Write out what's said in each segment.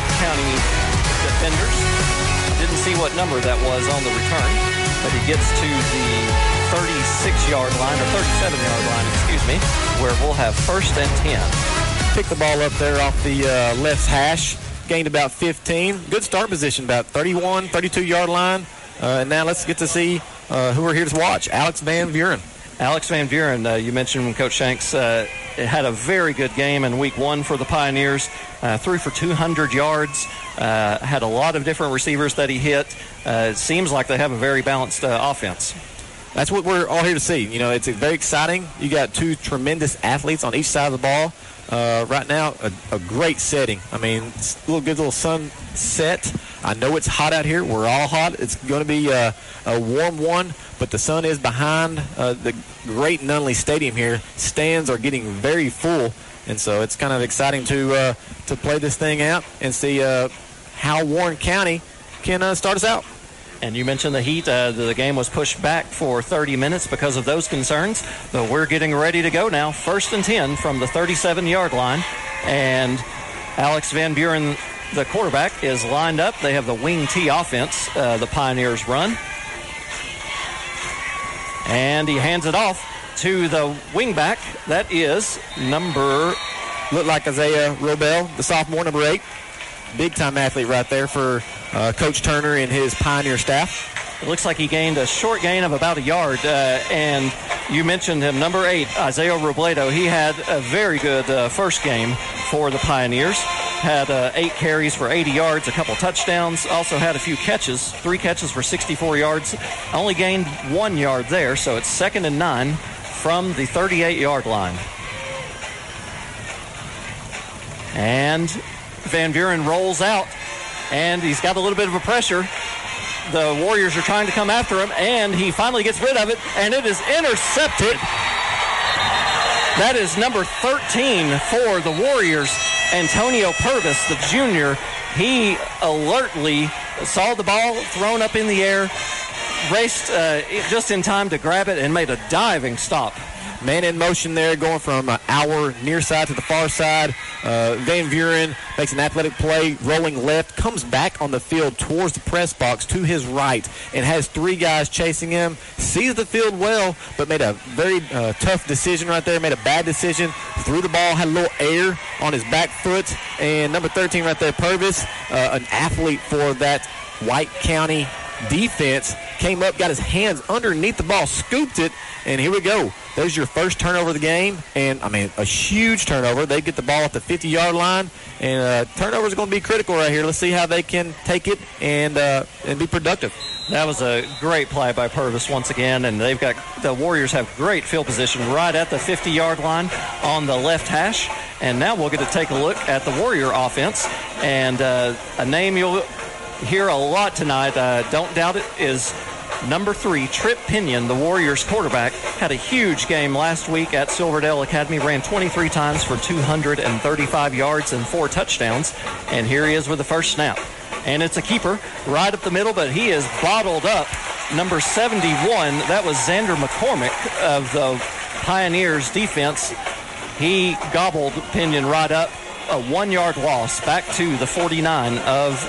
White County defenders. Didn't see what number that was on the return, but he gets to the 36-yard line, or 37-yard line, excuse me, where we'll have first and 10. Pick the ball up there off the uh, left hash. Gained about 15. Good start position, about 31, 32-yard line. Uh, and now let's get to see uh, who we're here to watch. Alex Van Buren. Alex Van Buren, uh, you mentioned when Coach Shanks uh, had a very good game in week one for the Pioneers. Uh, threw for 200 yards, uh, had a lot of different receivers that he hit. Uh, it seems like they have a very balanced uh, offense. That's what we're all here to see. You know, it's very exciting. You got two tremendous athletes on each side of the ball. Uh, right now, a, a, great setting. I mean, it's a little good little sunset. I know it's hot out here. We're all hot. It's going to be a, a, warm one, but the sun is behind uh, the great Nunley Stadium here. Stands are getting very full, and so it's kind of exciting to uh, to play this thing out and see uh, how Warren County can uh, start us out. And you mentioned the heat. Uh, the game was pushed back for 30 minutes because of those concerns. But we're getting ready to go now. First and 10 from the 37 yard line. And Alex Van Buren, the quarterback, is lined up. They have the wing T offense, uh, the Pioneers run. And he hands it off to the wingback. That is number. Looked like Isaiah Robel, the sophomore, number eight big time athlete right there for uh, Coach Turner and his Pioneer staff. It looks like he gained a short gain of about a yard. Uh, and you mentioned him, number eight, Isaiah Robledo. He had a very good uh, first game for the Pioneers. Had uh, eight carries for 80 yards, a couple touchdowns. Also had a few catches, three catches for 64 yards. Only gained one yard there, so it's second and nine from the 38 yard line. And Van Buren rolls out, and he's got a little bit of a pressure. The Warriors are trying to come after him, and he finally gets rid of it, and it is intercepted. That is number 13 for the Warriors, Antonio Purvis, the junior. He alertly saw the ball thrown up in the air, raced uh, just in time to grab it, and made a diving stop. Man in motion there, going from uh, our near side to the far side. Uh, Van Buren makes an athletic play, rolling left, comes back on the field towards the press box to his right, and has three guys chasing him. Sees the field well, but made a very uh, tough decision right there. Made a bad decision. Threw the ball, had a little air on his back foot, and number 13 right there, Purvis, uh, an athlete for that White County defense came up, got his hands underneath the ball, scooped it, and here we go. There's your first turnover of the game, and I mean a huge turnover. They get the ball at the 50-yard line, and uh, turnover is going to be critical right here. Let's see how they can take it and uh, and be productive. That was a great play by Purvis once again, and they've got the Warriors have great field position right at the 50-yard line on the left hash. And now we'll get to take a look at the Warrior offense, and uh, a name you'll hear a lot tonight. Uh, don't doubt it. Is number three, Trip Pinion, the Warriors quarterback, had a huge game last week at Silverdale Academy. Ran 23 times for 235 yards and four touchdowns. And here he is with the first snap. And it's a keeper right up the middle, but he is bottled up. Number 71, that was Xander McCormick of the Pioneers defense. He gobbled Pinion right up a one yard loss back to the 49 of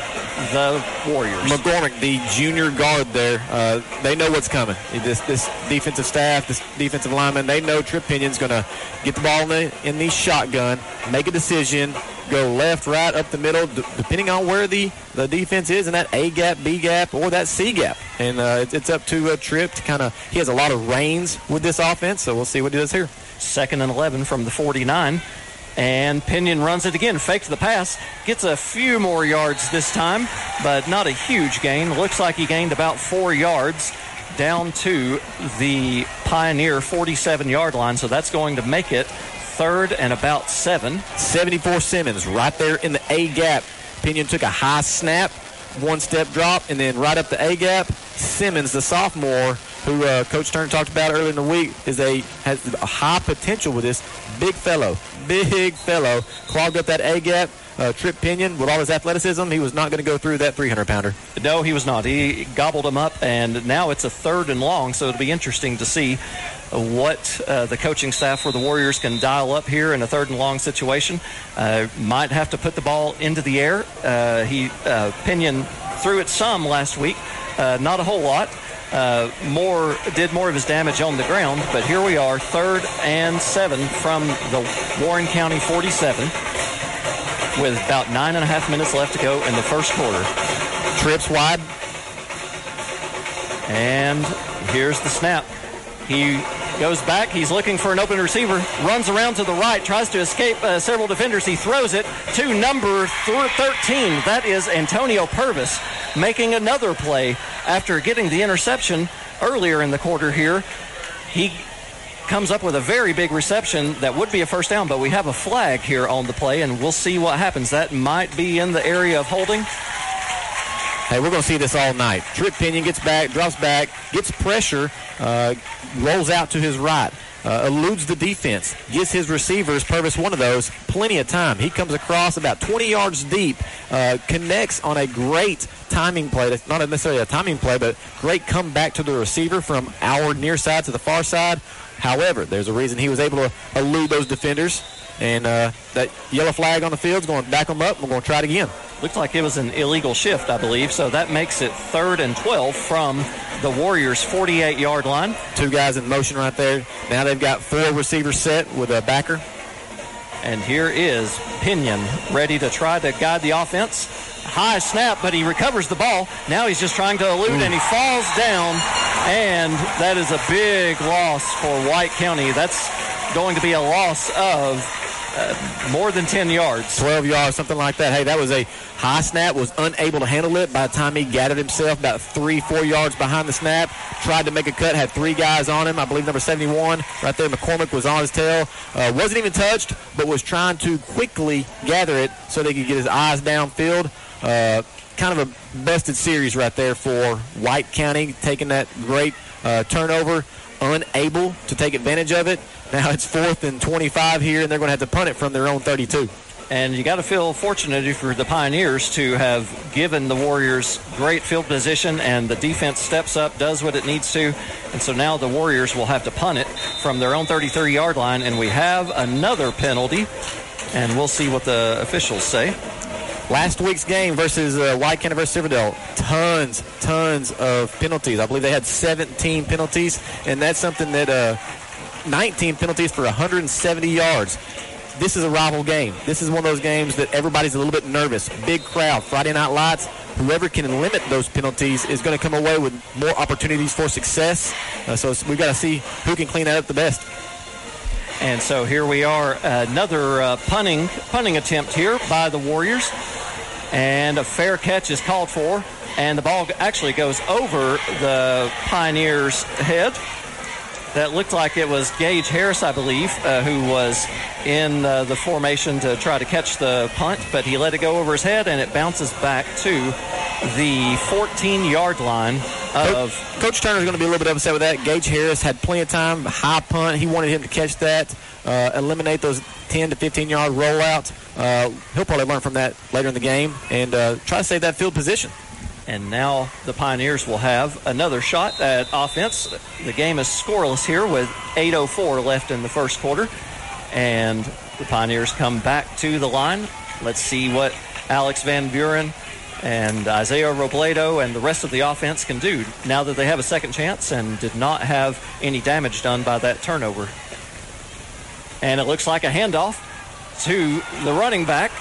the Warriors. McCormick, the junior guard there, uh, they know what's coming. This, this defensive staff, this defensive lineman, they know Trip Pinion's going to get the ball in the, in the shotgun, make a decision, go left, right, up the middle, d- depending on where the, the defense is in that A gap, B gap, or that C gap. And uh, it's, it's up to a Trip to kind of, he has a lot of reins with this offense, so we'll see what he does here. Second and 11 from the 49. And Pinion runs it again, fakes the pass, gets a few more yards this time, but not a huge gain. Looks like he gained about four yards down to the Pioneer 47 yard line, so that's going to make it third and about seven. 74 Simmons right there in the A gap. Pinion took a high snap, one step drop, and then right up the A gap. Simmons, the sophomore, who uh, Coach Turner talked about earlier in the week, is a has a high potential with this big fellow, big fellow, clogged up that A gap. Uh, Trip Pinion, with all his athleticism, he was not going to go through that 300 pounder. No, he was not. He gobbled him up, and now it's a third and long, so it'll be interesting to see what uh, the coaching staff for the Warriors can dial up here in a third and long situation. Uh, might have to put the ball into the air. Uh, he uh, Pinion threw it some last week, uh, not a whole lot. Uh, more did more of his damage on the ground, but here we are, third and seven from the Warren County 47, with about nine and a half minutes left to go in the first quarter. Trips wide. And here's the snap. He goes back. He's looking for an open receiver. Runs around to the right. Tries to escape uh, several defenders. He throws it to number 13. That is Antonio Purvis making another play after getting the interception earlier in the quarter here. He comes up with a very big reception that would be a first down, but we have a flag here on the play, and we'll see what happens. That might be in the area of holding. Hey, we're going to see this all night. Trip Pinion gets back, drops back, gets pressure, uh, rolls out to his right, uh, eludes the defense, gives his receivers, Purvis one of those, plenty of time. He comes across about 20 yards deep, uh, connects on a great timing play. That's not necessarily a timing play, but great comeback to the receiver from our near side to the far side. However, there's a reason he was able to elude those defenders. And uh, that yellow flag on the field is going to back them up. We're going to try it again. Looks like it was an illegal shift, I believe. So that makes it third and 12 from the Warriors' 48 yard line. Two guys in motion right there. Now they've got four receivers set with a backer. And here is Pinion ready to try to guide the offense. High snap, but he recovers the ball. Now he's just trying to elude, and he falls down. And that is a big loss for White County. That's going to be a loss of uh, more than 10 yards. 12 yards, something like that. Hey, that was a high snap, was unable to handle it by the time he gathered himself about three, four yards behind the snap. Tried to make a cut, had three guys on him. I believe number 71 right there, McCormick, was on his tail. Uh, wasn't even touched, but was trying to quickly gather it so they could get his eyes downfield. Uh, kind of a busted series right there for White County, taking that great uh, turnover, unable to take advantage of it. Now it's fourth and 25 here, and they're going to have to punt it from their own 32. And you got to feel fortunate for the Pioneers to have given the Warriors great field position, and the defense steps up, does what it needs to. And so now the Warriors will have to punt it from their own 33 yard line, and we have another penalty, and we'll see what the officials say. Last week's game versus uh, White County versus Silverdale, tons, tons of penalties. I believe they had 17 penalties, and that's something that uh, 19 penalties for 170 yards. This is a rival game. This is one of those games that everybody's a little bit nervous. Big crowd, Friday night lights. Whoever can limit those penalties is going to come away with more opportunities for success. Uh, so we've got to see who can clean that up the best. And so here we are, another uh, punting punting attempt here by the Warriors, and a fair catch is called for, and the ball actually goes over the Pioneers' head that looked like it was Gage Harris, I believe, uh, who was in uh, the formation to try to catch the punt, but he let it go over his head and it bounces back to the 14 yard line of. Coach, Coach Turner is going to be a little bit upset with that. Gage Harris had plenty of time, high punt. He wanted him to catch that, uh, eliminate those 10 to 15 yard rollouts. Uh, he'll probably learn from that later in the game and uh, try to save that field position. And now the Pioneers will have another shot at offense. The game is scoreless here with 8.04 left in the first quarter. And the Pioneers come back to the line. Let's see what Alex Van Buren and Isaiah Robledo and the rest of the offense can do now that they have a second chance and did not have any damage done by that turnover. And it looks like a handoff to the running back.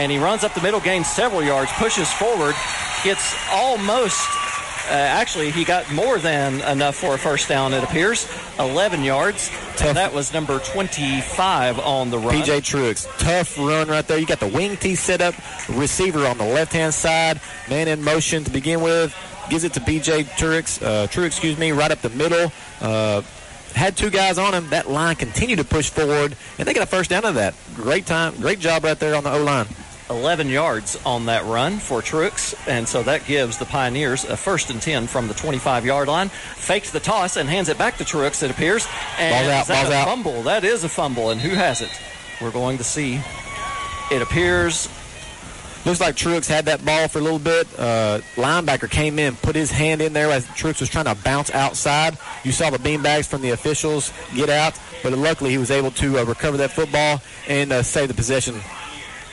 And he runs up the middle, gains several yards, pushes forward, gets almost uh, actually, he got more than enough for a first down, it appears. 11 yards. And that was number 25 on the run. PJ Truex. Tough run right there. You got the wing T set up, receiver on the left hand side, man in motion to begin with. Gives it to PJ Truex, uh, True, excuse me, right up the middle. Uh, had two guys on him. That line continued to push forward, and they got a first down of that. Great time, great job right there on the O line. 11 yards on that run for Truex, and so that gives the Pioneers a first and 10 from the 25 yard line. Fakes the toss and hands it back to Truex, it appears. And Ball's out, that ball's a out. fumble? That is a fumble, and who has it? We're going to see. It appears Looks like Truex had that ball for a little bit. Uh, linebacker came in, put his hand in there as Truex was trying to bounce outside. You saw the beanbags from the officials get out, but luckily he was able to uh, recover that football and uh, save the possession.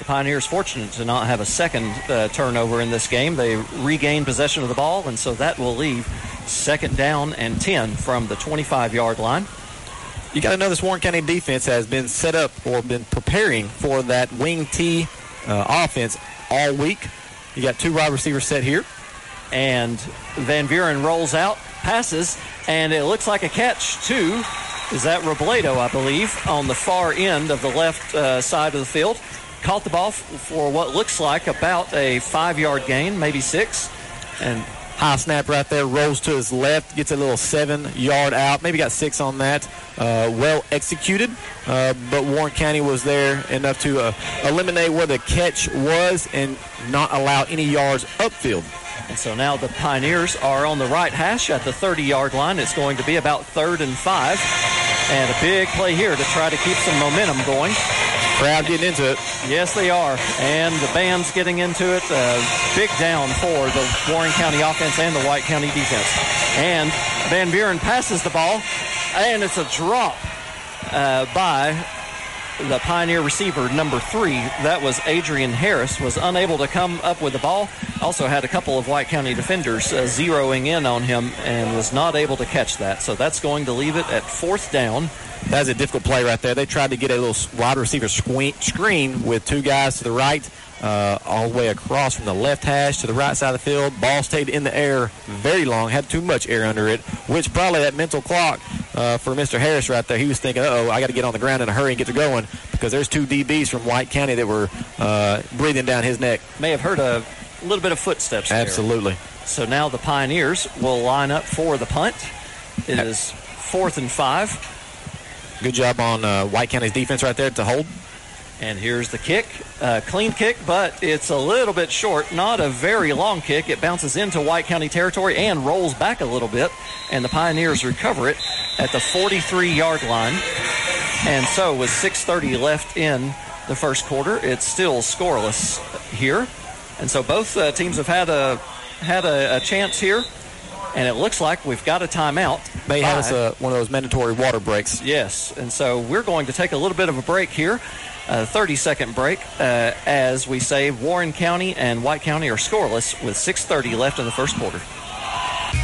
Pioneers fortunate to not have a second uh, turnover in this game. They regained possession of the ball, and so that will leave second down and 10 from the 25 yard line. You got to know this Warren County defense has been set up or been preparing for that wing T uh, offense all week. You got two wide receivers set here. And Van Buren rolls out, passes, and it looks like a catch, too. Is that Robledo, I believe, on the far end of the left uh, side of the field? Caught the ball for what looks like about a five yard gain, maybe six. And High snap right there, rolls to his left, gets a little seven yard out. Maybe got six on that. Uh, well executed, uh, but Warren County was there enough to uh, eliminate where the catch was and not allow any yards upfield. And so now the Pioneers are on the right hash at the 30 yard line. It's going to be about third and five. And a big play here to try to keep some momentum going. Crowd getting into it. Yes, they are. And the band's getting into it. Uh, big down for the Warren County offense and the White County defense. And Van Buren passes the ball, and it's a drop uh, by the Pioneer receiver, number three. That was Adrian Harris, was unable to come up with the ball. Also had a couple of White County defenders uh, zeroing in on him and was not able to catch that. So that's going to leave it at fourth down. That was a difficult play right there. They tried to get a little wide receiver screen with two guys to the right, uh, all the way across from the left hash to the right side of the field. Ball stayed in the air very long, had too much air under it, which probably that mental clock uh, for Mr. Harris right there. He was thinking, oh, I got to get on the ground in a hurry and get to going because there's two DBs from White County that were uh, breathing down his neck. May have heard a little bit of footsteps there. Absolutely. So now the Pioneers will line up for the punt. It is fourth and five. Good job on uh, White County's defense right there to hold. And here's the kick. Uh, clean kick, but it's a little bit short. Not a very long kick. It bounces into White County territory and rolls back a little bit. And the Pioneers recover it at the 43 yard line. And so, with 6.30 left in the first quarter, it's still scoreless here. And so, both uh, teams have had a had a, a chance here. And it looks like we've got a timeout. May have us Five. uh, one of those mandatory water breaks. Yes, and so we're going to take a little bit of a break here, a 30 second break, uh, as we say Warren County and White County are scoreless with 6:30 left in the first quarter.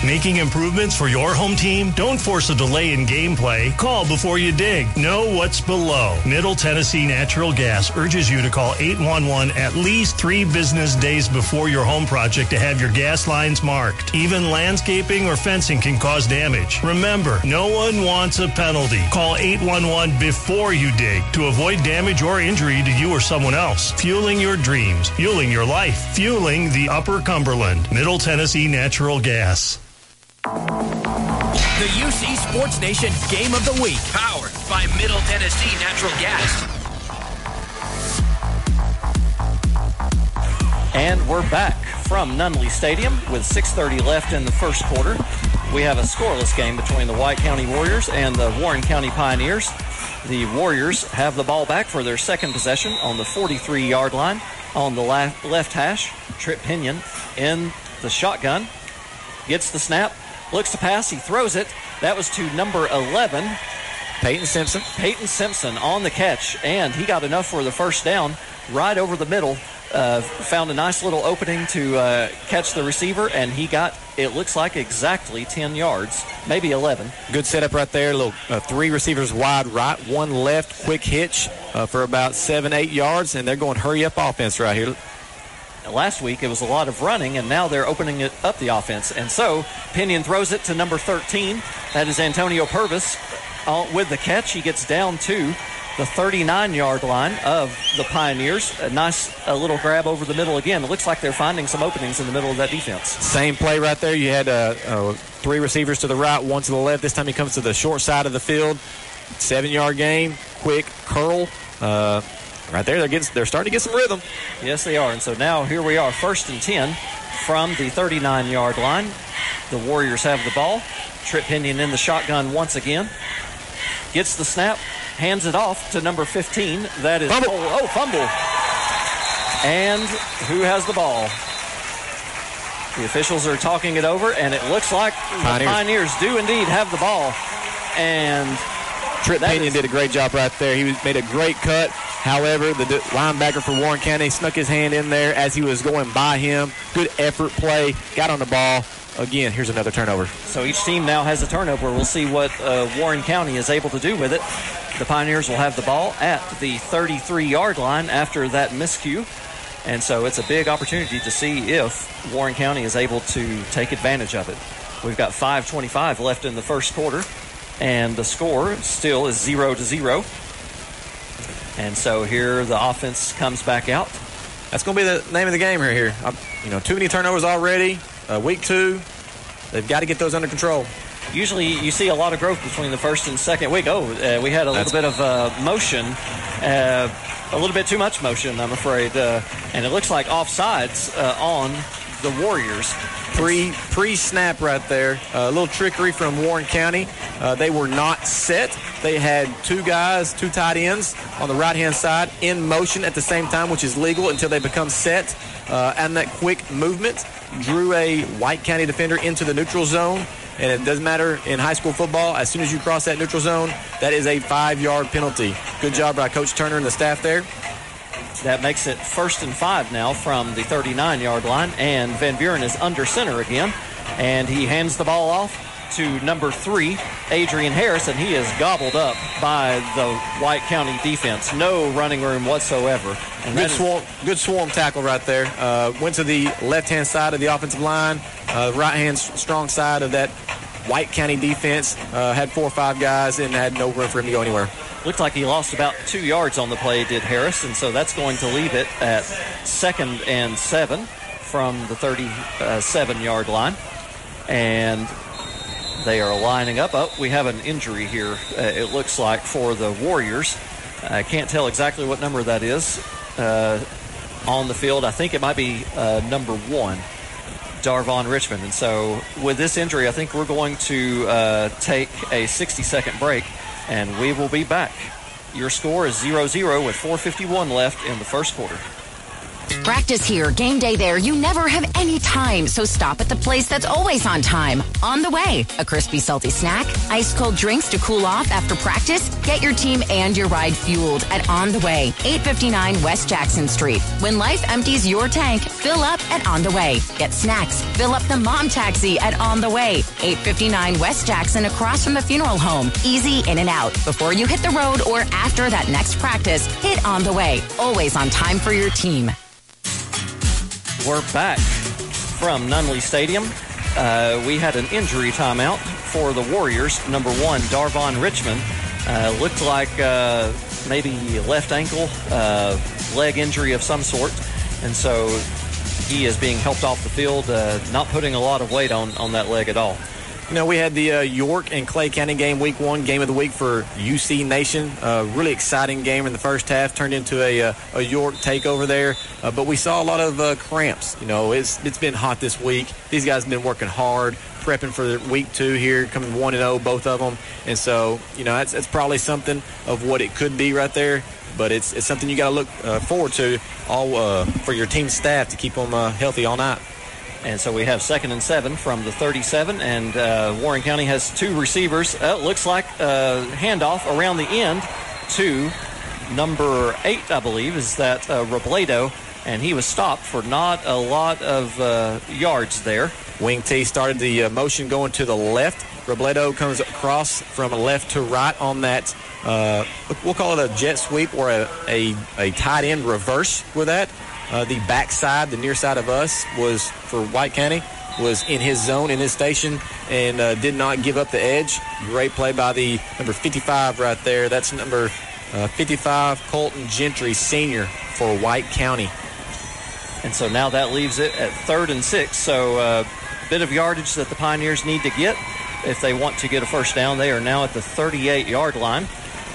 Making improvements for your home team? Don't force a delay in gameplay. Call before you dig. Know what's below. Middle Tennessee Natural Gas urges you to call 811 at least three business days before your home project to have your gas lines marked. Even landscaping or fencing can cause damage. Remember, no one wants a penalty. Call 811 before you dig to avoid damage or injury to you or someone else. Fueling your dreams, fueling your life, fueling the Upper Cumberland. Middle Tennessee Natural Gas. The UC Sports Nation Game of the Week. Powered by Middle Tennessee Natural Gas. And we're back from Nunley Stadium with 6:30 left in the first quarter. We have a scoreless game between the White County Warriors and the Warren County Pioneers. The Warriors have the ball back for their second possession on the 43-yard line on the left hash. Trip Pinion in the shotgun gets the snap, looks to pass, he throws it. That was to number 11, Peyton Simpson. Peyton Simpson on the catch, and he got enough for the first down right over the middle. Uh, found a nice little opening to uh, catch the receiver, and he got, it looks like, exactly 10 yards, maybe 11. Good setup right there. Little uh, three receivers wide right, one left. Quick hitch uh, for about seven, eight yards, and they're going hurry up offense right here. Last week it was a lot of running, and now they're opening it up the offense. And so Pinion throws it to number 13. That is Antonio Purvis uh, with the catch. He gets down to the 39 yard line of the Pioneers. A nice uh, little grab over the middle again. It looks like they're finding some openings in the middle of that defense. Same play right there. You had uh, uh, three receivers to the right, one to the left. This time he comes to the short side of the field. Seven yard game, quick curl. Uh, right there, they're getting, they're starting to get some rhythm. Yes, they are. And so now here we are, first and 10 from the 39 yard line. The Warriors have the ball. Trip Pinion in the shotgun once again. Gets the snap, hands it off to number 15. That is Fumble. Cole- oh fumble. And who has the ball? The officials are talking it over, and it looks like Pioneers. the Pioneers do indeed have the ball. And Trip Pinion is- did a great job right there. He made a great cut. However, the linebacker for Warren County snuck his hand in there as he was going by him. Good effort play. Got on the ball. Again, here's another turnover. So each team now has a turnover. We'll see what uh, Warren County is able to do with it. The Pioneers will have the ball at the 33 yard line after that miscue. And so it's a big opportunity to see if Warren County is able to take advantage of it. We've got 5.25 left in the first quarter, and the score still is 0 to 0. And so here the offense comes back out. That's going to be the name of the game right here. Um, you know, too many turnovers already. Uh, week two, they've got to get those under control. Usually, you see a lot of growth between the first and second week. Oh, uh, we had a That's- little bit of uh, motion, uh, a little bit too much motion, I'm afraid, uh, and it looks like offsides uh, on the Warriors. Pre pre snap right there. A little trickery from Warren County. Uh, they were not set. They had two guys, two tight ends on the right hand side in motion at the same time, which is legal until they become set. Uh, and that quick movement drew a White County defender into the neutral zone. And it doesn't matter in high school football. As soon as you cross that neutral zone, that is a five yard penalty. Good job by Coach Turner and the staff there. That makes it first and five now from the 39 yard line, and Van Buren is under center again, and he hands the ball off to number three, Adrian Harris, and he is gobbled up by the White County defense. No running room whatsoever. And Good that is- swarm, good swarm tackle right there. Uh, went to the left-hand side of the offensive line, uh, right-hand strong side of that White County defense. Uh, had four or five guys and had no room for him to go anywhere. Looked like he lost about two yards on the play, did Harris, and so that's going to leave it at second and seven from the 37 yard line. And they are lining up. Oh, we have an injury here, uh, it looks like, for the Warriors. I can't tell exactly what number that is uh, on the field. I think it might be uh, number one. Darvon Richmond. And so, with this injury, I think we're going to uh, take a 60 second break and we will be back. Your score is 0 0 with 4.51 left in the first quarter. Practice here, game day there. You never have any time, so stop at the place that's always on time. On the way, a crispy, salty snack, ice cold drinks to cool off after practice. Get your team and your ride fueled at On the Way, 859 West Jackson Street. When life empties your tank, fill up at On the Way. Get snacks, fill up the mom taxi at On the Way, 859 West Jackson across from the funeral home. Easy in and out. Before you hit the road or after that next practice, hit On the Way. Always on time for your team. We're back from Nunley Stadium. Uh, we had an injury timeout for the Warriors. Number one, Darvon Richmond. Uh, looked like uh, maybe left ankle, uh, leg injury of some sort. And so he is being helped off the field, uh, not putting a lot of weight on, on that leg at all. You know, we had the uh, York and Clay County game, week one, game of the week for UC Nation. Uh, really exciting game in the first half, turned into a, uh, a York takeover there. Uh, but we saw a lot of uh, cramps. You know, it's it's been hot this week. These guys have been working hard, prepping for week two here, coming one and zero, both of them. And so, you know, that's, that's probably something of what it could be right there. But it's, it's something you got to look uh, forward to all for your team staff to keep them healthy all night. And so we have second and seven from the 37, and uh, Warren County has two receivers. Uh, looks like a handoff around the end to number eight, I believe, is that uh, Robledo, and he was stopped for not a lot of uh, yards there. Wing T started the uh, motion going to the left. Robledo comes across from left to right on that. Uh, we'll call it a jet sweep or a, a, a tight end reverse with that. Uh, the backside, the near side of us, was for White County, was in his zone, in his station, and uh, did not give up the edge. Great play by the number 55 right there. That's number uh, 55, Colton Gentry, senior for White County. And so now that leaves it at third and six. So a bit of yardage that the Pioneers need to get if they want to get a first down. They are now at the 38 yard line.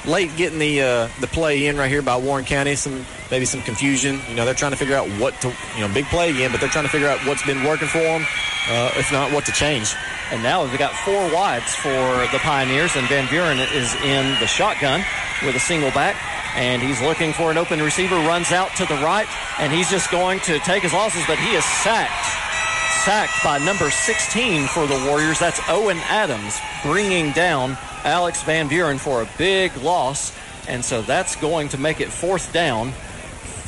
Late getting the uh, the play in right here by Warren County. Some maybe some confusion. You know, they're trying to figure out what to you know big play again, but they're trying to figure out what's been working for them. Uh, if not, what to change. And now we've got four wides for the Pioneers, and Van Buren is in the shotgun with a single back. And he's looking for an open receiver, runs out to the right, and he's just going to take his losses, but he is sacked. Sacked by number 16 for the Warriors. That's Owen Adams bringing down Alex Van Buren for a big loss. And so that's going to make it fourth down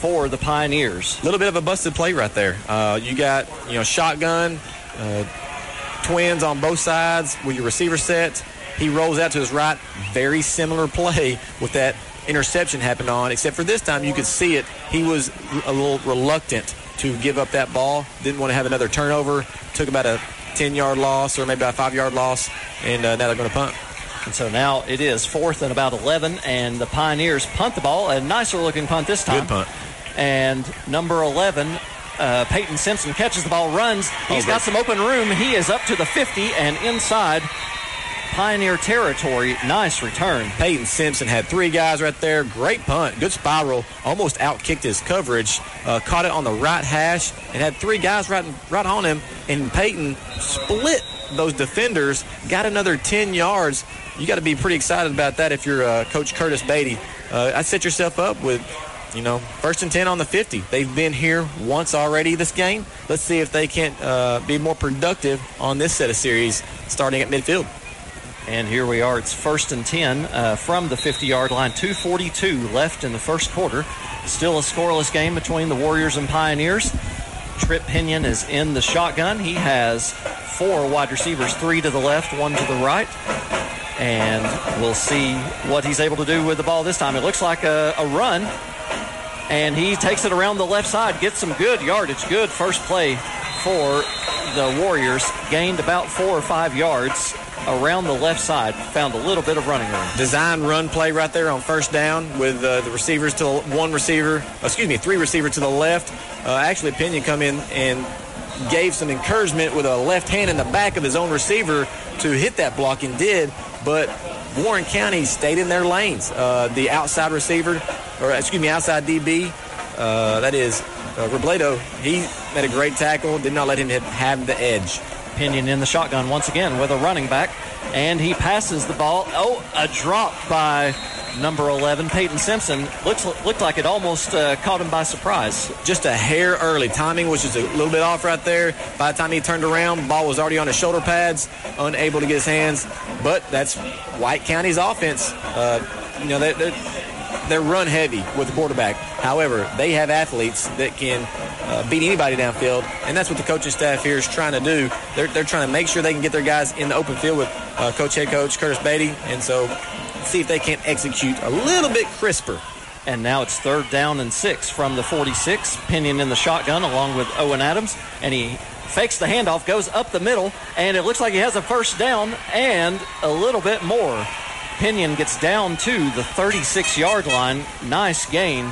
for the Pioneers. A little bit of a busted play right there. Uh, you got, you know, shotgun, uh, twins on both sides with your receiver set. He rolls out to his right. Very similar play with that interception happened on, except for this time you could see it. He was a little reluctant to give up that ball. Didn't want to have another turnover. Took about a 10 yard loss or maybe a five yard loss, and uh, now they're going to punt. And so now it is fourth and about 11, and the Pioneers punt the ball. A nicer looking punt this time. Good punt. And number 11, uh, Peyton Simpson catches the ball, runs. He's Oh, got some open room. He is up to the 50 and inside Pioneer territory. Nice return. Peyton Simpson had three guys right there. Great punt. Good spiral. Almost outkicked his coverage. Uh, caught it on the right hash and had three guys right, right on him. And Peyton split those defenders. Got another 10 yards. You got to be pretty excited about that if you're uh, Coach Curtis Beatty. Uh, I set yourself up with, you know, first and 10 on the 50. They've been here once already this game. Let's see if they can't uh, be more productive on this set of series starting at midfield. And here we are. It's first and 10 uh, from the 50 yard line. 2.42 left in the first quarter. Still a scoreless game between the Warriors and Pioneers. Trip Pinion is in the shotgun. He has four wide receivers, three to the left, one to the right. And we'll see what he's able to do with the ball this time. It looks like a, a run. And he takes it around the left side, gets some good yardage. Good first play for the Warriors. Gained about four or five yards around the left side. Found a little bit of running room. design run play right there on first down with uh, the receivers to one receiver, excuse me, three receiver to the left. Uh, actually, Pinion come in and gave some encouragement with a left hand in the back of his own receiver to hit that block and did, but Warren County stayed in their lanes. Uh, the outside receiver, or excuse me, outside DB, uh, that is uh, Robledo, he made a great tackle, did not let him hit, have the edge. Pinion in the shotgun once again with a running back. And he passes the ball. Oh, a drop by number 11, Peyton Simpson. Looks looked like it almost uh, caught him by surprise. just a hair early. Timing was just a little bit off right there. By the time he turned around, ball was already on his shoulder pads, unable to get his hands. But that's White County's offense. Uh, you know, they're, they're, run heavy with the quarterback. However, they have athletes that can uh, beat anybody downfield, and that's what the coaching staff here is trying to do. They're, they're trying to make sure they can get their guys in the open field with uh, Coach Head Coach Curtis Beatty, and so see if they can execute a little bit crisper. And now it's third down and six from the 46. Pinion in the shotgun along with Owen Adams. And he fakes the handoff, goes up the middle, and it looks like he has a first down and a little bit more. Pinion gets down to the 36 yard line. Nice gain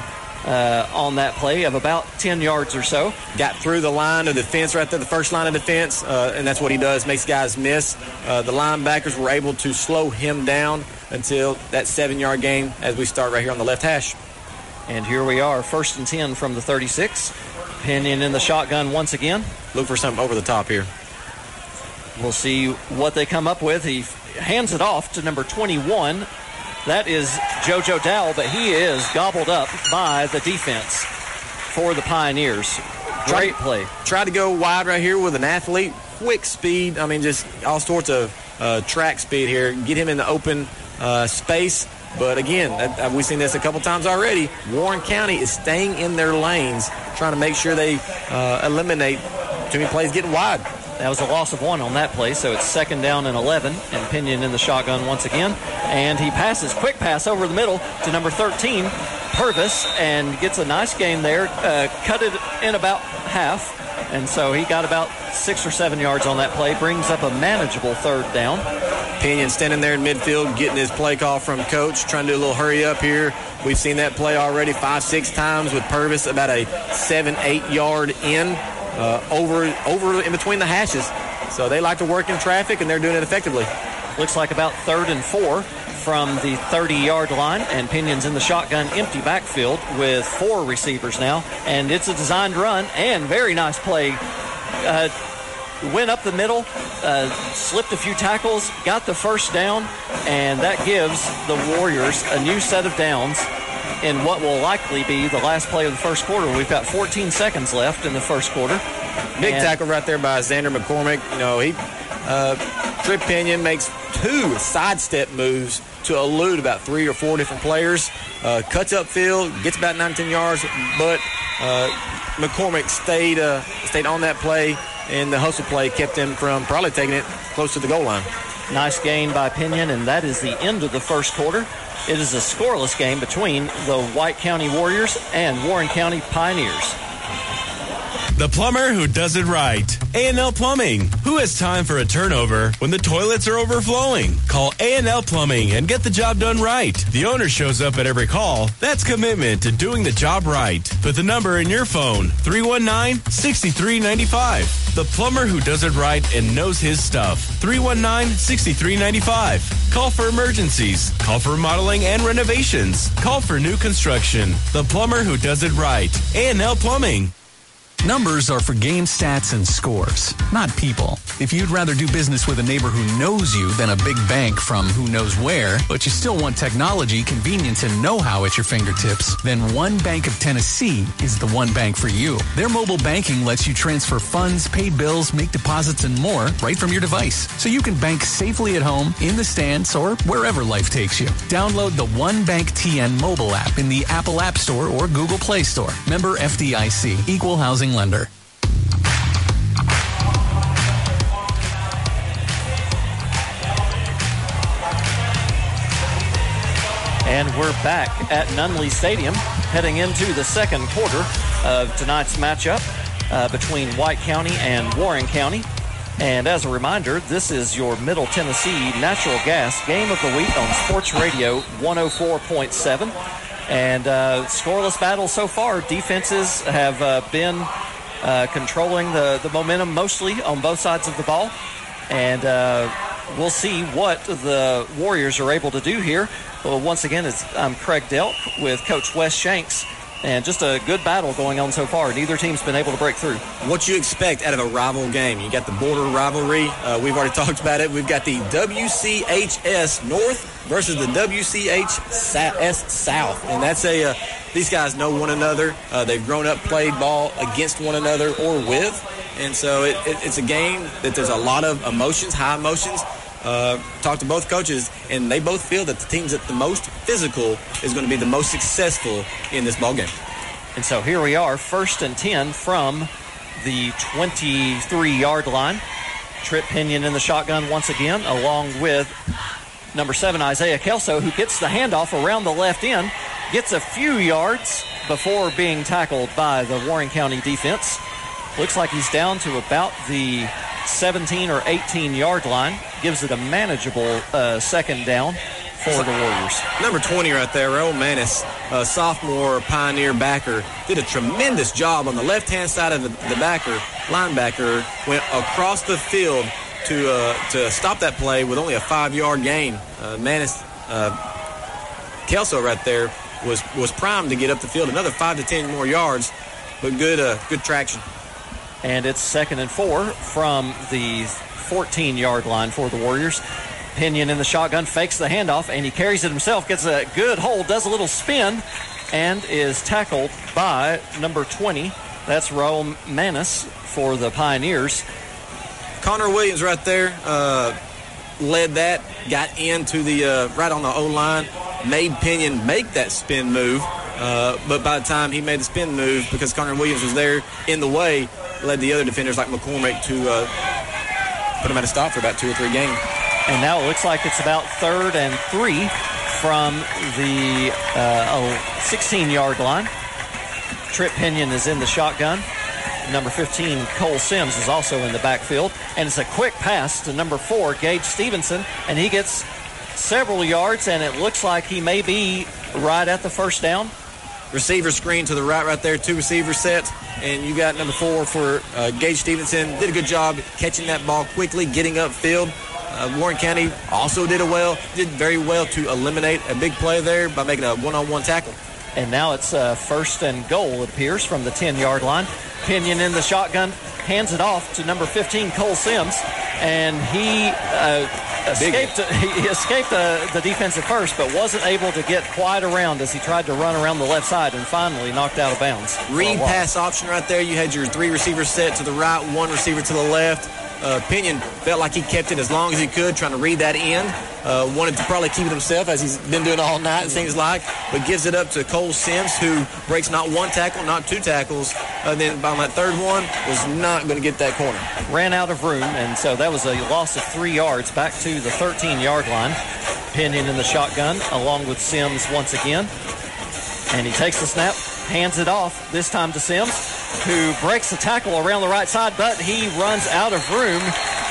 uh, on that play of about 10 yards or so. got through the line of defense right there, the first line of defense, uh, and that's what he does, makes guys miss. Uh, the linebackers were able to slow him down until that seven yard gain as we start right here on the left hash. And here we are, first and 10 from the 36. Pinion in the shotgun once again. Look for something over the top here. We'll see what they come up with. He hands it off to number 21. That is JoJo Dowell, but he is gobbled up by the defense for the Pioneers. Great play. Tried to go wide right here with an athlete, quick speed. I mean, just all sorts of uh, track speed here. Get him in the open uh, space. But again, that, uh, we've seen this a couple times already. Warren County is staying in their lanes, trying to make sure they uh, eliminate too many plays getting wide. That was a loss of one on that play, so it's second down and 11. And Pinion in the shotgun once again. And he passes, quick pass over the middle to number 13, Purvis, and gets a nice gain there. Uh, cut it in about half. And so he got about six or seven yards on that play, brings up a manageable third down. Pinion standing there in midfield, getting his play call from coach, trying to do a little hurry up here. We've seen that play already five, six times with Purvis, about a seven, eight yard in, uh, over, over in between the hashes. So they like to work in traffic, and they're doing it effectively. Looks like about third and four from the 30 yard line, and Pinion's in the shotgun empty backfield with four receivers now. And it's a designed run and very nice play. Uh, went up the middle, uh, slipped a few tackles, got the first down, and that gives the Warriors a new set of downs in what will likely be the last play of the first quarter. We've got 14 seconds left in the first quarter. Big And- tackle right there by Xander McCormick. You know, he uh, Trip Pinion makes two sidestep moves to elude about three or four different players. Uh, cuts upfield, gets about 19 yards, but uh, McCormick stayed uh, stayed on that play, and the hustle play kept him from probably taking it close to the goal line. Nice gain by Pinion, and that is the end of the first quarter. It is a scoreless game between the White County Warriors and Warren County Pioneers. The plumber who does it right. A&L Plumbing. Who has time for a turnover when the toilets are overflowing? Call A&L Plumbing and get the job done right. The owner shows up at every call. That's commitment to doing the job right. Put the number in your phone. 319-6395. The plumber who does it right and knows his stuff. 319-6395. Call for emergencies. Call for remodeling and renovations. Call for new construction. The plumber who does it right. A&L Plumbing. Numbers are for game stats and scores, not people. If you'd rather do business with a neighbor who knows you than a big bank from who knows where, but you still want technology, convenience, and know-how at your fingertips, then One Bank of Tennessee is the one bank for you. Their mobile banking lets you transfer funds, pay bills, make deposits, and more right from your device. So you can bank safely at home, in the stands, or wherever life takes you. Download the One Bank TN mobile app in the Apple App Store or Google Play Store. Member FDIC, Equal Housing Lender. And we're back at Nunley Stadium, heading into the second quarter of tonight's matchup uh, between White County and Warren County. And as a reminder, this is your Middle Tennessee Natural Gas Game of the Week on Sports Radio 104.7. And uh, scoreless battle so far. Defenses have uh, been uh, controlling the, the momentum mostly on both sides of the ball. And uh, we'll see what the Warriors are able to do here. Well, once again, it's, I'm Craig Delk with Coach Wes Shanks. And just a good battle going on so far. Neither team's been able to break through. What you expect out of a rival game? You got the border rivalry. Uh, we've already talked about it. We've got the WCHS North versus the WCHS South, and that's a. Uh, these guys know one another. Uh, they've grown up, played ball against one another or with, and so it, it, it's a game that there's a lot of emotions, high emotions. Uh, talked to both coaches, and they both feel that the teams that the most physical is going to be the most successful in this ball game. And so here we are, first and 10 from the 23 yard line. Trip Pinion in the shotgun once again, along with number seven, Isaiah Kelso, who gets the handoff around the left end, gets a few yards before being tackled by the Warren County defense. Looks like he's down to about the 17 or 18 yard line, gives it a manageable uh, second down for the Warriors. Number 20 right there, Raul Manis, a sophomore pioneer backer, did a tremendous job on the left-hand side of the, the backer. Linebacker went across the field to uh, to stop that play with only a five-yard gain. Uh, Manis, uh, Kelso right there was was primed to get up the field another five to ten more yards, but good uh, good traction. And it's second and four from the 14 yard line for the Warriors. Pinion in the shotgun fakes the handoff and he carries it himself, gets a good hold, does a little spin, and is tackled by number 20. That's Raul Manis for the Pioneers. Connor Williams right there uh, led that, got into the uh, right on the O line, made Pinion make that spin move. Uh, but by the time he made the spin move, because Connor Williams was there in the way, led the other defenders like McCormick to uh, put him at a stop for about two or three games. And now it looks like it's about third and three from the 16 yard line. Trip Pinion is in the shotgun. Number 15, Cole Sims, is also in the backfield. And it's a quick pass to number four, Gage Stevenson. And he gets several yards, and it looks like he may be right at the first down. Receiver screen to the right, right there, two receiver sets. And you got number four for uh, Gage Stevenson. Did a good job catching that ball quickly, getting upfield. Uh, Warren County also did a well, did very well to eliminate a big play there by making a one-on-one tackle. And now it's uh, first and goal, it appears, from the 10 yard line. Pinion in the shotgun, hands it off to number 15, Cole Sims, and he uh, escaped. He escaped the, the defense at first, but wasn't able to get quite around as he tried to run around the left side and finally knocked out of bounds. Read pass option right there. You had your three receivers set to the right, one receiver to the left. Uh, Pinion felt like he kept it as long as he could, trying to read that in. Uh, wanted to probably keep it himself, as he's been doing all night, it seems like, but gives it up to Cole Sims, who breaks not one tackle, not two tackles. Uh, then by that third one, was not going to get that corner. Ran out of room, and so that was a loss of three yards back to the 13 yard line. Pinion in the shotgun, along with Sims once again. And he takes the snap, hands it off, this time to Sims, who breaks the tackle around the right side, but he runs out of room,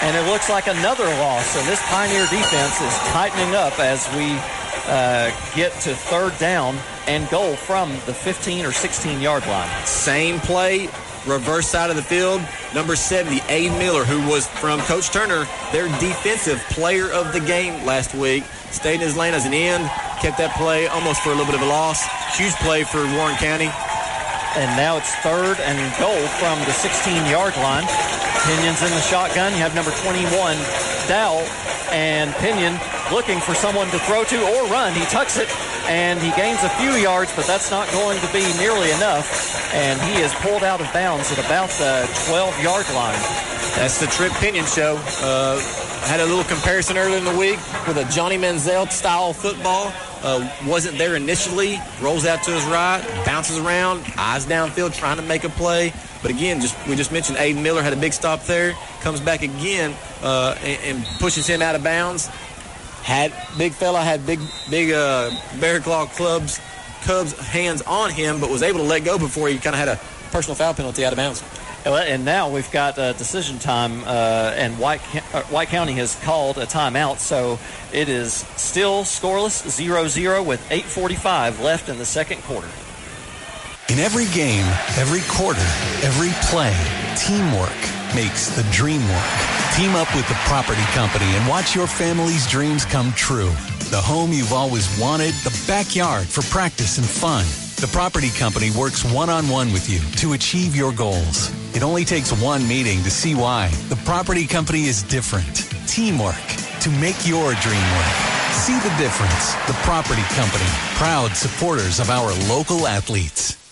and it looks like another loss. And this Pioneer defense is tightening up as we uh, get to third down and goal from the 15 or 16 yard line. Same play, reverse side of the field. Number 70, Aiden Miller, who was from Coach Turner, their defensive player of the game last week. Stayed in his lane as an end, kept that play almost for a little bit of a loss. Huge play for Warren County. And now it's third and goal from the 16 yard line. Pinion's in the shotgun. You have number 21, Dowell, and Pinion looking for someone to throw to or run. He tucks it and he gains a few yards, but that's not going to be nearly enough. And he is pulled out of bounds at about the 12 yard line. That's the Trip Pinion show. Uh, had a little comparison earlier in the week with a Johnny Manziel style football. Uh, wasn't there initially, rolls out to his right, bounces around, eyes downfield, trying to make a play. But again, just we just mentioned Aiden Miller had a big stop there, comes back again uh, and, and, pushes him out of bounds. Had big fella had big big uh, bear claw clubs, Cubs hands on him, but was able to let go before he kind of had a personal foul penalty out of bounds. And now we've got uh, decision time, uh, and White, uh, White County has called a timeout, so it is still scoreless, 0-0 with 8:45 left in the second quarter. In every game, every quarter, every play, teamwork makes the dream work. Team up with the property company and watch your family's dreams come true. The home you've always wanted, the backyard for practice and fun. The property company works one on one with you to achieve your goals. It only takes one meeting to see why. The property company is different. Teamwork to make your dream work. See the difference. The property company, proud supporters of our local athletes.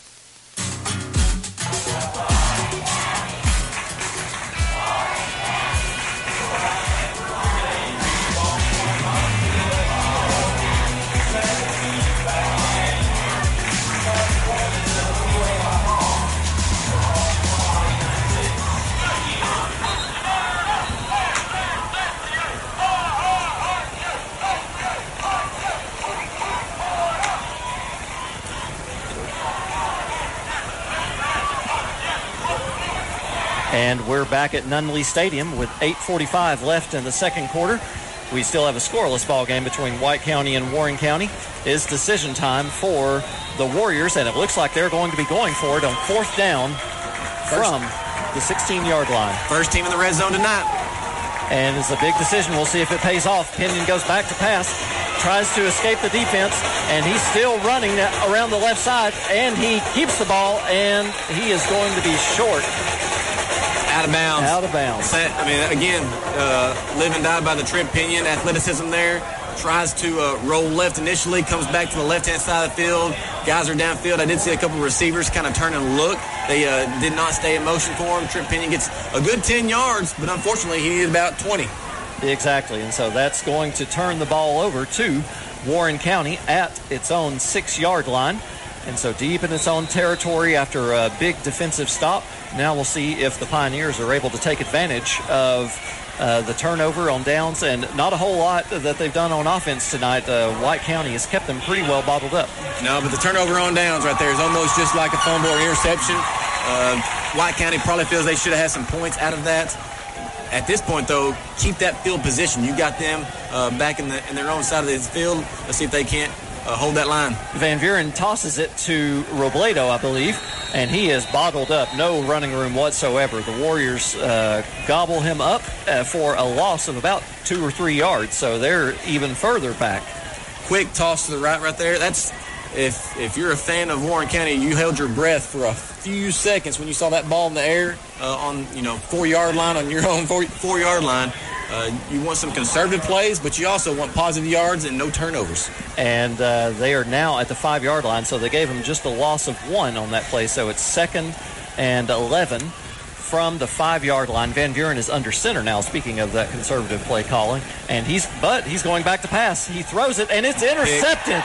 And we're back at Nunley Stadium with 8:45 left in the second quarter. We still have a scoreless ball game between White County and Warren County. It's decision time for the Warriors, and it looks like they're going to be going for it on fourth down from the 16-yard line. First team in the red zone tonight. And it's a big decision. We'll see if it pays off. Pinion goes back to pass, tries to escape the defense, and he's still running around the left side, and he keeps the ball, and he is going to be short out of bounds. Out of bounds. I mean, again, uh, live and die by the Trip Pinion athleticism there. Tries to uh, roll left initially, comes back to the left hand side of the field. Guys are downfield. I did see a couple receivers kind of turn and look. They uh, did not stay in motion for him. Trip Pinion gets a good 10 yards, but unfortunately, he needed about 20. Exactly. And so that's going to turn the ball over to Warren County at its own six yard line. And so deep in its own territory after a big defensive stop. Now we'll see if the Pioneers are able to take advantage of uh, the turnover on downs and not a whole lot that they've done on offense tonight. Uh, White County has kept them pretty well bottled up. No, but the turnover on downs right there is almost just like a fumble or interception. Uh, White County probably feels they should have had some points out of that. At this point, though, keep that field position. You got them uh, back in, the, in their own side of the field. Let's see if they can't uh, hold that line. Van Buren tosses it to Robledo, I believe, and he is bottled up. No running room whatsoever. The Warriors uh, gobble him up uh, for a loss of about two or three yards, so they're even further back. Quick toss to the right, right there. That's if if you're a fan of Warren County, you held your breath for a few seconds when you saw that ball in the air uh, on you know four yard line on your own four, four yard line. Uh, you want some conservative plays, but you also want positive yards and no turnovers. And uh, they are now at the five yard line, so they gave him just a loss of one on that play. So it's second and 11 from the five yard line. Van Buren is under center now, speaking of that conservative play calling. And he's, but he's going back to pass. He throws it, and it's intercepted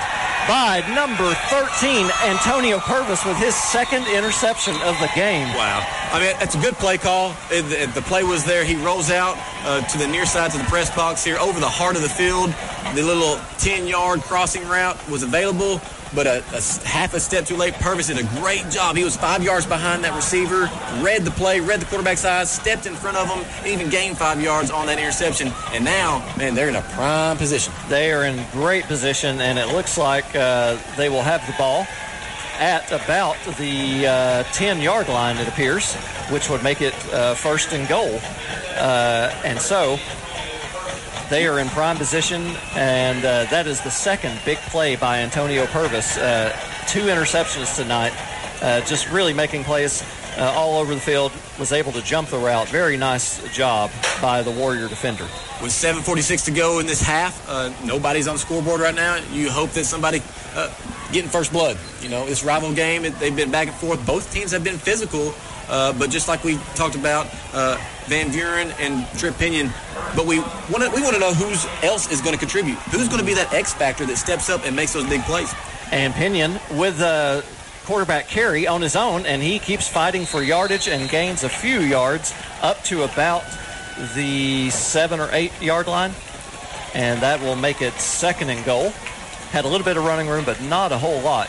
by number 13, Antonio Purvis, with his second interception of the game. Wow. I mean, it's a good play call. It, the, play was there. He rolls out uh, to the near side to the press box here over the heart of the field. The little 10 yard crossing route was available but a, a, half a step too late. Purvis did a great job. He was five yards behind that receiver, read the play, read the quarterback's eyes, stepped in front of him, even gained five yards on that interception. And now, man, they're in a prime position. They are in great position, and it looks like uh, they will have the ball at about the uh, 10 yard line, it appears, which would make it uh, first and goal. Uh, and so they are in prime position, and uh, that is the second big play by Antonio Purvis. Uh, two interceptions tonight, uh, just really making plays uh, all over the field. Was able to jump the route. Very nice job by the Warrior defender. With 7:46 to go in this half, uh, nobody's on the scoreboard right now. You hope that somebody uh, getting first blood. You know, this rival game, it, they've been back and forth. Both teams have been physical. Uh, but just like we talked about uh, Van Buren and Trip Pinion, but we want to we want to know who else is going to contribute. Who's going to be that X factor that steps up and makes those big plays? And Pinion with the quarterback carry on his own, and he keeps fighting for yardage and gains a few yards up to about the seven or eight yard line, and that will make it second and goal. Had a little bit of running room, but not a whole lot.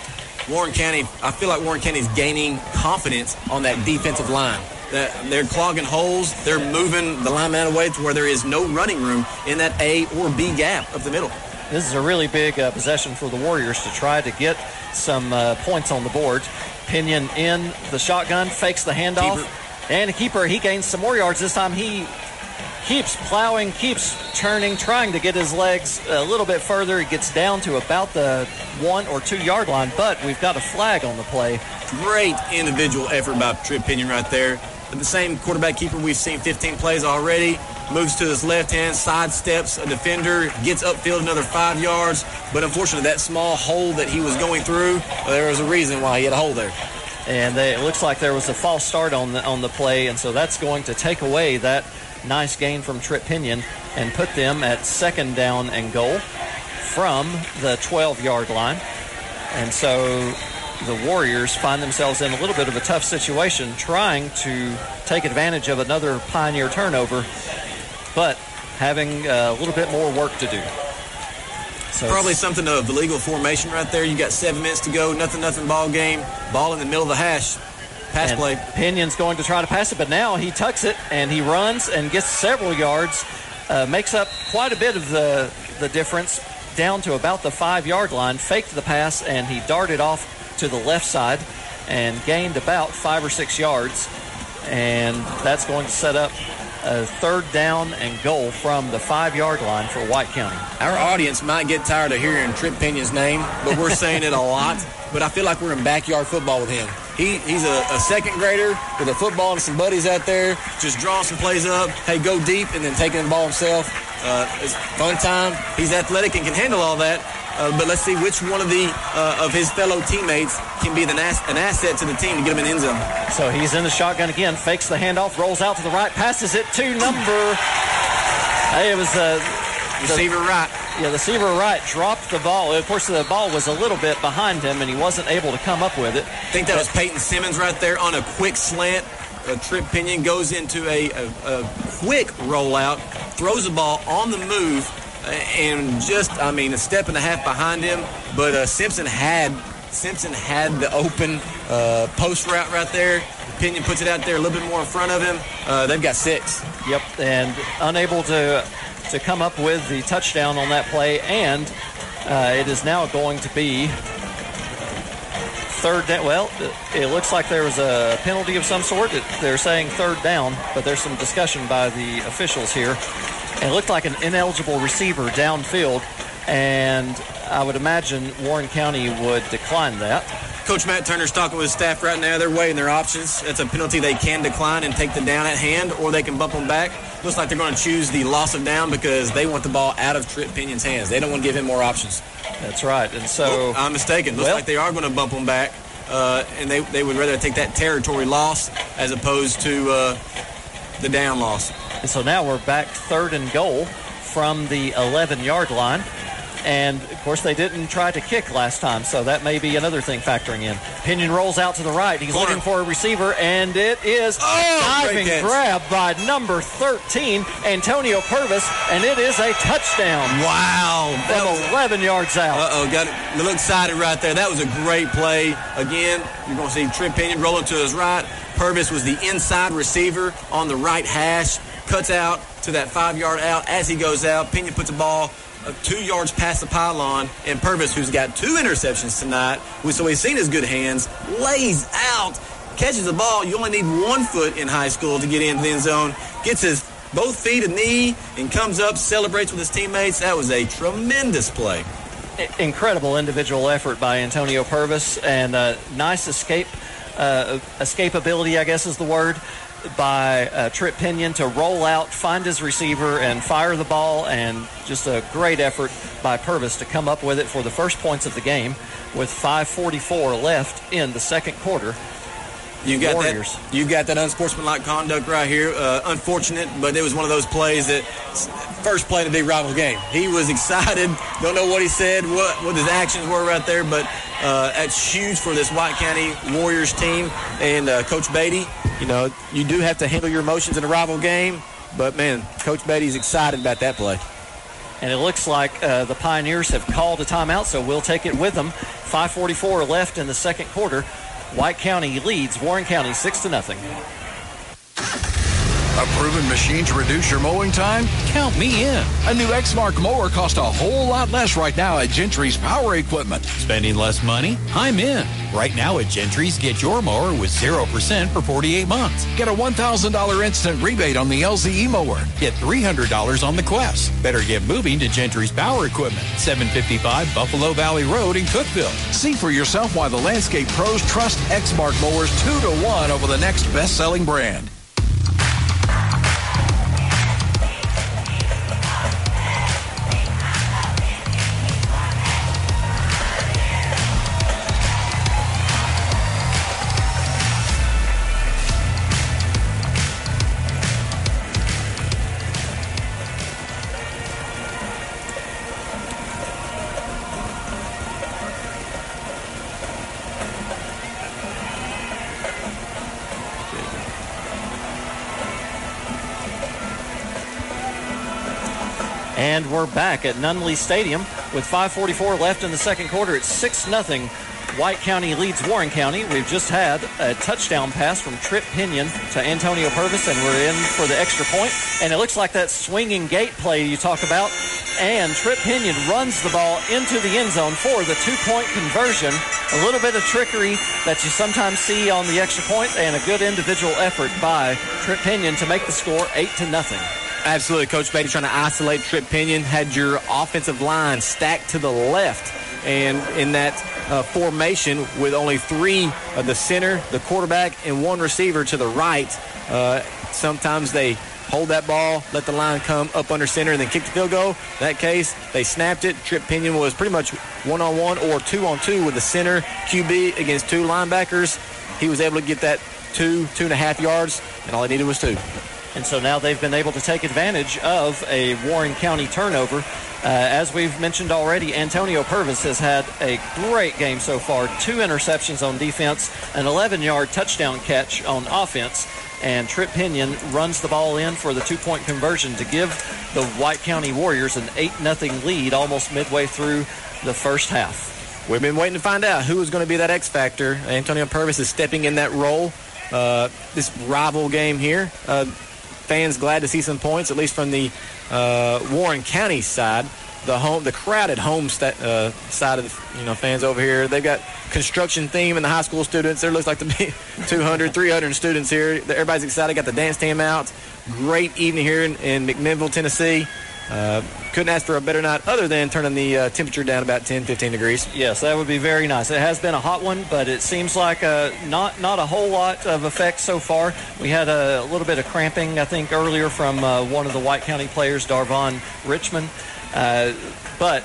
Warren County, I feel like Warren County is gaining confidence on that defensive line. They're clogging holes. They're moving the lineman away to where there is no running room in that A or B gap of the middle. This is a really big uh, possession for the Warriors to try to get some uh, points on the board. Pinion in the shotgun, fakes the handoff, keeper. and the keeper he gains some more yards. This time he keeps plowing, keeps turning, trying to get his legs a little bit further. He gets down to about the one or two yard line, but we've got a flag on the play. Great individual effort by Trip Pinion right there. The same quarterback keeper we've seen 15 plays already moves to his left hand, sidesteps a defender, gets upfield another five yards. But unfortunately, that small hole that he was going through, there was a reason why he had a hole there. And they, it looks like there was a false start on the on the play, and so that's going to take away that nice gain from Trip Pinion and put them at second down and goal from the 12 yard line. And so the Warriors find themselves in a little bit of a tough situation trying to take advantage of another Pioneer turnover, but having uh, a little bit more work to do. So Probably something of the legal formation right there. You got seven minutes to go, nothing, nothing ball game, ball in the middle of the hash. Pass and play. Pinion's going to try to pass it, but now he tucks it and he runs and gets several yards, uh, makes up quite a bit of the, the difference down to about the five yard line, faked the pass, and he darted off to the left side and gained about five or six yards. And that's going to set up a third down and goal from the five yard line for White County. Our audience might get tired of hearing Trip Pinion's name, but we're saying it a lot. But I feel like we're in backyard football with him. He, he's a, a, second grader with a football and some buddies out there, just drawing some plays up. Hey, go deep, and then taking the ball himself. Uh, it's fun time. He's athletic and can handle all that. Uh, but let's see which one of the uh, of his fellow teammates can be an, ass- an asset to the team to get him in the end zone. So he's in the shotgun again, fakes the handoff, rolls out to the right, passes it to number. Hey, it was uh, receiver right. Yeah, the receiver right dropped the ball. Of course, the ball was a little bit behind him, and he wasn't able to come up with it. I think that was Peyton Simmons right there on a quick slant. A trip pinion goes into a, a, a quick rollout, throws the ball on the move, and just, I mean, a step and a half behind him. But uh, Simpson had Simpson had the open uh, post route right there. Pinion puts it out there a little bit more in front of him. Uh, they've got six. Yep, and unable to to come up with the touchdown on that play and uh, it is now going to be third down. Well, it looks like there was a penalty of some sort. They're saying third down, but there's some discussion by the officials here. It looked like an ineligible receiver downfield, and I would imagine Warren County would decline that. Coach Matt Turner's talking with his staff right now. They're weighing their options. It's a penalty they can decline and take the down at hand, or they can bump them back. Looks like they're going to choose the loss of down because they want the ball out of Trip Pinion's hands. They don't want to give him more options. That's right. And so. Oh, I'm mistaken. Looks well, like they are going to bump them back, uh, and they, they would rather take that territory loss as opposed to uh, the down loss. And so now we're back third and goal from the 11 yard line. And of course, they didn't try to kick last time, so that may be another thing factoring in. Pinion rolls out to the right. He's Corner. looking for a receiver, and it is Oh, diving grab by number 13, Antonio Purvis, and it is a touchdown Wow. From was, 11 yards out. uh-oh, got it. A little excited right there. That was a great play. Again, you're going to see Trip Pinion rolling to his right. Purvis was the inside receiver on the right hash. Cuts out to that five-yard out. As he goes out, Pinion puts a ball uh, two yards past the pylon, and Purvis, who's got two interceptions tonight, so he's seen his good hands, lays out, catches the ball. You only need one foot in high school to get into the end zone. Gets his both feet and knee and comes up, celebrates with his teammates. That was a tremendous play. incredible individual effort by Antonio Purvis and uh, nice escape uh, escapability, I guess is the word, by uh, Trip Pinion to roll out, find his receiver, and fire the ball. And just a great effort by Purvis to come up with it for the first points of the game with 5:44 left in the second quarter. You got Warriors. that. You got that unsportsmanlike conduct right here. Uh, unfortunate, but it was one of those plays that first play in a big rival game. He was excited. Don't know what he said, what what his actions were right there, but uh, that's huge for this White County Warriors team and uh, Coach Beatty. You know, you do have to handle your emotions in a rival game, but man, Coach Beatty's excited about that play. And it looks like uh, the Pioneers have called a timeout, so we'll take it with them. 5:44 left in the second quarter. White County leads Warren County six to nothing. A proven machine to reduce your mowing time? Count me in. A new Exmark mower costs a whole lot less right now at Gentry's Power Equipment. Spending less money? I'm in. Right now at Gentry's, get your mower with 0% for 48 months. Get a $1,000 instant rebate on the LZE mower. Get $300 on the Quest. Better get moving to Gentry's Power Equipment, 755 Buffalo Valley Road in Cookeville. See for yourself why the landscape pros trust Exmark mowers 2 to 1 over the next best-selling brand. We're back at Nunley Stadium with 5:44 left in the second quarter. It's six nothing. White County leads Warren County. We've just had a touchdown pass from Trip Pinion to Antonio Purvis, and we're in for the extra point. And it looks like that swinging gate play you talk about. And Trip Pinion runs the ball into the end zone for the two-point conversion. A little bit of trickery that you sometimes see on the extra point, and a good individual effort by Trip Pinion to make the score eight to nothing. Absolutely. Coach Beatty trying to isolate Trip Pinion. Had your offensive line stacked to the left. And in that uh, formation with only three of the center, the quarterback, and one receiver to the right, uh, sometimes they hold that ball, let the line come up under center, and then kick the field goal. In that case, they snapped it. Trip Pinion was pretty much one-on-one or two-on-two with the center QB against two linebackers. He was able to get that two, two and a half yards, and all he needed was two. And so now they've been able to take advantage of a Warren County turnover. Uh, as we've mentioned already, Antonio Purvis has had a great game so far. Two interceptions on defense, an 11 yard touchdown catch on offense. And Trip Pinion runs the ball in for the two point conversion to give the White County Warriors an 8 0 lead almost midway through the first half. We've been waiting to find out who is going to be that X factor. Antonio Purvis is stepping in that role. Uh, this rival game here. Uh, fans glad to see some points, at least from the uh, Warren County side. the home, the crowded home sta- uh, side of the you know fans over here. They've got construction theme and the high school students. There looks like to be 200, 300 students here. Everybody's excited. Got the dance team out. Great evening here in, in McMinnville, Tennessee. Uh, couldn't ask for a better night other than turning the uh, temperature down about 10, 15 degrees. Yes, that would be very nice. It has been a hot one, but it seems like uh, not not a whole lot of effect so far. We had a, little bit of cramping, I think, earlier from uh, one of the White County players, Darvon Richmond, uh, but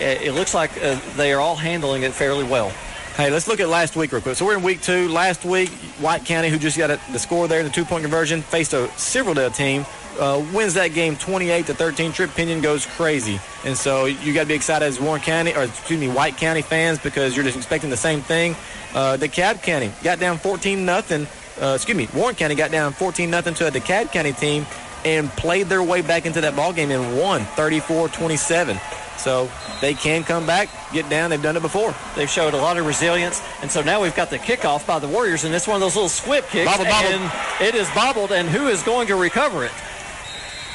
it, it, looks like uh, they are all handling it fairly well. Hey, let's look at last week real quick. So we're in week two. Last week, White County, who just got a, the score there in the two-point conversion, faced a Silverdale team uh, wins that game 28 to 13. Trip Pinion goes crazy, and so you got to be excited as Warren County or excuse me White County fans because you're just expecting the same thing. Uh, DeKalb County got down 14 nothing. Uh, excuse me, Warren County got down 14 nothing to a DeKalb County team and played their way back into that ball game and won 34-27. So they can come back, get down. They've done it before. They've showed a lot of resilience. And so now we've got the kickoff by the Warriors, and it's one of those little squib kicks. Bobbled, bobbled. And it is bobbled, and who is going to recover it?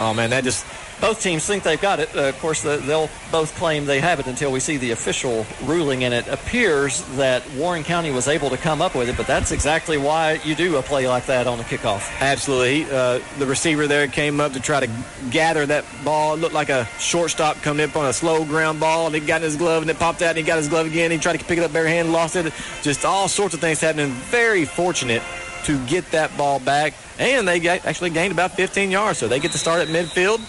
Oh man, that just both teams think they've got it. Uh, of course, the, they'll both claim they have it until we see the official ruling, and it appears that Warren County was able to come up with it. But that's exactly why you do a play like that on the kickoff. Absolutely, uh, the receiver there came up to try to gather that ball. It looked like a shortstop coming up on a slow ground ball, and he got in his glove, and it popped out, and he got his glove again. He tried to pick it up bare hand, lost it. Just all sorts of things happening. Very fortunate to get that ball back. And they actually gained about 15 yards, so they get to start at midfield.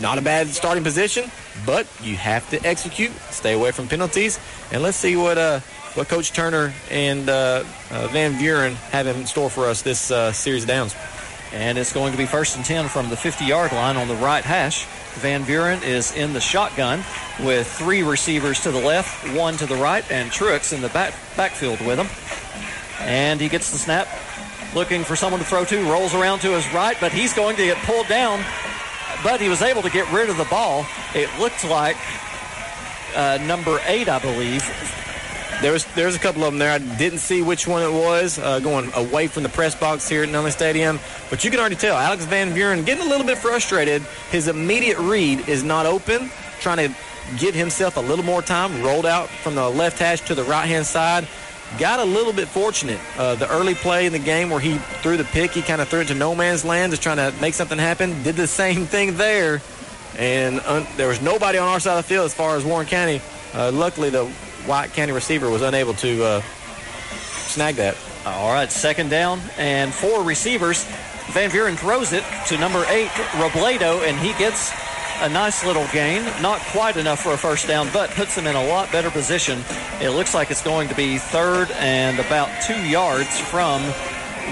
Not a bad starting position, but you have to execute, stay away from penalties, and let's see what uh, what Coach Turner and uh, uh, Van Buren have in store for us this uh, series of downs. And it's going to be first and 10 from the 50 yard line on the right hash. Van Buren is in the shotgun with three receivers to the left, one to the right, and Truex in the back, backfield with him. And he gets the snap, looking for someone to throw to, rolls around to his right, but he's going to get pulled down. But he was able to get rid of the ball. It looked like uh, number eight, I believe. There was there's a couple of them there. I didn't see which one it was uh, going away from the press box here at Nunley Stadium, but you can already tell Alex Van Buren getting a little bit frustrated. His immediate read is not open, trying to give himself a little more time. Rolled out from the left hash to the right hand side got a little bit fortunate. Uh, the early play in the game where he threw the pick, he kind of threw it to no man's land, just trying to make something happen. Did the same thing there, and un- there was nobody on our side of the field as far as Warren County. Uh, luckily, the White County receiver was unable to uh, snag that. All right, second down and four receivers. Van Buren throws it to number eight, Robledo, and he gets a nice little gain. Not quite enough for a first down, but puts them in a lot better position. It looks like it's going to be third and about two yards from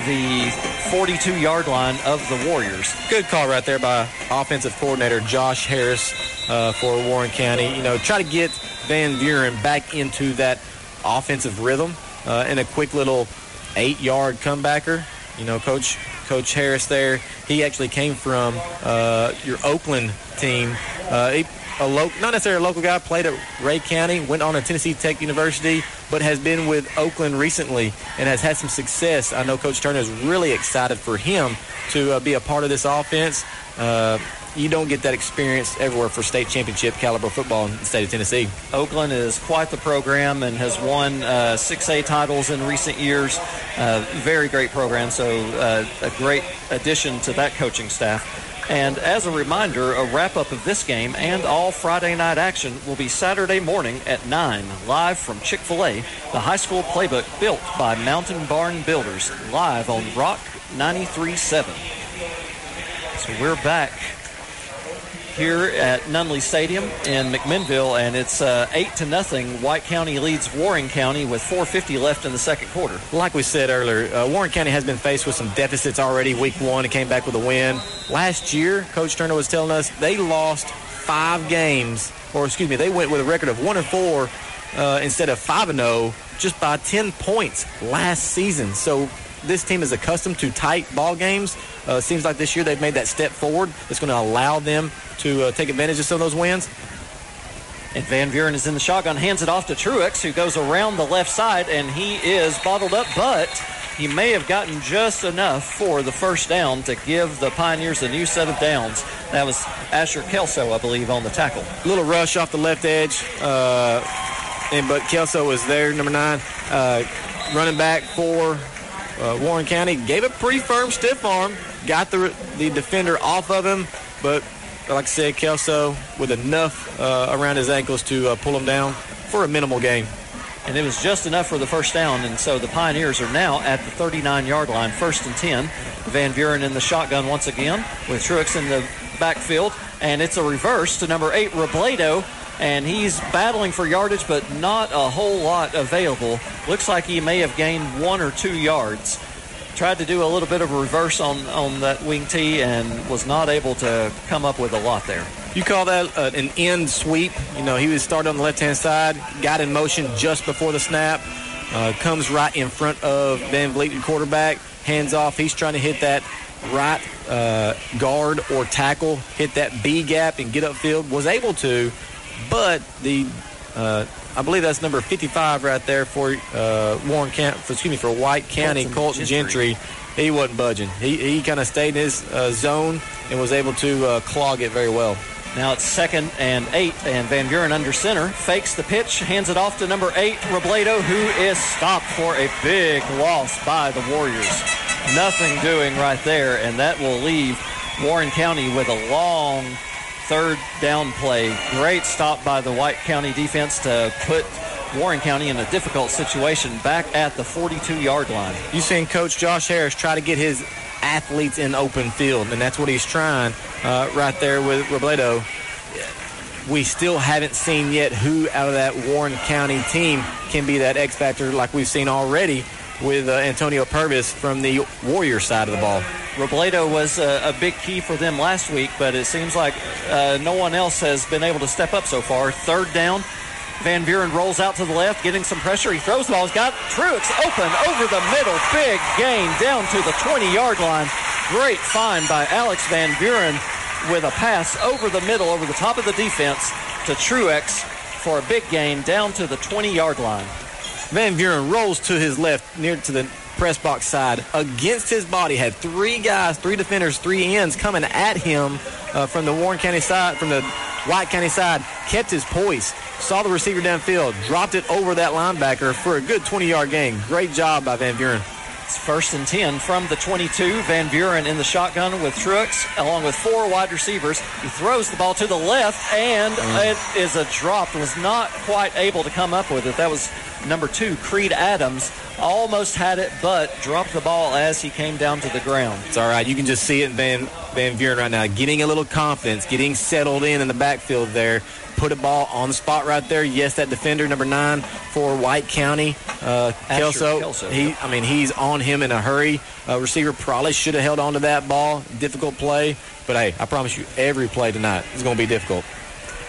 the 42 yard line of the Warriors. Good call right there by offensive coordinator Josh Harris uh, for Warren County. You know, try to get Van Buren back into that offensive rhythm uh, in a quick little eight yard comebacker. You know, Coach Coach Harris there. He actually came from uh, your Oakland team. Uh, he, a lo- not necessarily a local guy, played at Rhea County, went on to Tennessee Tech University, but has been with Oakland recently and has had some success. I know Coach Turner is really excited for him to uh, be a part of this offense. Uh, you don't get that experience everywhere for state championship caliber football in the state of Tennessee. Oakland is quite the program and has won uh, 6A titles in recent years. Uh, very great program, so uh, a great addition to that coaching staff. And as a reminder, a wrap up of this game and all Friday night action will be Saturday morning at 9, live from Chick fil A, the high school playbook built by Mountain Barn Builders, live on Rock 93.7. So we're back here at Nunley Stadium in McMinnville, and it's uh, eight to nothing. White County leads Warren County with 4:50 left in the second quarter. Like we said earlier, uh, Warren County has been faced with some deficits already. Week one, it came back with a win. Last year, Coach Turner was telling us they lost five games, or excuse me, they went with a record of one and four uh, instead of five and zero, just by 10 points last season. So this team is accustomed to tight ball games. Uh, seems like this year they've made that step forward. It's going to allow them to uh, take advantage of some of those wins. And Van Buren is in the shotgun, hands it off to Truex, who goes around the left side, and he is bottled up, but he may have gotten just enough for the first down to give the Pioneers a new set of downs. That was Asher Kelso, I believe, on the tackle. A little rush off the left edge, uh, and but Kelso was there, number nine, uh, running back for uh, Warren County. Gave a pretty firm stiff arm, got the the defender off of him, but like I said, Kelso with enough uh, around his ankles to uh, pull him down for a minimal game. and it was just enough for the first down. And so the Pioneers are now at the 39 yard line, first and 10. Van Buren in the shotgun once again with Truex in the backfield, and it's a reverse to number eight, Robledo. And he's battling for yardage, but not a whole lot available. Looks like he may have gained one or two yards tried to do a little bit of a reverse on, on that wing T and was not able to come up with a lot there. You call that uh, an end sweep. You know, he was started on the left hand side, got in motion just before the snap, uh, comes right in front of Van Vliet, the quarterback, hands off. He's trying to hit that right uh, guard or tackle, hit that B gap and get upfield. Was able to, but the uh, I believe that's number 55 right there for uh, Warren County, excuse me, for White County, Colton, Colton Gentry. Gentry. He wasn't budging. He, he kind of stayed in his uh, zone and was able to uh, clog it very well. Now it's second and eight, and Van Buren under center fakes the pitch, hands it off to number eight, Robledo, who is stopped for a big loss by the Warriors. Nothing doing right there, and that will leave Warren County with a long third down play. Great stop by the White County defense to put Warren County in a difficult situation back at the 42 yard line. You've seen Coach Josh Harris try to get his athletes in open field, and that's what he's trying uh, right there with Robledo. We still haven't seen yet who out of that Warren County team can be that X factor like we've seen already with uh, Antonio Purvis from the Warrior side of the ball. Robledo was a, a, big key for them last week, but it seems like uh, no one else has been able to step up so far. Third down. Van Buren rolls out to the left, getting some pressure. He throws the ball. He's got Truex open over the middle. Big gain down to the 20 yard line. Great find by Alex Van Buren with a pass over the middle, over the top of the defense to Truex for a big gain down to the 20 yard line. Van Buren rolls to his left near to the press box side against his body. Had three guys, three defenders, three ends coming at him uh, from the Warren County side, from the White County side. Kept his poise, saw the receiver downfield, dropped it over that linebacker for a good 20 yard gain. Great job by Van Buren. It's first and 10 from the 22. Van Buren in the shotgun with Truex, along with four wide receivers. He throws the ball to the left, and mm. it is a drop. Was not quite able to come up with it. That was number two, Creed Adams. Almost had it, but dropped the ball as he came down to the ground. It's all right. You can just see it, Van Van Buren right now, getting a little confidence, getting settled in in the backfield there put a ball on the spot right there. Yes, that defender, number nine for White County, uh, Kelso. Kelso. He, I mean, he's on him in a hurry. Uh, receiver probably should have held on to that ball. Difficult play, but hey, I promise you, every play tonight is going to be difficult.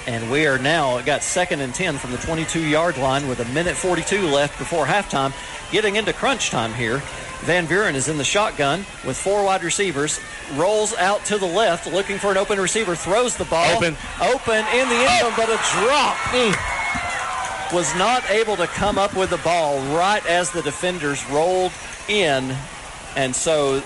And we are now got second and 10 from the 22 yard line with a minute 42 left before halftime. Getting into crunch time here. Van Buren is in the shotgun with four wide receivers, rolls out to the left looking for an open receiver, throws the ball. Open. Open in the end zone, but a drop. Mm. Was not able to come up with the ball right as the defenders rolled in. And so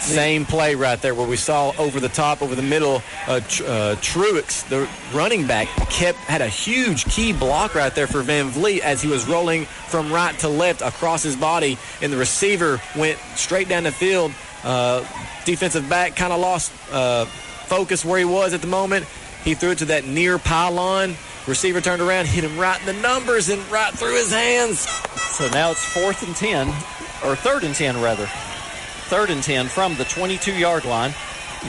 same play right there where we saw over the top, over the middle, uh, uh, Truex, the running back, kept had a huge key block right there for Van Vliet as he was rolling from right to left across his body, and the receiver went straight down the field. Uh, defensive back kind of lost uh, focus where he was at the moment. He threw it to that near pylon. Receiver turned around, hit him right in the numbers and right through his hands. So now it's fourth and 10, or third and 10 rather third and 10 from the 22 yard line.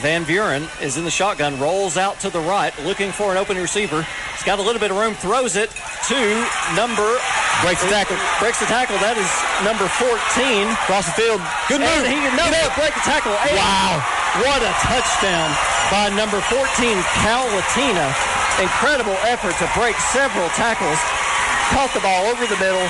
Van Buren is in the shotgun, rolls out to the right, looking for an open receiver. He's got a little bit of room, throws it to number. Breaks the tackle. Breaks the tackle. That is number 14. Across the field. Good move. And he another break the tackle. And wow. What a touchdown by number 14, Cal Latina. Incredible effort to break several tackles. Caught the ball over the middle,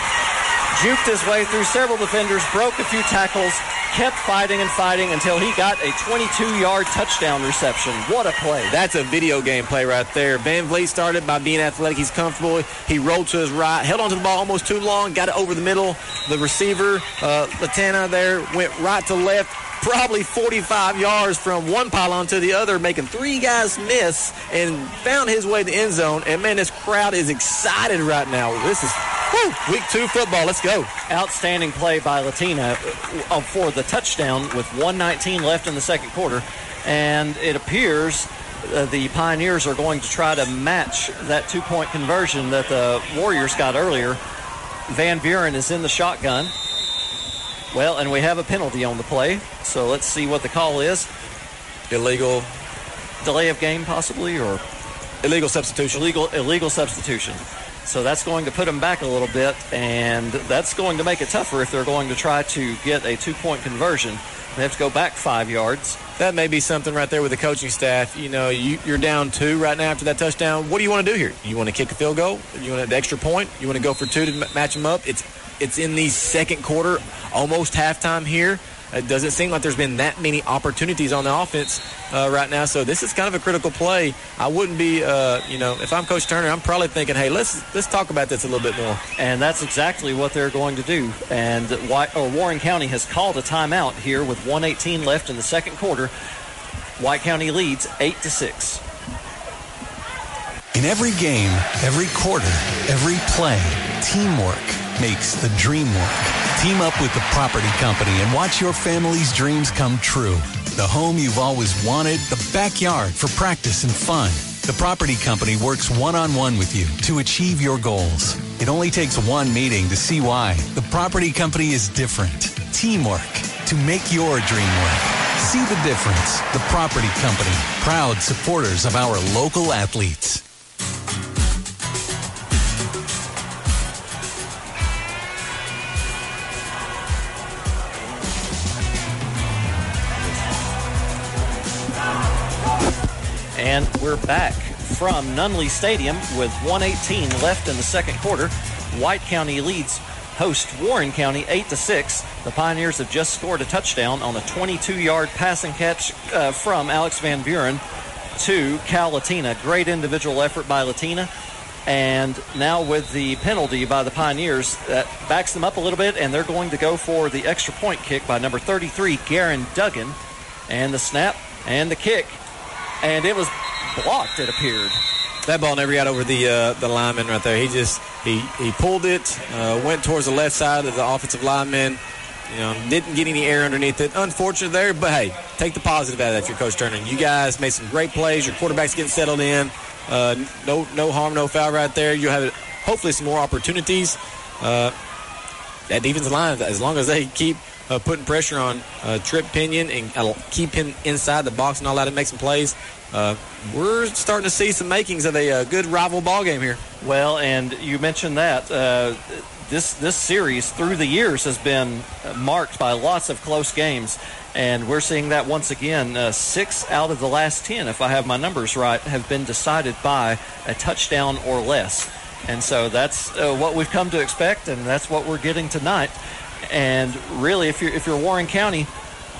juked his way through several defenders, broke a few tackles, kept fighting and fighting until he got a 22-yard touchdown reception. What a play. That's a video game play right there. Van Vliet started by being athletic. He's comfortable. He rolled to his right, held onto the ball almost too long, got it over the middle. The receiver, uh, Latina there, went right to left, probably 45 yards from one pylon to the other, making three guys miss and found his way to the end zone. And man, this crowd is excited right now. This is whew, week two football. Let's go. Outstanding play by Latina uh, for the touchdown with 119 left in the second quarter. And it appears uh, the Pioneers are going to try to match that two point conversion that the Warriors got earlier. Van Buren is in the shotgun. Well, and we have a penalty on the play, so let's see what the call is. Illegal delay of game, possibly, or illegal substitution. Illegal illegal substitution. So that's going to put them back a little bit, and that's going to make it tougher if they're going to try to get a two-point conversion. They have to go back five yards. That may be something right there with the coaching staff. You know, you, are down two right now after that touchdown. What do you want to do here? You want to kick a field goal? You want an extra point? You want to go for two to match them up? It's it's in the second quarter, almost halftime here. It doesn't seem like there's been that many opportunities on the offense uh, right now. So this is kind of a critical play. I wouldn't be, uh, you know, if I'm Coach Turner, I'm probably thinking, hey, let's let's talk about this a little bit more. And that's exactly what they're going to do. And White, or Warren County has called a timeout here with 118 left in the second quarter. White County leads eight to six. In every game, every quarter, every play, teamwork makes the dream work. Team up with the property company and watch your family's dreams come true. The home you've always wanted, the backyard for practice and fun. The property company works one on one with you to achieve your goals. It only takes one meeting to see why. The property company is different. Teamwork to make your dream work. See the difference. The property company, proud supporters of our local athletes. And we're back from Nunley Stadium with 118 left in the second quarter. White County leads host Warren County 8 to 6. The Pioneers have just scored a touchdown on a 22-yard passing catch uh, from Alex Van Buren to Cal Latina. Great individual effort by Latina. And now with the penalty by the Pioneers, that backs them up a little bit, and they're going to go for the extra point kick by number 33, Garen Duggan. And the snap and the kick and it was blocked. It appeared. That ball never got over the uh, the lineman right there. He just he he pulled it, uh, went towards the left side of the offensive lineman. You know, didn't get any air underneath it. Unfortunate there, but hey, take the positive out of that. If you're Coach Turner, you guys made some great plays. Your quarterback's getting settled in. Uh, no no harm, no foul right there. You have hopefully some more opportunities. Uh, that defensive line, as long as they keep uh, putting pressure on uh, Trip Pinion and uh, keep him inside the box and all that and make some plays. Uh, we're starting to see some makings of a, uh, good rival ball game here. Well, and you mentioned that this this series through the years has been marked by lots of close games, and we're seeing that once again. Six out of the last ten, if I have my numbers right, have been decided by a touchdown or less, and so that's uh, what we've come to expect, and that's what we're getting tonight. And really, if you're if you're Warren County,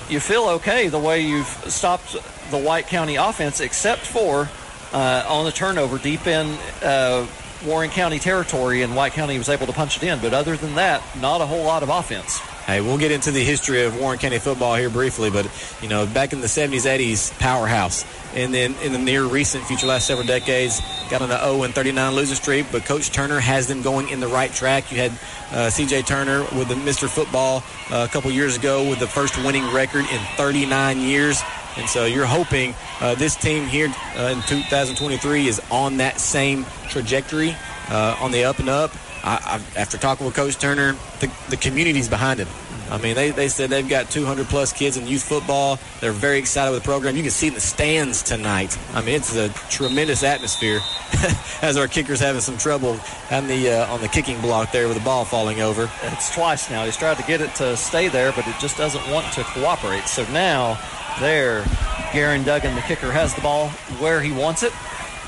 you feel okay the way you've stopped the White County offense, except for uh, on the turnover deep in uh, Warren County territory, and White County was able to punch it in. But other than that, not a whole lot of offense. Hey, we'll get into the history of Warren County football here briefly, but you know, back in the 70s, 80s, powerhouse, and then in the near recent future, last several decades, got on an 0 and 39 losing streak. But Coach Turner has them going in the right track. You had uh, C.J. Turner with the Mr. Football uh, a couple years ago with the first winning record in 39 years. And so you're hoping uh, this team here uh, in 2023 is on that same trajectory, uh, on the up and up. I, I, after talking with Coach Turner, the, the community's behind him. I mean, they, they said they've got 200 plus kids in youth football. They're very excited with the program. You can see the stands tonight. I mean, it's a tremendous atmosphere as our kicker's having some trouble on the uh, on the kicking block there with the ball falling over. It's twice now. He's tried to get it to stay there, but it just doesn't want to cooperate. So now there. Garen Duggan, the kicker, has the ball where he wants it.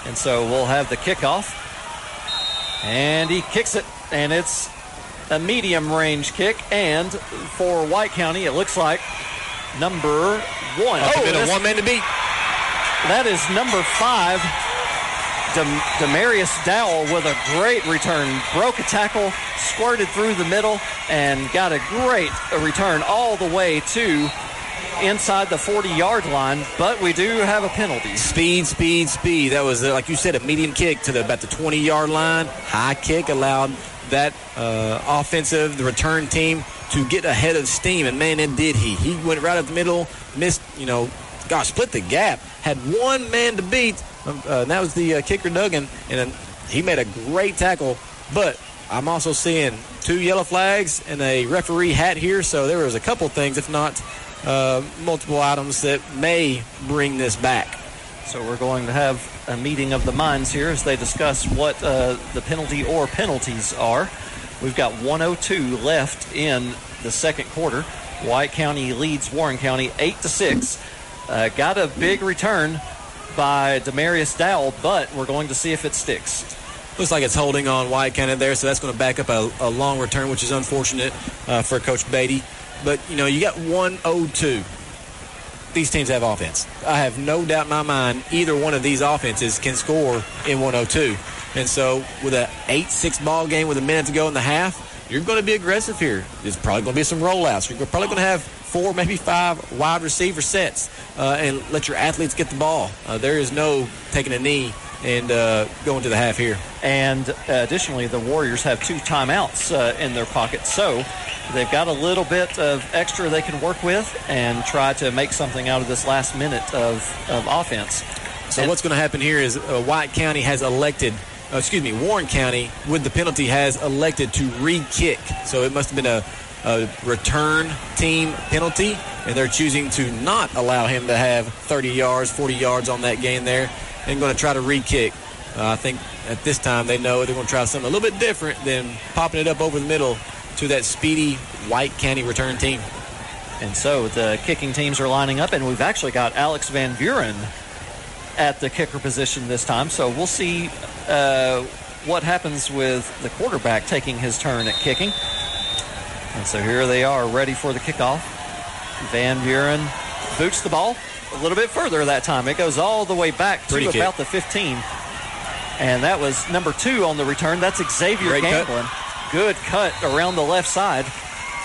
And so we'll have the kickoff. And he kicks it, and it's a medium range kick. And for White County, it looks like number one. Oh, this- one man to beat. that is number five, Dem- Demarius Dowell with a great return. Broke a tackle, squirted through the middle, and got a great return all the way to inside the 40 yard line. But we do have a penalty. Speed, speed, speed. That was, uh, like you said, a medium kick to the, about the 20 yard line. High kick allowed that uh, offensive, the return team, to get ahead of steam. And man, and did he. He went right up the middle, missed, you know, gosh, split the gap. Had one man to beat. Um, uh, that was the uh, kicker, Duggan. And he made a great tackle. But I'm also seeing two yellow flags and a referee hat here. So there was a couple things, if not uh, multiple items, that may bring this back. So we're going to have a meeting of the minds here as they discuss what uh, the penalty or penalties are. We've got 102 left in the second quarter. White County leads Warren County 8 to 6. Uh, got a big return by Demarius Dowell, but we're going to see if it sticks. Looks like it's holding on White County there, so that's going to back up a, a long return, which is unfortunate uh, for Coach Beatty. But, you know, you got 102. These teams have offense. I have no doubt in my mind either one of these offenses can score in 102. And so, with an 8 6 ball game with a minute to go in the half, you're going to be aggressive here. There's probably going to be some rollouts. You're probably going to have four, maybe five wide receiver sets uh, and let your athletes get the ball. Uh, there is no taking a knee and uh, going to the half here. And uh, additionally, the Warriors have two timeouts uh, in their pocket, so they've got a little bit of extra they can work with and try to make something out of this last minute of, of offense. So what's going to happen here is uh, White County has elected, uh, excuse me, Warren County with the penalty has elected to re-kick. So it must have been a, a return team penalty, and they're choosing to not allow him to have 30 yards, 40 yards on that game there, and going to try to re-kick. Uh, I think at this time they know they're going to try something a little bit different than popping it up over the middle to that speedy White County return team. And so the kicking teams are lining up, and we've actually got Alex Van Buren at the kicker position this time. So we'll see uh, what happens with the quarterback taking his turn at kicking. And so here they are, ready for the kickoff. Van Buren boots the ball a little bit further that time. It goes all the way back Pretty to kick. about the 15. And that was number two on the return. That's Xavier Great cut. Good cut around the left side.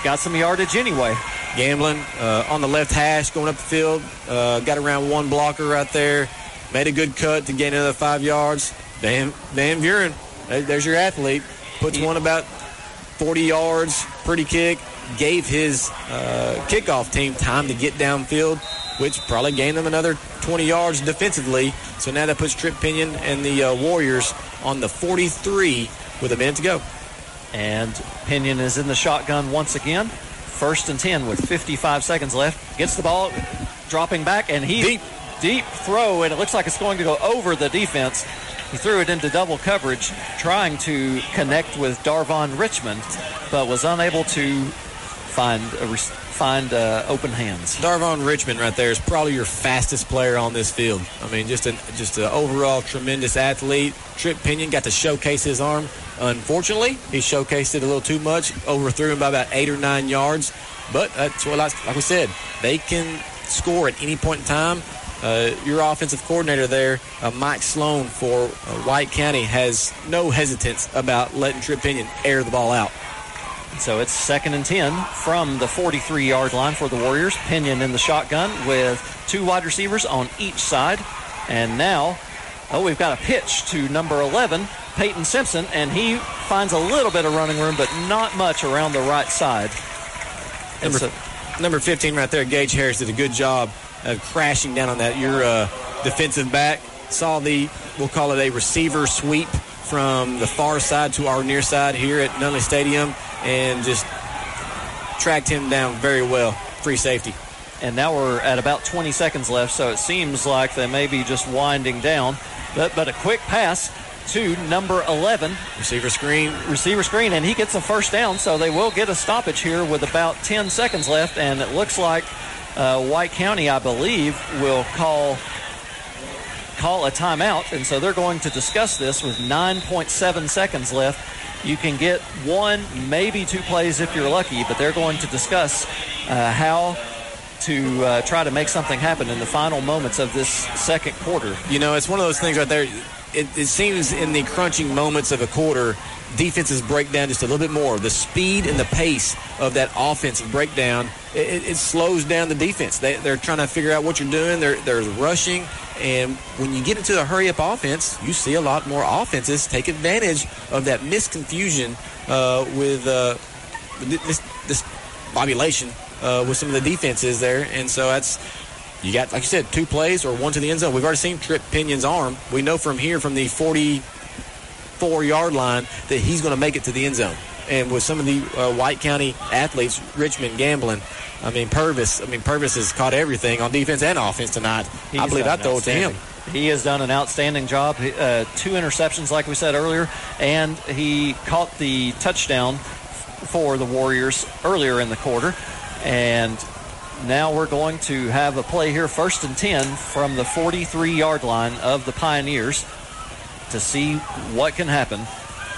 Got some yardage anyway. Gambling uh, on the left hash, going up the field. Uh, got around one blocker right there. Made a good cut to gain another five yards. Van, Van Buren, there's your athlete. Puts one about 40 yards, pretty kick. Gave his uh, kickoff team time to get downfield, which probably gained them another 20 yards defensively. So now that puts Trip Pinion and the uh, Warriors on the 43 with a minute to go. And Pinion is in the shotgun once again. First and 10 with 55 seconds left. Gets the ball, dropping back, and he Deep. deep throw, and it looks like it's going to go over the defense. He threw it into double coverage, trying to connect with Darvon Richmond, but was unable to find a, re- find uh, open hands. Darvon Richmond right there is probably your fastest player on this field. I mean, just an just an overall tremendous athlete. Trip Pinion got to showcase his arm. Unfortunately, he showcased it a little too much, overthrew him by about eight or nine yards. But that's what, like, like we said, they can score at any point in time. Uh, your offensive coordinator there, uh, Mike Sloan for uh, White County, has no hesitance about letting Trip Pinion air the ball out. So it's second and 10 from the 43 yard line for the Warriors. Pinion in the shotgun with two wide receivers on each side. And now, oh, we've got a pitch to number 11, Peyton Simpson, and he finds a little bit of running room, but not much around the right side. Number, so, number 15 right there, Gage Harris did a good job of crashing down on that. Your uh, defensive back saw the, we'll call it a receiver sweep from the far side to our near side here at Nunley Stadium and just tracked him down very well. Free safety. and now we're at about 20 seconds left, so it seems like they may be just winding down. But, but a quick pass to number 11, Receiver screen. receiver screen, and he gets a first down, so they will get a stoppage here with about 10 seconds left, and it looks like uh, White County, I believe, will call call a timeout, and so they're going to discuss this with 9.7 seconds left You can get one, maybe two plays if you're lucky, but they're going to discuss uh, how to uh, try to make something happen in the final moments of this second quarter. You know, it's one of those things right there. It, it seems in the crunching moments of a quarter, defenses break down just a little bit more. The speed and the pace of that offensive breakdown, it, it slows down the defense. They, are trying to figure out what you're doing. They're, they're rushing. And when you get into a hurry up offense, you see a lot more offenses take advantage of that misconfusion uh, with uh, this, this population uh, with some of the defenses there. And so that's you got, like you said, two plays or one to the end zone. We've already seen Trip Pinion's arm. We know from here, from the 44 yard line, that he's going to make it to the end zone. And with some of the uh, White County athletes, Richmond gambling, I mean, Purvis, I mean, Purvis has caught everything on defense and offense tonight. He's I believe I throw it to him. He has done an outstanding job. Uh, two interceptions, like we said earlier, and he caught the touchdown for the Warriors earlier in the quarter. And now we're going to have a play here, first and 10 from the 43 yard line of the Pioneers to see what can happen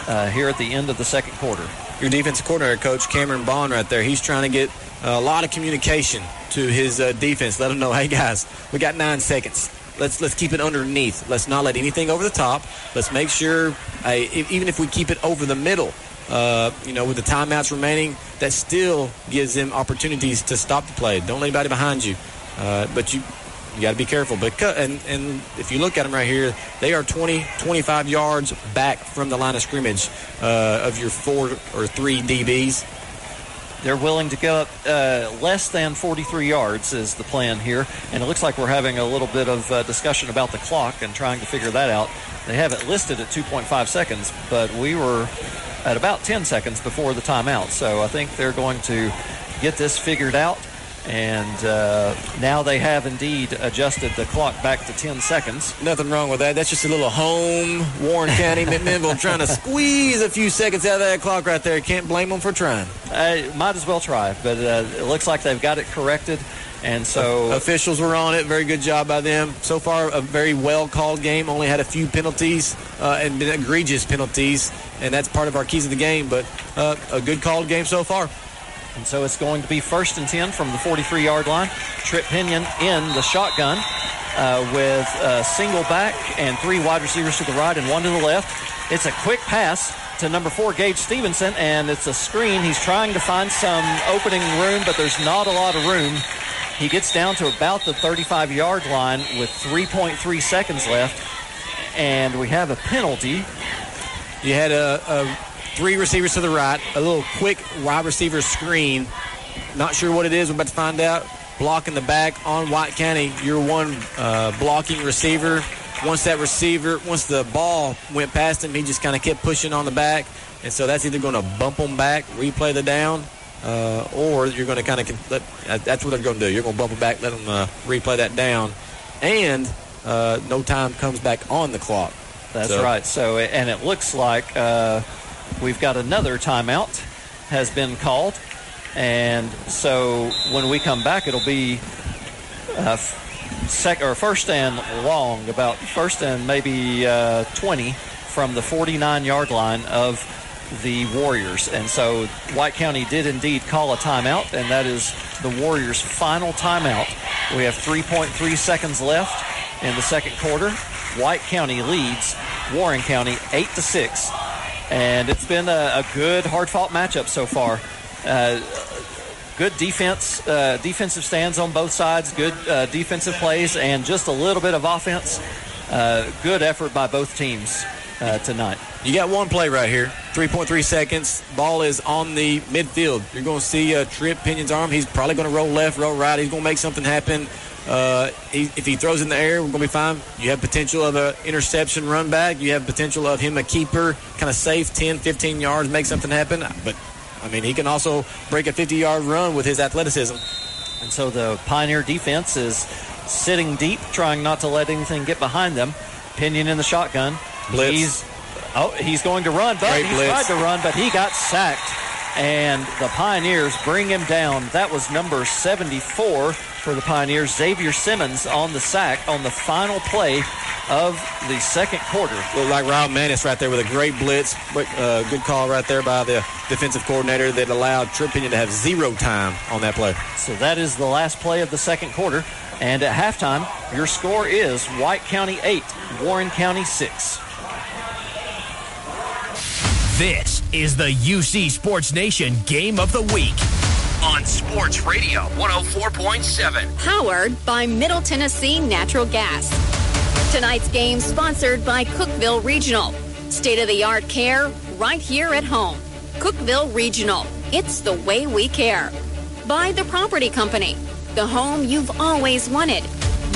uh, here at the end of the second quarter. Your defensive coordinator, Coach Cameron Bond, right there, he's trying to get a lot of communication to his uh, defense. Let them know, hey guys, we got nine seconds. Let's let's keep it underneath. Let's not let anything over the top. Let's make sure, uh, even if we keep it over the middle, uh, you know, with the timeouts remaining, that still gives them opportunities to stop the play. Don't let anybody behind you. Uh, but you you got to be careful. But and and if you look at them right here, they are 20, 25 yards back from the line of scrimmage uh, of your four or three DBs. They're willing to go up uh, less than 43 yards is the plan here, and it looks like we're having a little bit of uh, discussion about the clock and trying to figure that out. They have it listed at 2.5 seconds, but we were at about 10 seconds before the timeout. So I think they're going to get this figured out. And uh, now they have indeed adjusted the clock back to 10 seconds. Nothing wrong with that. That's just a little home Warren County McMinnville trying to squeeze a few seconds out of that clock right there. Can't blame them for trying. Uh, might as well try, but uh, it looks like they've got it corrected. And so officials were on it. Very good job by them. So far, a very well called game. Only had a few penalties uh, and egregious penalties, and that's part of our keys of the game. But uh, a good called game so far. And so it's going to be first and 10 from the 43 yard line. Trip Pinion in the shotgun uh, with a single back and three wide receivers to the right and one to the left. It's a quick pass to number four, Gage Stevenson, and it's a screen. He's trying to find some opening room, but there's not a lot of room. He gets down to about the 35 yard line with 3.3 seconds left, and we have a penalty. You had a, a three receivers to the right, a little quick wide receiver screen. Not sure what it is. We're about to find out. Blocking the back on White County. Your one uh, blocking receiver. Once that receiver, once the ball went past him, he just kind of kept pushing on the back. And so that's either going to bump him back, replay the down, uh, or you're going to kind of let, that's what they're going to do. You're going to bump it back, let them uh, replay that down, and uh, no time comes back on the clock. That's so. right. So and it looks like uh, we've got another timeout has been called, and so when we come back, it'll be uh, sec or first and long, about first and maybe uh, 20 from the 49 yard line of the Warriors. And so White County did indeed call a timeout, and that is the Warriors' final timeout. We have 3.3 seconds left in the second quarter. White County leads Warren County 8 to 6. And it's been a, a good, hard fought matchup so far. Uh, good defense, uh, defensive stands on both sides, good uh, defensive plays, and just a little bit of offense. Uh, good effort by both teams uh, tonight. You got one play right here. 3.3 seconds. Ball is on the midfield. You're going to see a Trip Pinion's arm. He's probably going to roll left, roll right. He's going to make something happen. Uh, he, if he throws in the air, we're going to be fine. You have potential of an interception run back. You have potential of him a keeper, kind of safe, 10, 15 yards, make something happen. But, I mean, he can also break a 50 yard run with his athleticism. And so the Pioneer defense is sitting deep, trying not to let anything get behind them. Pinion in the shotgun. Blitz. He's oh, he's going to run, but Great he blitz. tried to run, but he got sacked. and the Pioneers bring him down. That was number 74 for the Pioneers, Xavier Simmons on the sack on the final play of the second quarter. Looked like Rob Manis right there with a great blitz. Uh, good call right there by the defensive coordinator that allowed Trip Pinion to have zero time on that play. So that is the last play of the second quarter. And at halftime, your score is White County 8, Warren County 6. This is the UC Sports Nation Game of the Week on Sports Radio 104.7. Powered by Middle Tennessee Natural Gas. Tonight's game sponsored by Cookeville Regional. State of the art care right here at home. Cookeville Regional. It's the way we care. By the Property Company. The home you've always wanted.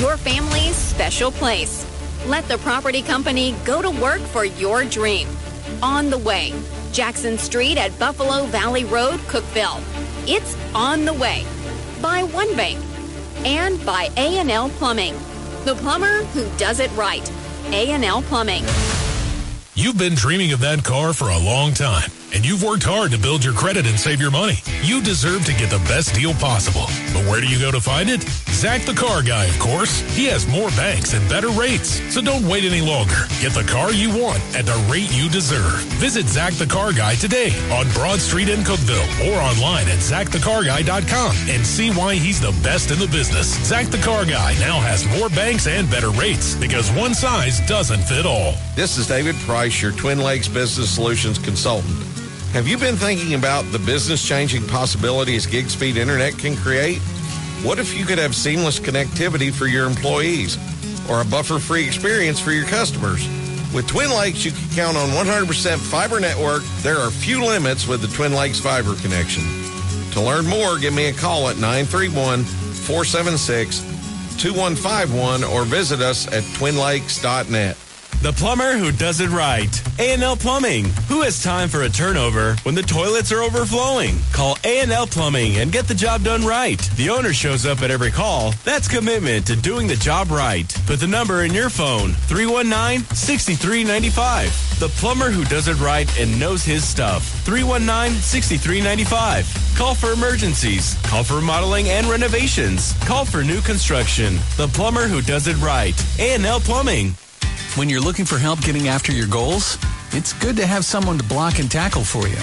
Your family's special place. Let the Property Company go to work for your dream. On the way. Jackson Street at Buffalo Valley Road, Cookeville. It's on the way. By One Bank. And by A&L Plumbing. The plumber who does it right. A&L Plumbing. You've been dreaming of that car for a long time and you've worked hard to build your credit and save your money. You deserve to get the best deal possible. But where do you go to find it? Zach the Car Guy, of course. He has more banks and better rates. So don't wait any longer. Get the car you want at the rate you deserve. Visit Zach the Car Guy today on Broad Street in Cookeville or online at zachthecarguy.com and see why he's the best in the business. Zach the Car Guy now has more banks and better rates because one size doesn't fit all. This is David Price, your Twin Lakes Business Solutions consultant. Have you been thinking about the business changing possibilities gig speed internet can create? What if you could have seamless connectivity for your employees or a buffer free experience for your customers? With Twin Lakes, you can count on 100% fiber network. There are few limits with the Twin Lakes fiber connection. To learn more, give me a call at 931 476 2151 or visit us at twinlakes.net. The plumber who does it right. A&L Plumbing. Who has time for a turnover when the toilets are overflowing? Call A&L Plumbing and get the job done right. The owner shows up at every call. That's commitment to doing the job right. Put the number in your phone. 319-6395. The plumber who does it right and knows his stuff. 319-6395. Call for emergencies. Call for remodeling and renovations. Call for new construction. The plumber who does it right. A&L Plumbing. When you're looking for help getting after your goals, it's good to have someone to block and tackle for you.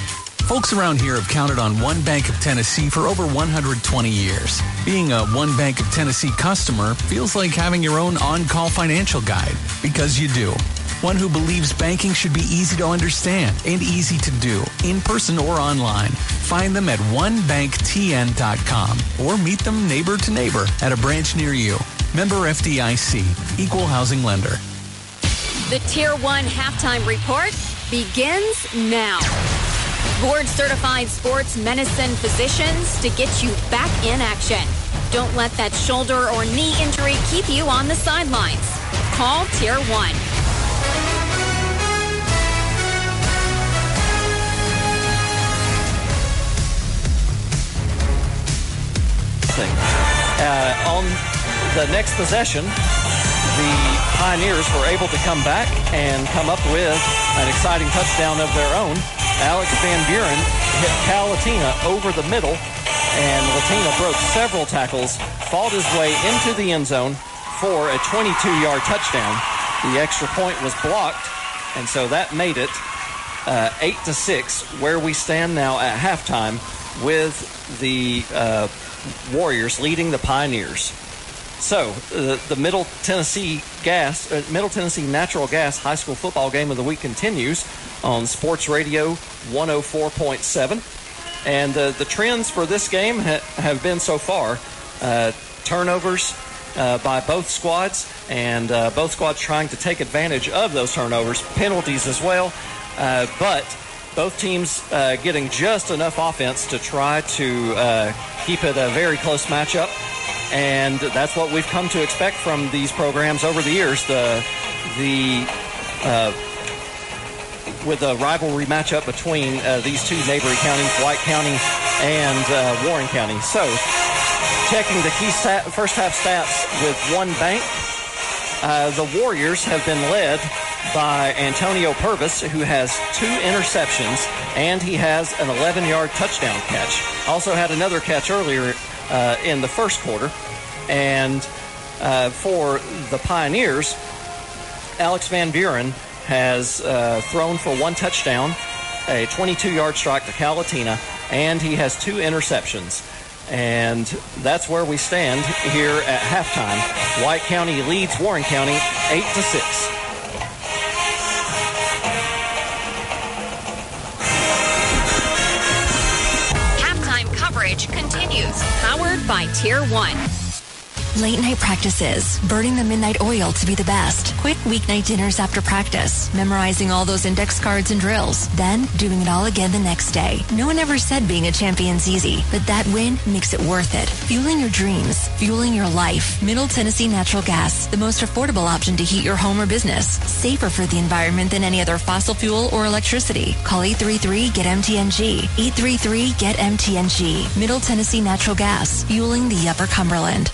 Folks around here have counted on One Bank of Tennessee for over 120 years. Being a One Bank of Tennessee customer feels like having your own on-call financial guide, because you do. One who believes banking should be easy to understand and easy to do, in person or online. Find them at onebanktn.com or meet them neighbor to neighbor at a branch near you. Member FDIC, Equal Housing Lender. The Tier 1 halftime report begins now. Board certified sports medicine physicians to get you back in action. Don't let that shoulder or knee injury keep you on the sidelines. Call Tier 1. Uh, on the next possession, the Pioneers were able to come back and come up with an exciting touchdown of their own. Alex Van Buren hit Cal Latina over the middle, and Latina broke several tackles, fought his way into the end zone for a 22-yard touchdown. The extra point was blocked, and so that made it uh, eight to six, where we stand now at halftime with the uh, Warriors leading the Pioneers. So uh, the Middle Tennessee Gas, uh, Middle Tennessee Natural Gas High School Football Game of the Week continues on Sports Radio 104.7, and uh, the trends for this game ha- have been so far uh, turnovers uh, by both squads, and both squads trying to take advantage of those turnovers, penalties as well, but both teams uh, getting just enough offense to try to uh, keep it a very close matchup. And that's what we've come to expect from these programs over the years. The the uh, with a rivalry matchup between uh, these two neighboring counties, White County and uh, Warren County. So, checking the key stat, first half stats with one bank. Uh, the Warriors have been led by Antonio Purvis, who has two interceptions, and he has an 11 yard touchdown catch. Also had another catch earlier uh, in the first quarter. And uh, for the Pioneers, Alex Van Buren has uh, thrown for one touchdown, a 22 yard strike to Cal Latina, and he has two interceptions. And that's where we stand here at halftime. White County leads Warren County 8 to 6. Halftime coverage continues. Powered by Tier 1. Late night practices, burning the midnight oil to be the best. Quick weeknight dinners after practice, memorizing all those index cards and drills, then doing it all again the next day. No one ever said being a champion's easy, but that win makes it worth it. Fueling your dreams, fueling your life. Middle Tennessee Natural Gas, the most affordable option to heat your home or business. Safer for the environment than any other fossil fuel or electricity. Call 833-GET-MTNG. 833-GET-MTNG. Middle Tennessee Natural Gas, fueling the Upper Cumberland.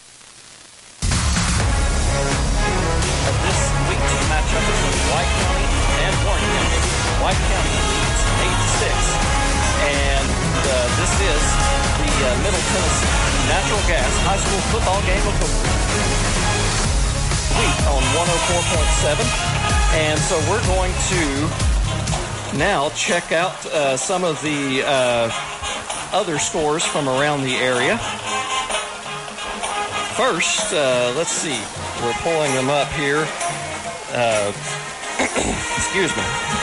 Middle Tennessee Natural Gas High School football game of the week on 104.7. And so we're going to now check out uh, some of the uh, other scores from around the area. First, uh, let's see. We're pulling them up here. Uh, excuse me.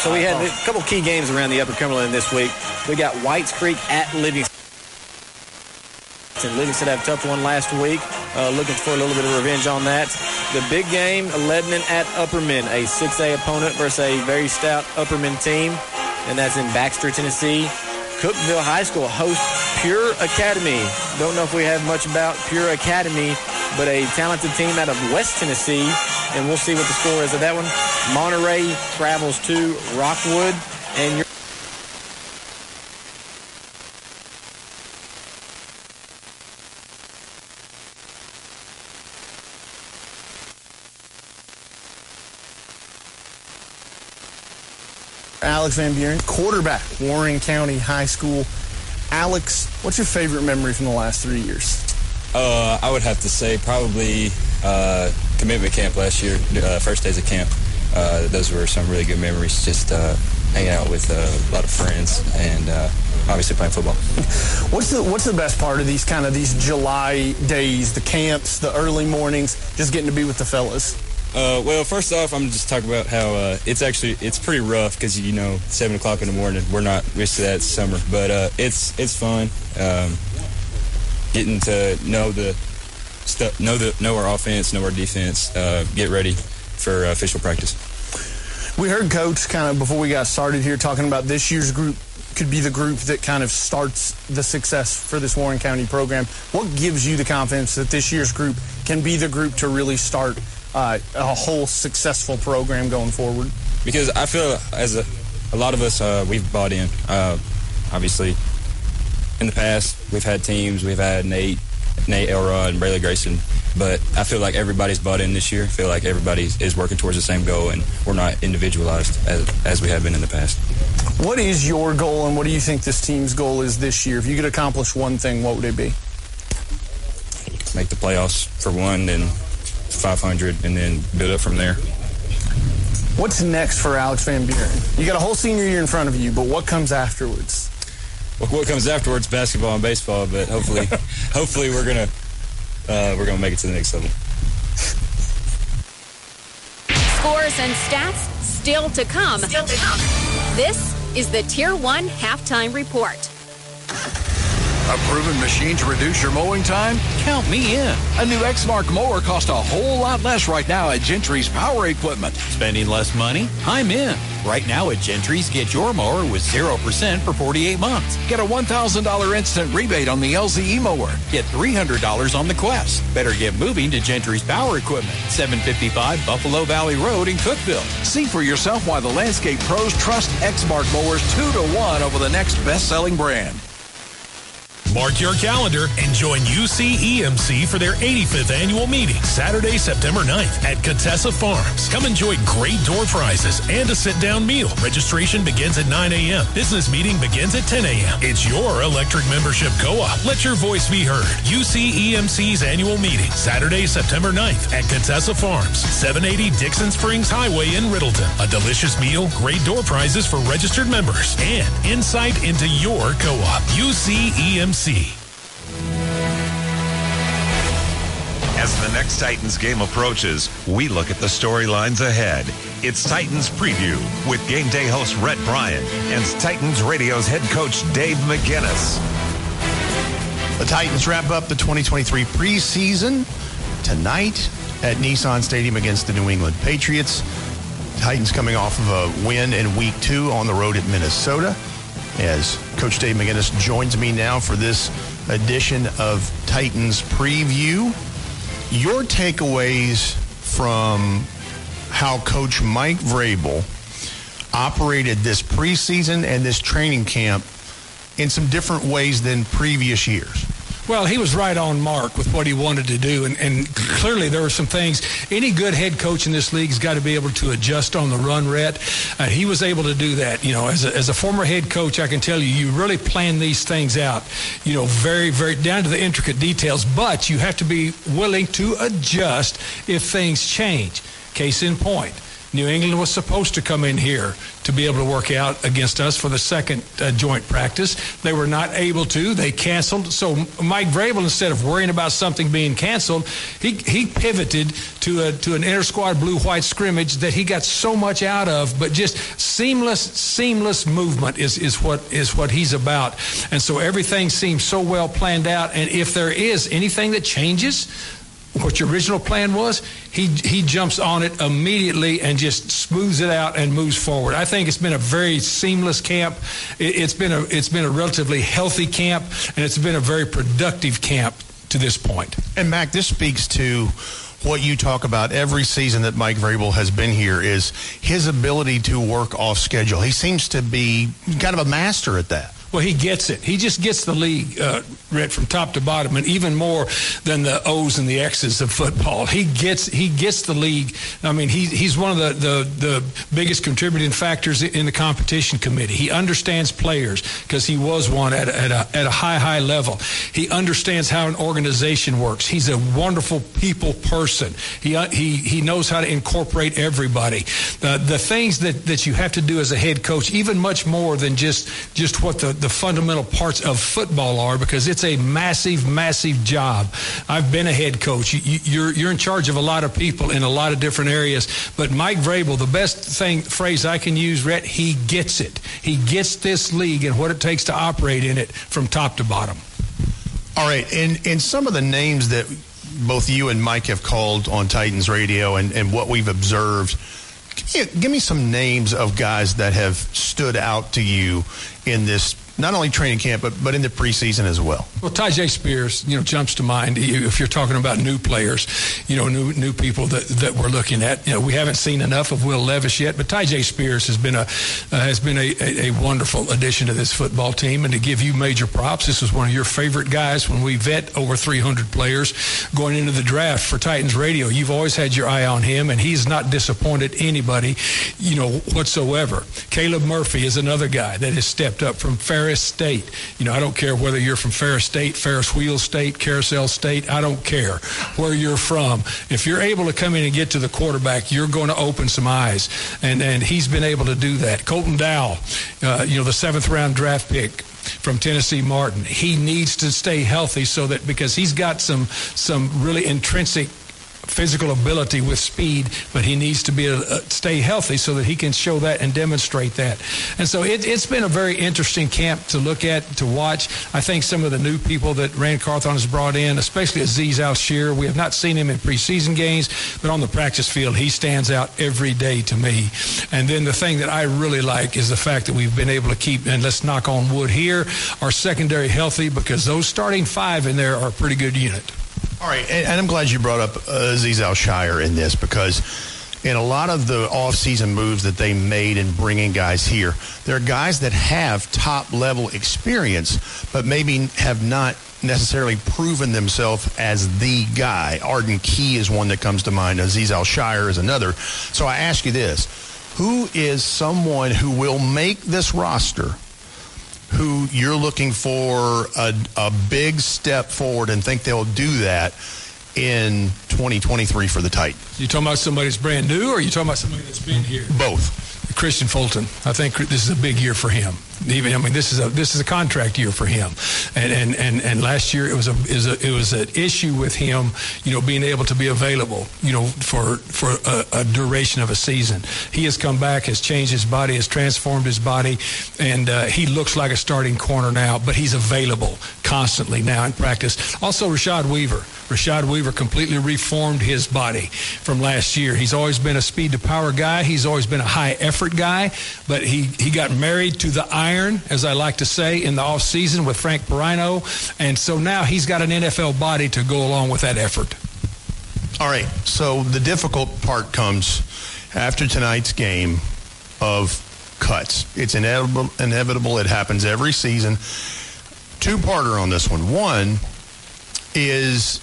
So we had a couple key games around the Upper Cumberland this week. We got Whites Creek at Livingston. Livingston had a tough one last week. Uh, looking for a little bit of revenge on that. The big game, Lebanon at Upperman, a 6A opponent versus a very stout Upperman team, and that's in Baxter, Tennessee. Cookeville High School hosts Pure Academy. Don't know if we have much about Pure Academy, but a talented team out of West Tennessee, and we'll see what the score is of that one. Monterey travels to Rockwood, and you're Alex Van Buren, quarterback, Warren County High School. Alex, what's your favorite memory from the last three years? Uh, I would have to say probably uh, commitment camp last year, uh, first days of camp. Uh, those were some really good memories, just uh, hanging out with uh, a lot of friends and uh, obviously playing football. What's the What's the best part of these kind of these July days, the camps, the early mornings, just getting to be with the fellas? Uh, well, first off, I'm just talking about how uh, it's actually it's pretty rough because you know seven o'clock in the morning. We're not used to that summer, but uh, it's it's fun. Um, getting to know the stuff, know the know our offense, know our defense, uh, get ready for uh, official practice. We heard Coach kind of before we got started here talking about this year's group could be the group that kind of starts the success for this Warren County program. What gives you the confidence that this year's group can be the group to really start uh, a whole successful program going forward? Because I feel as a, a lot of us, uh, we've bought in. Uh, obviously, in the past, we've had teams. We've had Nate, Nate Elrod, and Braylon Grayson. But I feel like everybody's bought in this year. I feel like everybody is working towards the same goal, and we're not individualized as, as we have been in the past. What is your goal, and what do you think this team's goal is this year? If you could accomplish one thing, what would it be? Make the playoffs for one, then 500, and then build up from there. What's next for Alex Van Buren? You got a whole senior year in front of you, but what comes afterwards? Well, what comes afterwards? Basketball and baseball, but hopefully, hopefully we're gonna uh, we're gonna make it to the next level. Scores and stats still to come. Still to come. This is the Tier 1 halftime report. A proven machine to reduce your mowing time? Count me in. A new Exmark mower costs a whole lot less right now at Gentry's Power Equipment. Spending less money? I'm in. Right now at Gentry's, get your mower with 0% for 48 months. Get a $1,000 instant rebate on the LZE mower. Get $300 on the Quest. Better get moving to Gentry's Power Equipment, 755 Buffalo Valley Road in Cookeville. See for yourself why the landscape pros trust Exmark mowers 2 to 1 over the next best-selling brand. Mark your calendar and join UCEMC for their 85th annual meeting, Saturday, September 9th at Contessa Farms. Come enjoy great door prizes and a sit-down meal. Registration begins at 9 a.m. Business meeting begins at 10 a.m. It's your electric membership co-op. Let your voice be heard. UCEMC's annual meeting, Saturday, September 9th at Contessa Farms, 780 Dixon Springs Highway in Riddleton. A delicious meal, great door prizes for registered members, and insight into your co-op. UCEMC. As the next Titans game approaches, we look at the storylines ahead. It's Titans Preview with game day host Rhett Bryan and Titans Radio's head coach Dave McGinnis. The Titans wrap up the 2023 preseason tonight at Nissan Stadium against the New England Patriots. Titans coming off of a win in week two on the road at Minnesota. As Coach Dave McGinnis joins me now for this edition of Titans Preview. Your takeaways from how Coach Mike Vrabel operated this preseason and this training camp in some different ways than previous years. Well, he was right on mark with what he wanted to do, and, and clearly there were some things. Any good head coach in this league has got to be able to adjust on the run, Rhett. Uh, he was able to do that. You know, as a, as a former head coach, I can tell you, you really plan these things out, you know, very, very down to the intricate details, but you have to be willing to adjust if things change. Case in point. New England was supposed to come in here to be able to work out against us for the second uh, joint practice. They were not able to. They canceled. So Mike Vrabel, instead of worrying about something being canceled, he, he pivoted to a, to an inter squad blue white scrimmage that he got so much out of. But just seamless seamless movement is is what is what he's about. And so everything seems so well planned out. And if there is anything that changes what your original plan was, he he jumps on it immediately and just smooths it out and moves forward. I think it's been a very seamless camp. It, has been a it's been a relatively healthy camp, and it's been a very productive camp to this point. And Mac, this speaks to what you talk about every season that Mike Vrabel has been here is his ability to work off schedule. He seems to be kind of a master at that. Well, he gets it. He just gets the league uh, read from top to bottom, and even more than the O's and the X's of football. He gets he gets the league. I mean, he, he's one of the, the, the biggest contributing factors in the competition committee. He understands players because he was one at, at, a, at a high high level. He understands how an organization works. He's a wonderful people person. He uh, he he knows how to incorporate everybody. Uh, the things that, that you have to do as a head coach, even much more than just just what the the fundamental parts of football are because it's a massive, massive job. I've been a head coach. You, you're you're in charge of a lot of people in a lot of different areas. But Mike Vrabel, the best thing phrase I can use, Rhett, he gets it. He gets this league and what it takes to operate in it from top to bottom. All right, and and some of the names that both you and Mike have called on Titans Radio and, and what we've observed. Give me some names of guys that have stood out to you in this not only training camp, but, but in the preseason as well? Well, Tyjae Spears, you know, jumps to mind to you if you're talking about new players, you know, new new people that, that we're looking at. You know, we haven't seen enough of Will Levis yet, but Tyjae Spears has been a uh, has been a, a, a, wonderful addition to this football team. And to give you major props, this is one of your favorite guys when we vet over 300 players going into the draft for Titans Radio. You've always had your eye on him, and he's not disappointed anybody, you know, whatsoever. Caleb Murphy is another guy that has stepped up from Ferris State. You know, I don't care whether you're from Ferris State, Ferris Wheel State, Carousel State. I don't care where you're from. If you're able to come in and get to the quarterback, you're going to open some eyes. And and he's been able to do that. Colton Dowell, uh, you know, the seventh round draft pick from Tennessee Martin. He needs to stay healthy so that because he's got some some really intrinsic physical ability with speed, but he needs to be a, stay healthy so that he can show that and demonstrate that. And so it, has been a very interesting camp to look at, to watch. I think some of the new people that Ran Carthon has brought in, especially Azeez Al we have not seen him in preseason games, but on the practice field, he stands out every day to me. And then the thing that I really like is the fact that we've been able to keep, and let's knock on wood here, our secondary healthy because those starting five in there are a pretty good unit. All right, and, and I'm glad you brought up uh, Azeez Al in this because in a lot of the offseason moves that they made in bringing guys here, there are guys that have top level experience, but maybe have not necessarily proven themselves as the guy. Arden Key is one that comes to mind. Azeez Al-Shaair is another. So I ask you this who is someone who will make this roster who you're looking for a, a big step forward and think they'll do that in 2023 for the Titans? You talking about somebody that's brand new, or are you talking about somebody that's been here? Both. Kristian Fulton. I think this is a big year for him. Even I mean, this is a this is a contract year for him, and and and, and last year it was a, was a it was an issue with him, you know, being able to be available, you know, for for a, a duration of a season. He has come back, has changed his body, has transformed his body, and uh, he looks like a starting corner now. But he's available constantly now in practice. Also, Rashad Weaver. Rashad Weaver completely reformed his body from last year. He's always been a speed to power guy. He's always been a high effort guy, but he, he got married to the iron, as I like to say, in the off season with Frank Piraino. And so now he's got an NFL body to go along with that effort. All right. So the difficult part comes after tonight's game of cuts. It's inevitable. Inevitable. It happens every season. Two parter on this one. One is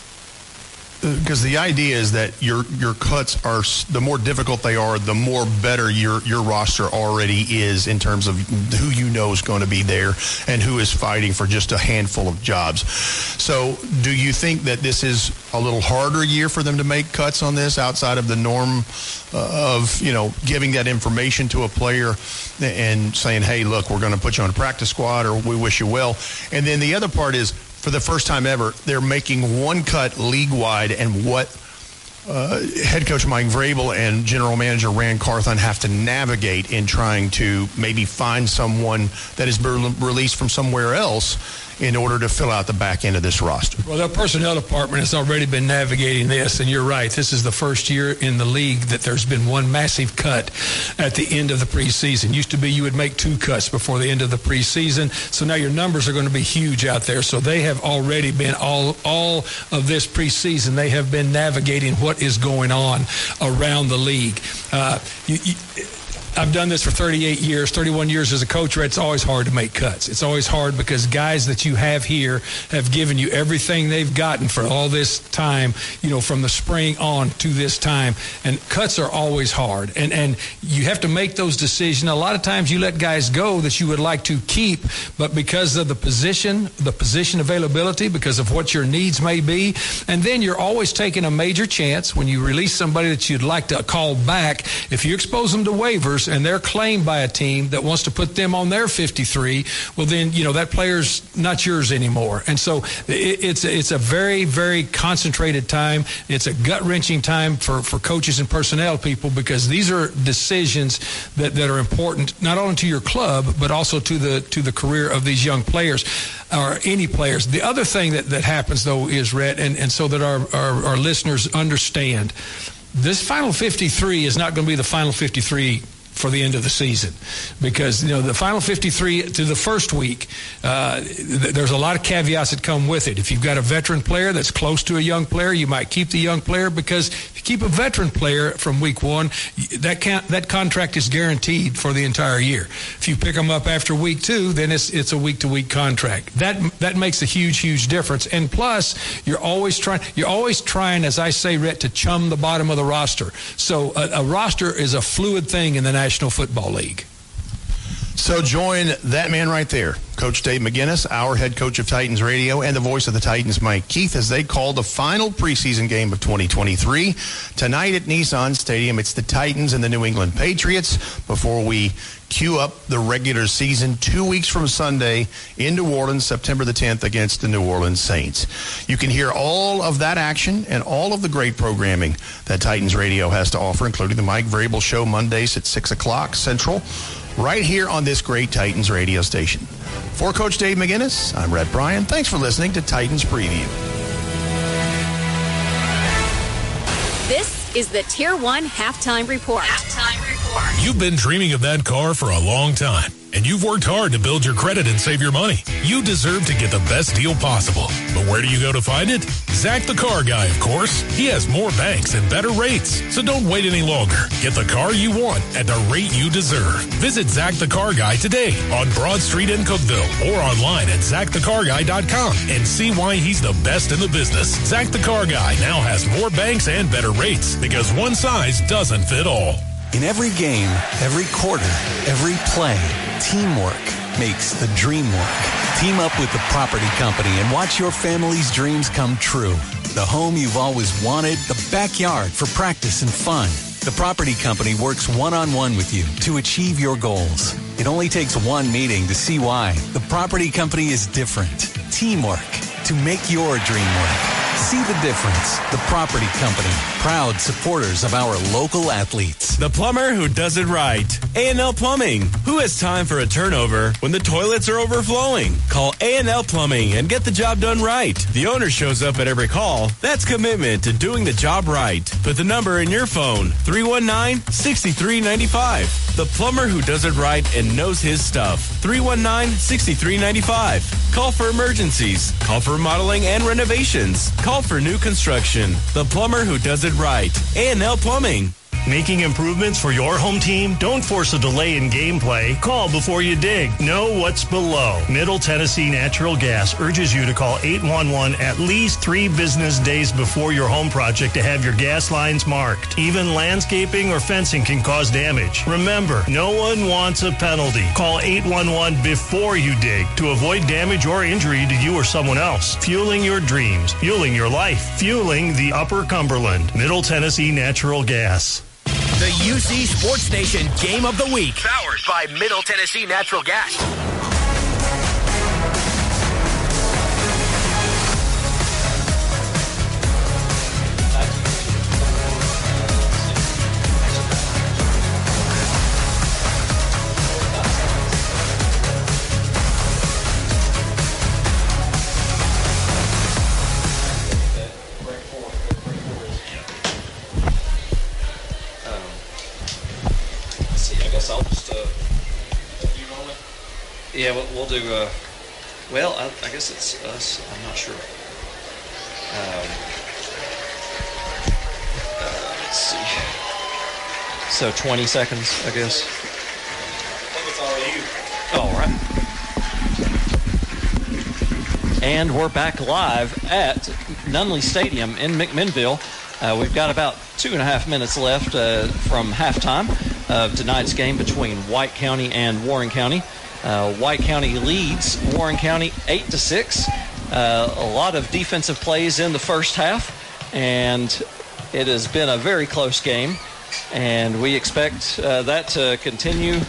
because the idea is that your your cuts are the more difficult they are, the more better your your roster already is in terms of who you know is going to be there and who is fighting for just a handful of jobs. So, do you think that this is a little harder year for them to make cuts on this outside of the norm uh, of you know giving that information to a player and saying, "Hey, look, we're going to put you on a practice squad," or "We wish you well," and then the other part is for the first time ever, they're making one cut league wide, and what uh, head coach Mike Vrabel and general manager Ran Carthon have to navigate in trying to maybe find someone that is released from somewhere else in order to fill out the back end of this roster. Well, their personnel department has already been navigating this, and you're right. This is the first year in the league that there's been one massive cut at the end of the preseason. Used to be you would make two cuts before the end of the preseason, so now your numbers are going to be huge out there. So they have already been all all of this preseason. They have been navigating what is going on around the league. Uh, you, you, I've done this for 38 years, 31 years as a coach. Right. It's always hard to make cuts. It's always hard because guys that you have here have given you everything they've gotten for all this time, you know, from the spring on to this time. And cuts are always hard. And, and you have to make those decisions. A lot of times you let guys go that you would like to keep, but because of the position, the position availability, because of what your needs may be. And then you're always taking a major chance when you release somebody that you'd like to call back. If you expose them to waivers, and they're claimed by a team that wants to put them on their 53, well, then, you know, that player's not yours anymore. And so it, it's, it's a very, very concentrated time. It's a gut wrenching time for, for coaches and personnel people because these are decisions that, that are important not only to your club, but also to the, to the career of these young players or any players. The other thing that, that happens, though, is, Rhett, and, and so that our, our, our listeners understand, this final 53 is not going to be the final 53 for the end of the season. Because you know the final 53 to the first week uh, th- there's a lot of caveats that come with it. If you've got a veteran player that's close to a young player you might keep the young player because if you keep a veteran player from week one that that contract is guaranteed for the entire year. If you pick them up after week two then it's it's a week to week contract. That that makes a huge huge difference. And plus you're always trying you're always trying as I say Rhett to chum the bottom of the roster. So a, a roster is a fluid thing in the National Football League. So join that man right there, Coach Dave McGinnis, our head coach of Titans Radio, and the voice of the Titans, Mike Keith, as they call the final preseason game of 2023. Tonight at Nissan Stadium, it's the Titans and the New England Patriots before we queue up the regular season two weeks from Sunday in New Orleans, September the 10th against the New Orleans Saints. You can hear all of that action and all of the great programming that Titans Radio has to offer, including the Mike Vrabel Show Mondays at 6 o'clock Central, right here on this great Titans radio station. For Coach Dave McGinnis, I'm Rhett Bryan. Thanks for listening to Titans Preview. Is the Tier 1 Halftime Report. Halftime Report. You've been dreaming of that car for a long time, and you've worked hard to build your credit and save your money. You deserve to get the best deal possible. But where do you go to find it? Zach the Car Guy, of course. He has more banks and better rates. So don't wait any longer. Get the car you want at the rate you deserve. Visit Zach the Car Guy today on Broad Street in Cookeville or online at ZachTheCarGuy.com and see why he's the best in the business. Zach the Car Guy now has more banks and better rates because one size doesn't fit all. In every game, every quarter, every play, teamwork makes the dream work. Team up with the property company and watch your family's dreams come true. The home you've always wanted, the backyard for practice and fun. The property company works one on one with you to achieve your goals. It only takes one meeting to see why. The property company is different. Teamwork to make your dream work. See the difference. The Property Company, proud supporters of our local athletes. The plumber who does it right. A&L Plumbing. Who has time for a turnover when the toilets are overflowing? Call A&L Plumbing and get the job done right. The owner shows up at every call. That's commitment to doing the job right. Put the number in your phone. 319-6395. The plumber who does it right and knows his stuff. 319-6395. Call for emergencies. Call for remodeling and renovations. Call for new construction. The plumber who does it right. A&L Plumbing. Making improvements for your home team? Don't force a delay in gameplay. Call before you dig. Know what's below. Middle Tennessee Natural Gas urges you to call 811 at least three business days before your home project to have your gas lines marked. Even landscaping or fencing can cause damage. Remember, no one wants a penalty. Call 811 before you dig to avoid damage or injury to you or someone else. Fueling your dreams, fueling your life, fueling the Upper Cumberland. Middle Tennessee Natural Gas. The UC Sports Nation Game of the Week. Powered by Middle Tennessee Natural Gas. We'll, do, uh, well, I, I guess it's us. I'm not sure. Um, uh, let's see. So 20 seconds, I guess. I all. All right. And we're back live at Nunley Stadium in McMinnville. Uh, we've got about two and a half minutes left uh, from halftime of tonight's game between White County and Warren County. Uh, White County leads Warren County eight to six. Uh, a lot of defensive plays in the first half, and it has been a very close game. And we expect uh, that to continue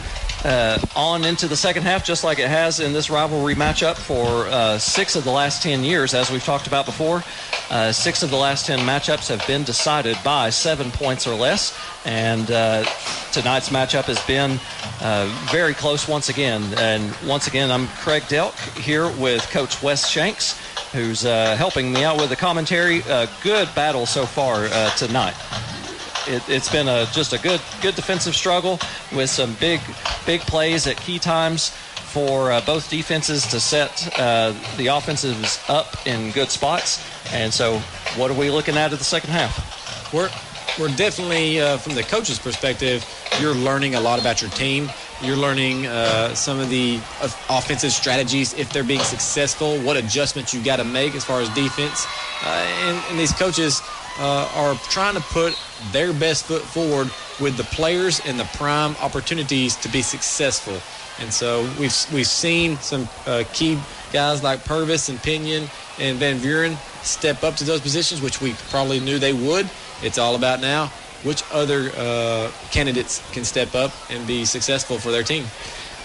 uh, on into the second half, just like it has in this rivalry matchup for uh, six of the last 10 years, as we've talked about before. Uh, six of the last 10 matchups have been decided by seven points or less. And uh, tonight's matchup has been uh, very close once again. And once again, I'm Craig Delk here with Coach Wes Shanks, who's uh, helping me out with the commentary. Good battle so far tonight it, has been a, just a good good defensive struggle with some big big plays at key times for uh, both defenses to set uh, the offenses up in good spots. And so, what are we looking at at the second half? We're we're definitely uh, from the coach's perspective, you're learning a lot about your team. You're learning uh, some of the offensive strategies if they're being successful, what adjustments you got to make as far as defense. Uh, and, and, these coaches uh, are trying to put their best foot forward with the players and the prime opportunities to be successful. And so we've we've seen some uh, key guys like Purvis and Pinion and Van Buren step up to those positions, which we probably knew they would. It's all about now which other uh, candidates can step up and be successful for their team.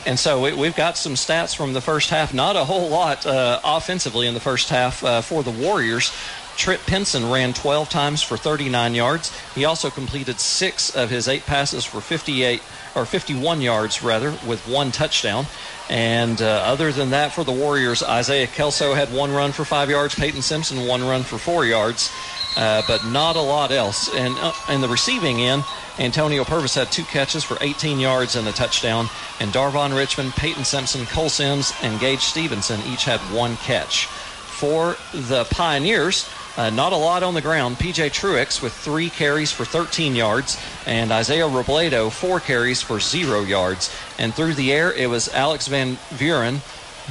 And so we, have got some stats from the first half. Not a whole lot uh, offensively in the first half uh, for the Warriors. Trip Pinson ran 12 times for 39 yards. He also completed six of his eight passes for 58 or 51 yards rather, with one touchdown. And uh, other than that, for the Warriors, Isaiah Kelso had one run for five yards. Peyton Simpson one run for four yards, uh, but not a lot else. And uh, in the receiving end, Antonio Purvis had two catches for 18 yards and a touchdown. And Darvon Richmond, Peyton Simpson, Cole Sims, and Gage Stevenson each had one catch. For the Pioneers, uh, not a lot on the ground. PJ Truex with three carries for 13 yards, and Isaiah Robledo four carries for zero yards. And through the air, it was Alex Van Buren,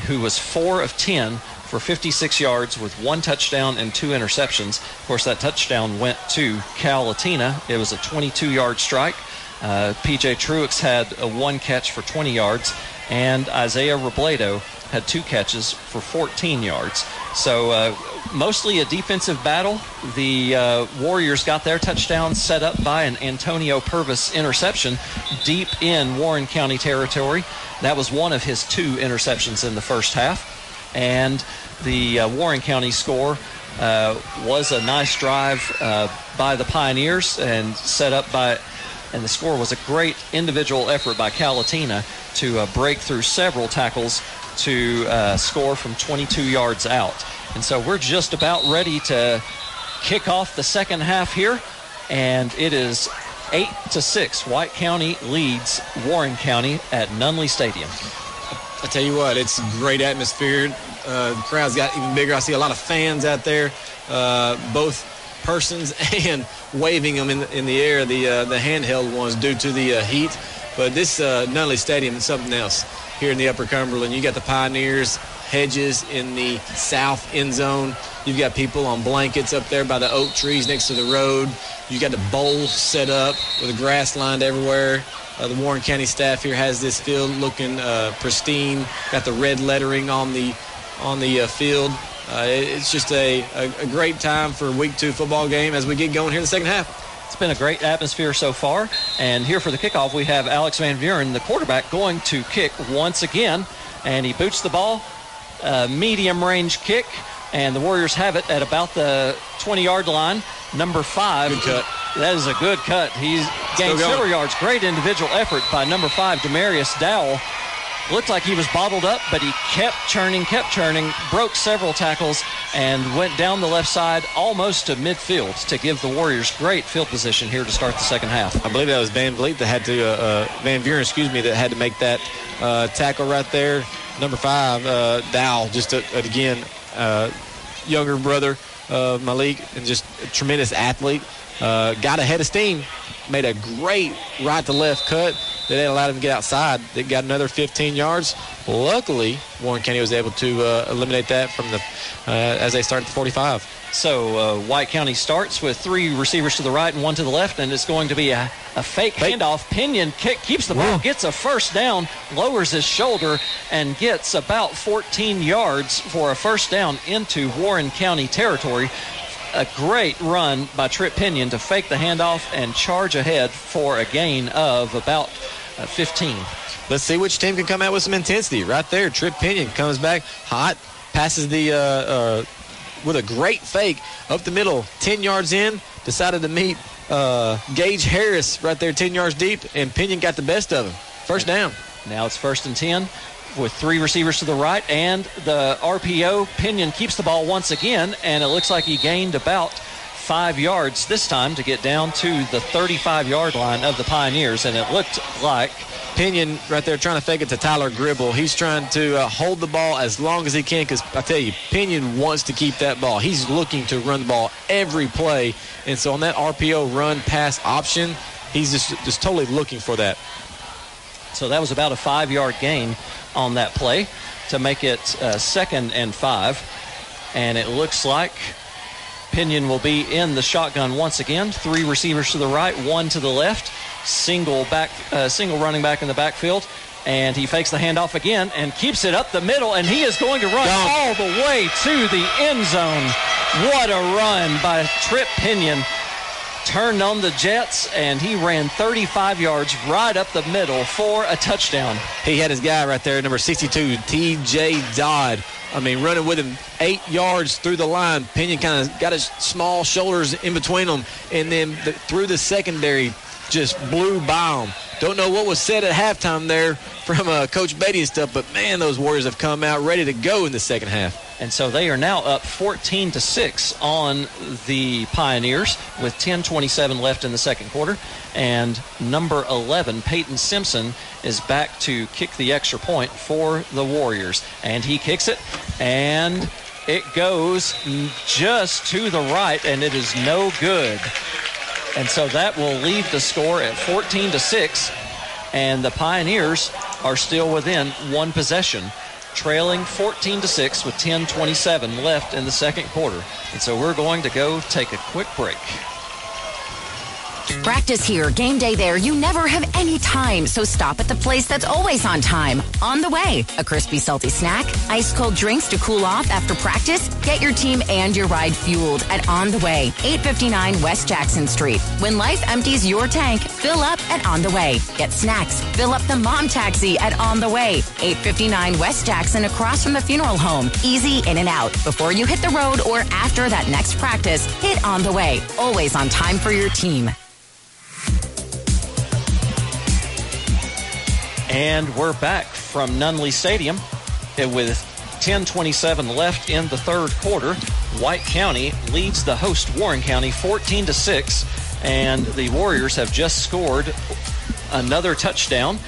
who was four of 10 for 56 yards with one touchdown and two interceptions. Of course, that touchdown went to Cal Latina. It was a 22 yard strike. Uh, PJ Truex had a one catch for 20 yards, and Isaiah Robledo had two catches for 14 yards. So uh, mostly a defensive battle. The uh, Warriors got their touchdown set up by an Antonio Purvis interception deep in Warren County territory. That was one of his two interceptions in the first half. And the uh, Warren County score uh, was a nice drive uh, by the Pioneers and set up by, and the score was a great individual effort by Cal Latina to uh, break through several tackles to uh, score from 22 yards out. And so we're just about ready to kick off the second half here, and it is eight to six. White County leads Warren County at Nunley Stadium. I tell you what, it's great atmosphere. Uh, the crowd's got even bigger. I see a lot of fans out there, uh, both persons and waving them in the, in the air, the uh, the handheld ones due to the uh, heat. But this uh, Nunley Stadium is something else here in the Upper Cumberland. You got the Pioneers, hedges in the south end zone. You've got people on blankets up there by the oak trees next to the road. You got the bowl set up with grass lined everywhere. Uh, the Warren County staff here has this field looking uh, pristine. Got the red lettering on the on the uh, field. Uh, it's just a, a, a great time for week two football game as we get going here in the second half. It's been a great atmosphere so far. And here for the kickoff, we have Alex Van Buren, the quarterback, going to kick once again. And he boots the ball a medium range kick, and the Warriors have it at about the 20 yard line. Number five. Good cut. That is a good cut. He's gained several yards. Great individual effort by number five, Demarius Dowell. Looked like he was bottled up, but he kept churning, kept churning, broke several tackles, and went down the left side almost to midfield to give the Warriors great field position here to start the second half. I believe that was Van Vliet that had to, uh, uh, Van Buren, excuse me, that had to make that uh, tackle right there number five, uh, Dow, just a, again, uh, younger brother of Malik and just a tremendous athlete. Uh, got ahead of steam, made a great right to left cut that allowed him to get outside. They got another 15 yards. Luckily, Warren County was able to uh, eliminate that from the uh, as they start at the 45. So uh, White County starts with three receivers to the right and one to the left, and it's going to be a, a fake, fake. handoff. Pinion kick, keeps the ball, Whoa. gets a first down, lowers his shoulder, and gets about 14 yards for a first down into Warren County territory. A great run by Trip Pinion to fake the handoff and charge ahead for a gain of about uh, 15. Let's see which team can come out with some intensity. Right there, Trip Pinion comes back hot, passes the uh, uh, with a great fake up the middle, 10 yards in, decided to meet uh, Gage Harris right there, 10 yards deep, and Pinion got the best of him. First down. Now it's first and 10 with three receivers to the right and the RPO. Pinion keeps the ball once again, and it looks like he gained about five yards this time to get down to the 35 yard line of the Pioneers, and it looked like Pinion right there trying to fake it to Tyler Gribble. He's trying to uh, hold the ball as long as he can because I tell you, Pinion wants to keep that ball. He's looking to run the ball every play. And so on that RPO run pass option, he's just, just totally looking for that. So that was about a five yard gain on that play to make it uh, second and five. And it looks like Pinion will be in the shotgun once again. Three receivers to the right, one to the left. Single back, uh, single running back in the backfield. And he fakes the handoff again and keeps it up the middle, and he is going to run all the way to the end zone. What a run by Trip Pinion. Turned on the Jets, and he ran 35 yards right up the middle for a touchdown. He had his guy right there, number 62, TJ Dodd. I mean, running with him eight yards through the line. Pinion kind of got his small shoulders in between them, and then the, through the secondary, just blew by him. Don't know what was said at halftime there from uh, Coach Beatty and stuff, but man, those Warriors have come out ready to go in the second half. And so they are now up 14 to 6 on the Pioneers with 10:27 left in the second quarter. And number 11, Peyton Simpson, is back to kick the extra point for the Warriors. And he kicks it, and it goes just to the right, and it is no good. And so that will leave the score at 14 to 6. And the Pioneers are still within one possession trailing 14 to 6 with 10:27 left in the second quarter. And so we're going to go take a quick break. Practice here, game day there. You never have any time, so stop at the place that's always on time. On the way, a crispy, salty snack, ice cold drinks to cool off after practice. Get your team and your ride fueled at On the Way, 859 West Jackson Street. When life empties your tank, fill up at On the Way. Get snacks, fill up the mom taxi at On the Way, 859 West Jackson across from the funeral home. Easy in and out. Before you hit the road or after that next practice, hit On the Way. Always on time for your team. And we're back from Nunley Stadium with 10:27 left in the third quarter. White County leads the host Warren County 14 to 6 and the Warriors have just scored another touchdown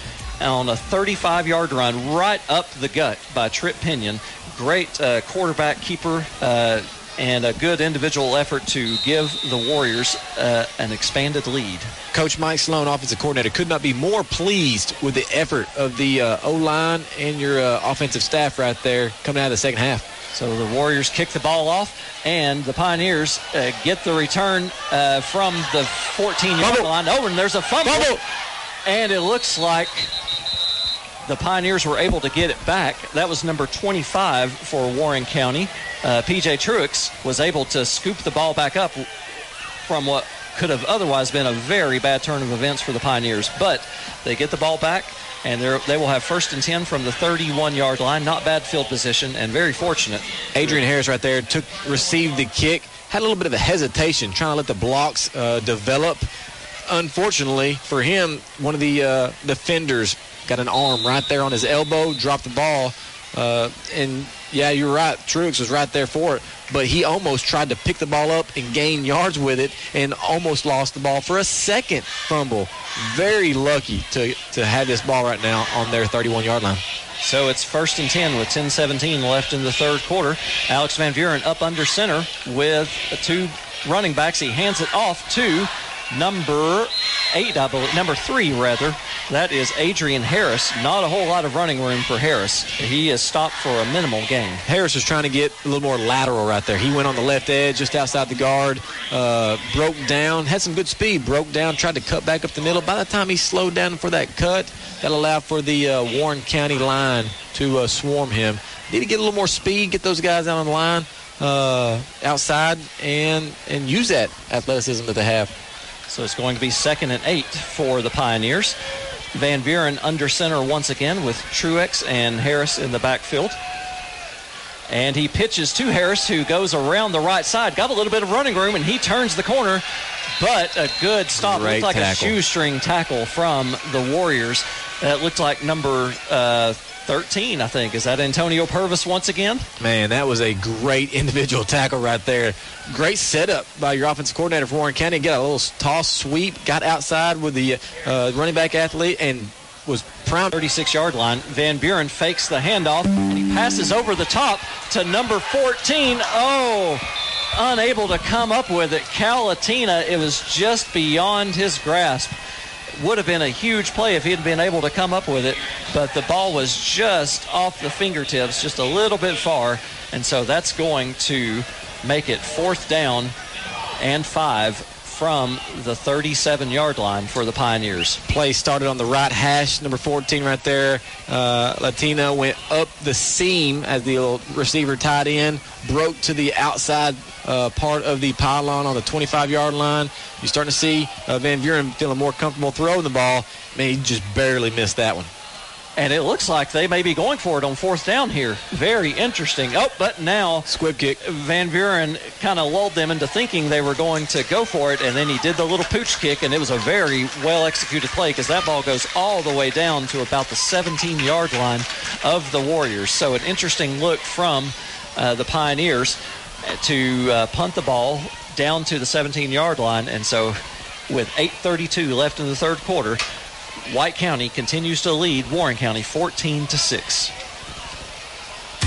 on a 35-yard run right up the gut by Trip Pinion. Great uh, quarterback keeper uh, and a good individual effort to give the Warriors uh, an expanded lead. Coach Mike Sloan, offensive coordinator, could not be more pleased with the effort of the uh, O line and your uh, offensive staff right there coming out of the second half. So the Warriors kick the ball off, and the Pioneers uh, get the return uh, from the 14 yard line. Oh, and there's a fumble. Fumble. And it looks like the Pioneers were able to get it back. That was number 25 for Warren County. Uh, PJ Truex was able to scoop the ball back up from what could have otherwise been a very bad turn of events for the Pioneers. But they get the ball back, and they will have first and 10 from the 31 yard line. Not bad field position, and very fortunate. Adrian Harris right there took received the kick, had a little bit of a hesitation, trying to let the blocks uh, develop. Unfortunately for him, one of the uh, defenders got an arm right there on his elbow, dropped the ball. Uh, and yeah, you're right. Truex was right there for it, but he almost tried to pick the ball up and gain yards with it, and almost lost the ball for a second fumble. Very lucky to to have this ball right now on their 31 yard line. So it's first and 10 with 10-17 left in the third quarter. Alex Van Buren up under center with two running backs. He hands it off to number eight, I believe, number three rather. That is Adrian Harris. Not a whole lot of running room for Harris. He is stopped for a minimal gain. Harris was trying to get a little more lateral right there. He went on the left edge, just outside the guard, uh, broke down, had some good speed, broke down, tried to cut back up the middle. By the time he slowed down for that cut, that allowed for the uh, Warren County line to uh, swarm him. Need to get a little more speed, get those guys out on the line uh, outside, and and use that athleticism that they have. So it's going to be second and eight for the Pioneers. Van Buren under center once again with Truex and Harris in the backfield. And he pitches to Harris, who goes around the right side. Got a little bit of running room, and he turns the corner. But a good stop. Great looked like tackle. a shoestring tackle from the Warriors. That looked like number uh, 13, I think. Is that Antonio Purvis once again? Man, that was a great individual tackle right there. Great setup by your offensive coordinator for Warren County. Got a little toss sweep, got outside with the uh, running back athlete, and was proud. 36 yard line. Van Buren fakes the handoff, and he passes over the top to number 14. Oh, unable to come up with it. Cal Latina, it was just beyond his grasp. Would have been a huge play if he had been able to come up with it, but the ball was just off the fingertips, just a little bit far, and so that's going to make it fourth down and five from the 37 yard line for the Pioneers. Play started on the right hash, number 14 right there. Uh, Latina went up the seam as the receiver tied in, broke to the outside uh, part of the pylon on the 25 yard line. You're starting to see uh, Van Buren feeling more comfortable throwing the ball. Man, he just barely missed that one. And it looks like they may be going for it on fourth down here. Very interesting. Oh, but now squib kick. Van Buren kind of lulled them into thinking they were going to go for it, and then he did the little pooch kick, and it was a very well executed play because that ball goes all the way down to about the 17 yard line of the Warriors. So an interesting look from uh, the Pioneers to uh, punt the ball down to the 17 yard line, and so with 8:32 left in the third quarter. White County continues to lead Warren County 14 to 6.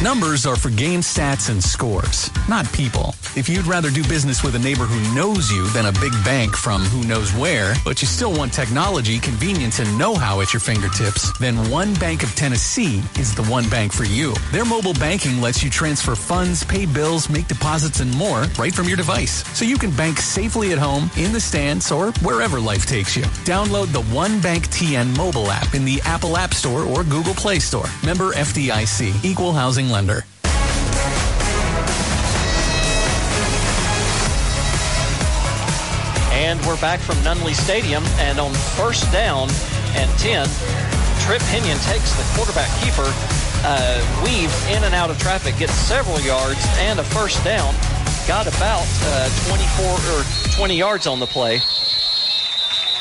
Numbers are for game stats and scores, not people. If you'd rather do business with a neighbor who knows you than a big bank from who knows where, but you still want technology, convenience, and know-how at your fingertips, then One Bank of Tennessee is the one bank for you. Their mobile banking lets you transfer funds, pay bills, make deposits, and more right from your device. So you can bank safely at home, in the stands, or wherever life takes you. Download the One Bank TN mobile app in the Apple App Store or Google Play Store. Member FDIC, Equal Housing And we're back from Nunley Stadium, and on first down and 10, Trip Pinion takes the quarterback keeper, uh, weaves in and out of traffic, gets several yards and a first down. Got about uh, 24 or 20 yards on the play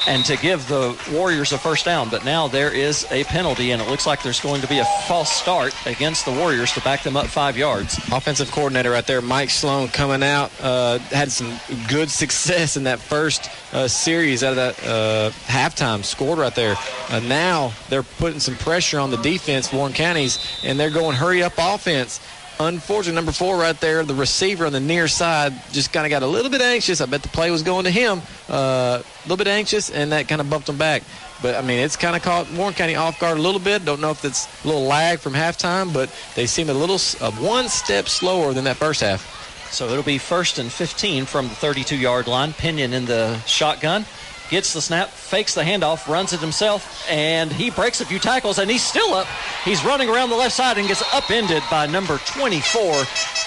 and to give the Warriors a first down. But now there is a penalty, and it looks like there's going to be a false start against the Warriors to back them up five yards. Offensive coordinator right there, Mike Sloan, coming out, uh, had some good success in that first uh, series out of that uh, halftime, scored right there. Uh, now they're putting some pressure on the defense, Warren County's, and they're going hurry up offense. Unfortunately, number four right there, the receiver on the near side, just kind of got a little bit anxious. I bet the play was going to him. Uh, a little bit anxious, and that kind of bumped him back. But I mean, it's kind of caught Warren County off guard a little bit. Don't know if it's a little lag from halftime, but they seem a little uh, one step slower than that first half. So it'll be first and 15 from the 32 yard line. Pinion in the shotgun gets the snap, fakes the handoff, runs it himself, and he breaks a few tackles, and he's still up. He's running around the left side and gets upended by number 24,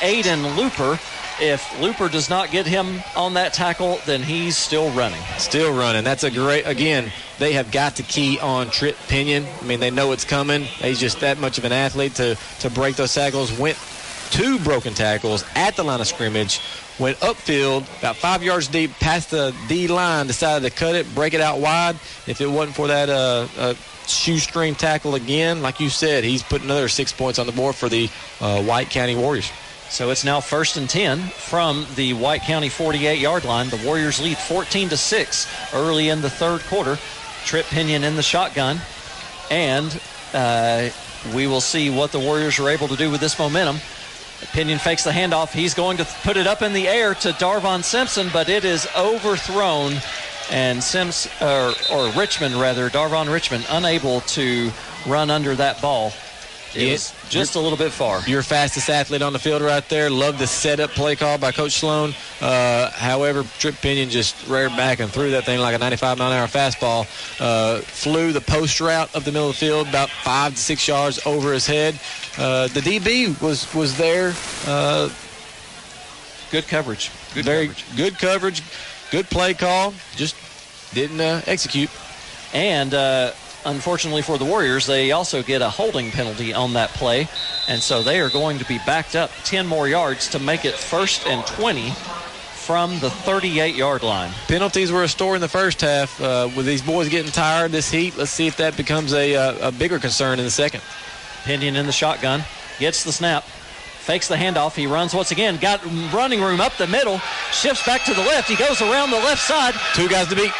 Aiden Looper. If Looper does not get him on that tackle, then he's still running. Still running. That's a great, again, they have got to key on Trip Pinion. I mean, they know it's coming. He's just that much of an athlete to, to break those tackles. Went two broken tackles at the line of scrimmage, went upfield about five yards deep past the D line, decided to cut it, break it out wide. If it wasn't for that uh, uh, shoestring tackle again, like you said, he's put another six points on the board for the uh, White County Warriors. So it's now first and 10 from the White County 48 yard line. The Warriors lead 14 to 6 early in the third quarter. Trip Pinion in the shotgun. And uh, we will see what the Warriors are able to do with this momentum. Pinion fakes the handoff. He's going to put it up in the air to Darvon Simpson, but it is overthrown. And Sims, or, or Richmond rather, Darvon Richmond, unable to run under that ball. It was just a little bit far. Your fastest athlete on the field right there. Love the setup play call by Coach Sloan. Uh, however, Trip Pinion just reared back and threw that thing like a 95 mile an hour fastball. Uh, flew the post route up the middle of the field about five to six yards over his head. Uh, the DB was was there. Uh, good coverage. Good very coverage. good coverage. Good play call. Just didn't uh, execute. And uh, unfortunately for the Warriors, they also get a holding penalty on that play. And so they are going to be backed up 10 more yards to make it first and 20 from the 38 yard line. Penalties were a story in the first half. Uh, with these boys getting tired this heat, let's see if that becomes a, uh, a bigger concern in the second. Pinion in the shotgun, gets the snap, fakes the handoff. He runs once again, got running room up the middle, shifts back to the left. He goes around the left side. Two guys to beat.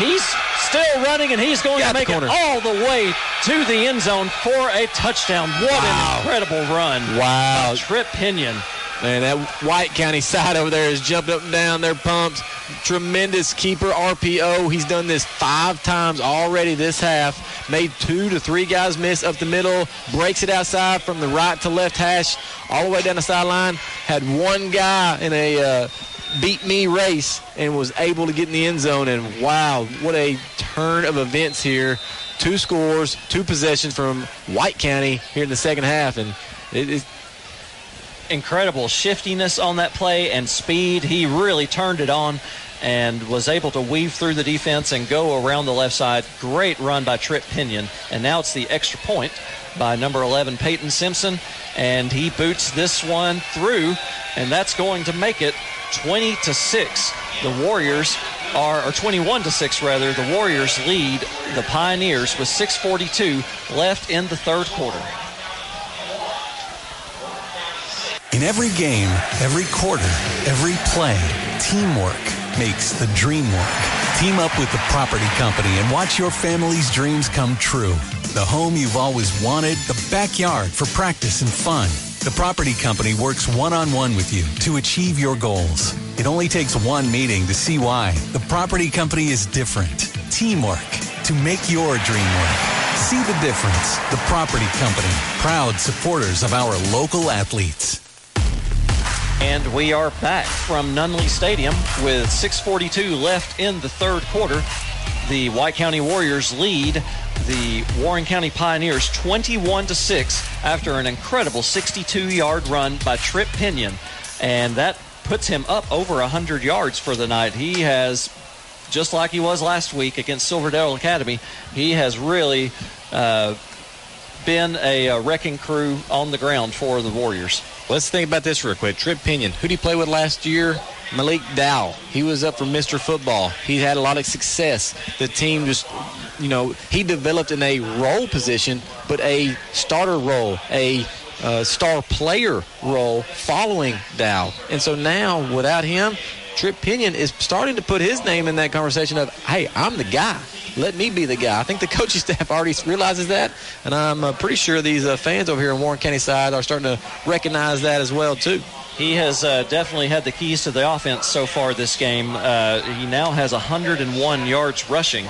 He's still running, and he's going Got to make it all the way to the end zone for a touchdown. What Wow. an incredible run! Wow. Trip Pinion. Man, that White County side over there has jumped up and down. They're pumped. Tremendous keeper RPO. He's done this five times already this half. Made two to three guys miss up the middle. Breaks it outside from the right to left hash, all the way down the sideline. Had one guy in a uh, beat me race and was able to get in the end zone. And wow, what a turn of events here. Two scores, two possessions from White County here in the second half. And it is incredible shiftiness on that play and speed. He really turned it on and was able to weave through the defense and go around the left side. Great run by Trip Pinion. And now it's the extra point by number 11, Peyton Simpson. And he boots this one through, and that's going to make it 20 to 6. The Warriors are, or 21 to 6 rather, the Warriors lead the Pioneers with 6.42 left in the third quarter. In every game, every quarter, every play, teamwork makes the dream work. Team up with the property company and watch your family's dreams come true. The home you've always wanted, the backyard for practice and fun. The property company works one on one with you to achieve your goals. It only takes one meeting to see why. The property company is different. Teamwork to make your dream work. See the difference. The property company, proud supporters of our local athletes. And we are back from Nunley Stadium with 6.42 left in the third quarter. The White County Warriors lead the Warren County Pioneers 21 to 6 after an incredible 62-yard run by Trip Pinion. And that puts him up over 100 yards for the night. He has just like he was last week against Silverdale Academy, he has really uh, been a, a, wrecking crew on the ground for the Warriors. Let's think about this real quick. Trip Pinion, who did he play with last year? Malik Dow. He was up for Mr. Football. He had a lot of success. The team just, you know, he developed in a role position, but a starter role, a uh, star player role following Dow. And so now, without him, Trip Pinion is starting to put his name in that conversation of, hey, I'm the guy. Let me be the guy. I think the coaching staff already realizes that, and I'm uh, pretty sure these uh, fans over here in Warren County side are starting to recognize that as well too. He has uh, definitely had the keys to the offense so far this game. Uh, he now has 101 yards rushing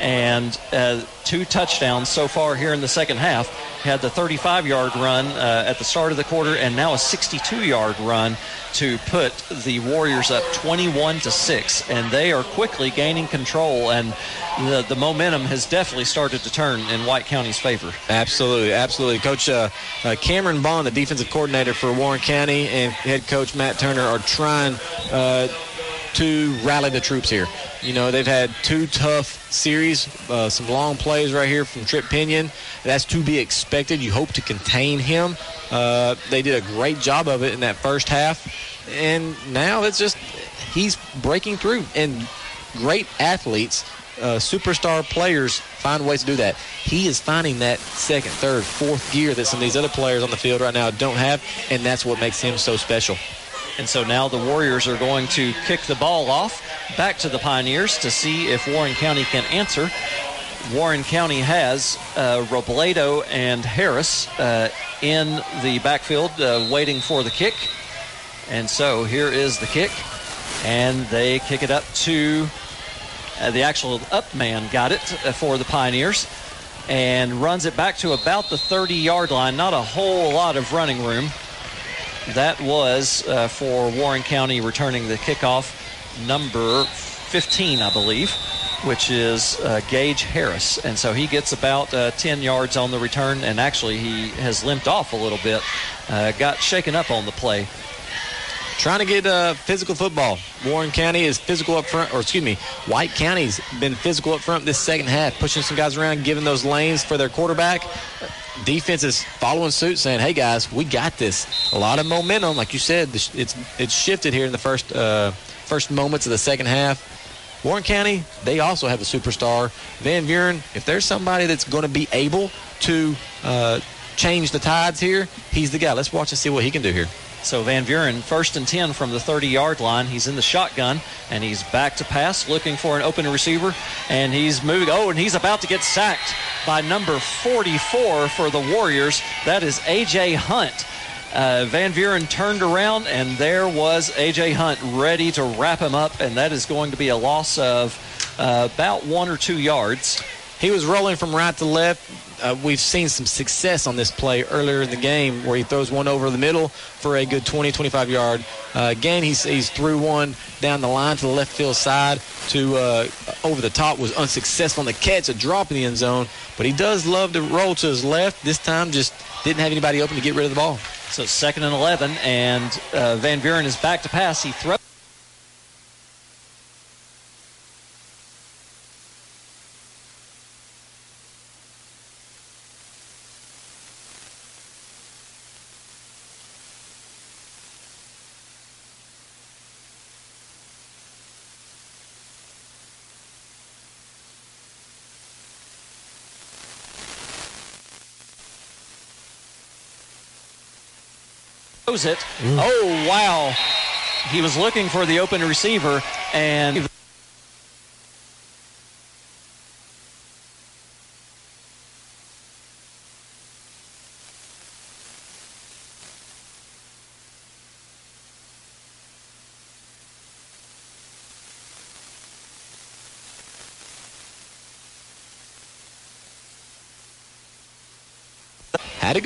and uh, two touchdowns so far here in the second half. Had the 35 yard run uh, at the start of the quarter and now a 62 yard run to put the Warriors up 21 to 6. And they are quickly gaining control, and the, the momentum has definitely started to turn in White County's favor. Absolutely, absolutely. Coach uh, uh, Cameron Bond, the defensive coordinator for Warren County, and head coach Matt Turner are trying uh, to rally the troops here. You know, they've had two tough series, uh, some long plays right here from Trip Pinion. That's to be expected. You hope to contain him. Uh, they did a great job of it in that first half. And now it's just, he's breaking through. And great athletes, uh, superstar players find ways to do that. He is finding that second, third, fourth gear that some of these other players on the field right now don't have. And that's what makes him so special. And so now the Warriors are going to kick the ball off back to the Pioneers to see if Warren County can answer. Warren County has uh, Robledo and Harris uh, in the backfield uh, waiting for the kick. And so here is the kick. And they kick it up to uh, the actual up man, got it uh, for the Pioneers. And runs it back to about the 30 yard line. Not a whole lot of running room. That was uh, for Warren County returning the kickoff, number 15, I believe, which is uh, Gage Harris. And so he gets about uh, 10 yards on the return, and actually he has limped off a little bit, uh, got shaken up on the play. Trying to get uh, physical football. Warren County is physical up front, or excuse me, White County's been physical up front this second half, pushing some guys around, giving those lanes for their quarterback defense is following suit, saying, "Hey guys, we got this." A lot of momentum, like you said, it's it's shifted here in the first uh, first moments of the second half. Warren County, they also have a superstar, Van Buren. If there's somebody that's going to be able to uh, change the tides here, he's the guy. Let's watch and see what he can do here. So Van Buren, first and 10 from the 30 yard line. He's in the shotgun and he's back to pass, looking for an open receiver. And he's moving. Oh, and he's about to get sacked by number 44 for the Warriors. That is A.J. Hunt. Uh, Van Buren turned around, and there was A.J. Hunt ready to wrap him up, and that is going to be a loss of uh, about one or two yards. He was rolling from right to left. Uh, we've seen some success on this play earlier in the game where he throws one over the middle for a good 20, 25 yard uh, gain. He's, he's threw one down the line to the left field side to uh, over the top, was unsuccessful on the catch, a drop in the end zone. But he does love to roll to his left. This time just didn't have anybody open to get rid of the ball. So second and 11, and uh, Van Buren is back to pass. He throws. Throws it. Oh, wow. He was looking for the open receiver, and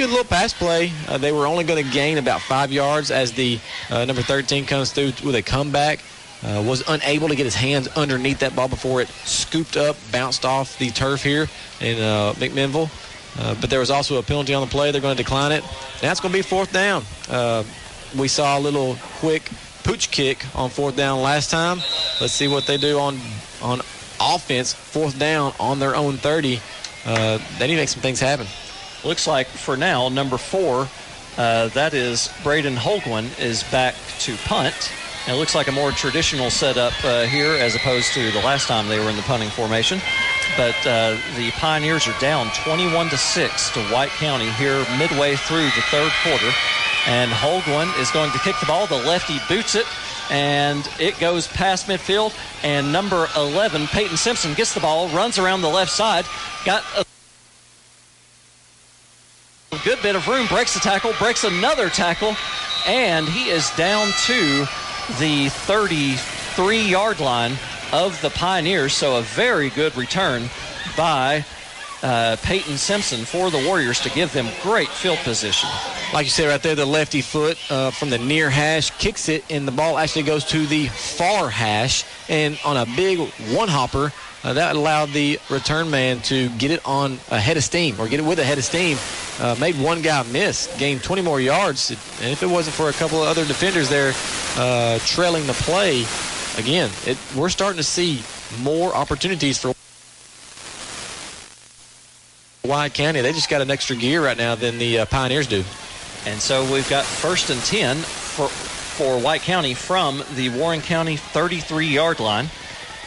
good little pass play. Uh, they were only going to gain about five yards as the uh, number 13 comes through with a comeback. Uh, was unable to get his hands underneath that ball before it scooped up, bounced off the turf here in uh, McMinnville. Uh, but there was also a penalty on the play. They're going to decline it. Now it's going to be fourth down. Uh, we saw a little quick pooch kick on fourth down last time. Let's see what they do on on offense. Fourth down on their own 30. they need to make some things happen. Looks like for now, number four, uh, that is Braden Holguin, is back to punt. And it looks like a more traditional setup uh, here as opposed to the last time they were in the punting formation. But uh, the Pioneers are down 21 to 6 to White County here midway through the third quarter. And Holguin is going to kick the ball. The lefty boots it, and it goes past midfield. And number 11, Peyton Simpson, gets the ball, runs around the left side, got a good bit of room, breaks the tackle, breaks another tackle, and he is down to the 33 yard line of the Pioneers. So a very good return by uh, Peyton Simpson for the Warriors to give them great field position. Like you said right there, the lefty foot uh, from the near hash kicks it, and the ball actually goes to the far hash. And on a big one hopper, uh, that allowed the return man to get it on a head of steam or get it with a head of steam. Uh, made one guy miss, gained 20 more yards. And if it wasn't for a couple of other defenders there uh, trailing the play, again, it, we're starting to see more opportunities for White County. They just got an extra gear right now than the uh, Pioneers do. And so we've got first and 10 for, for White County from the Warren County 33 yard line.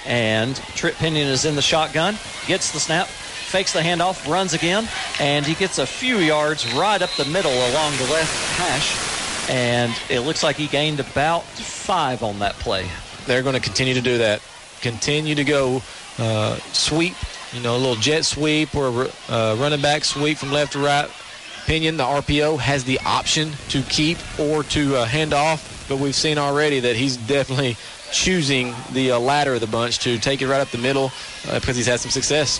And Trip Pinion is in the shotgun, gets the snap, fakes the handoff, runs again, and he gets a few yards right up the middle along the left hash. And it looks like he gained about five on that play. They're going to continue to do that. Continue to go uh, sweep, you know, a little jet sweep or uh, running back sweep from left to right. Pinion, the RPO, has the option to keep or to uh, hand off, but we've seen already that he's definitely choosing the uh, latter of the bunch to take it right up the middle uh, because he's had some success.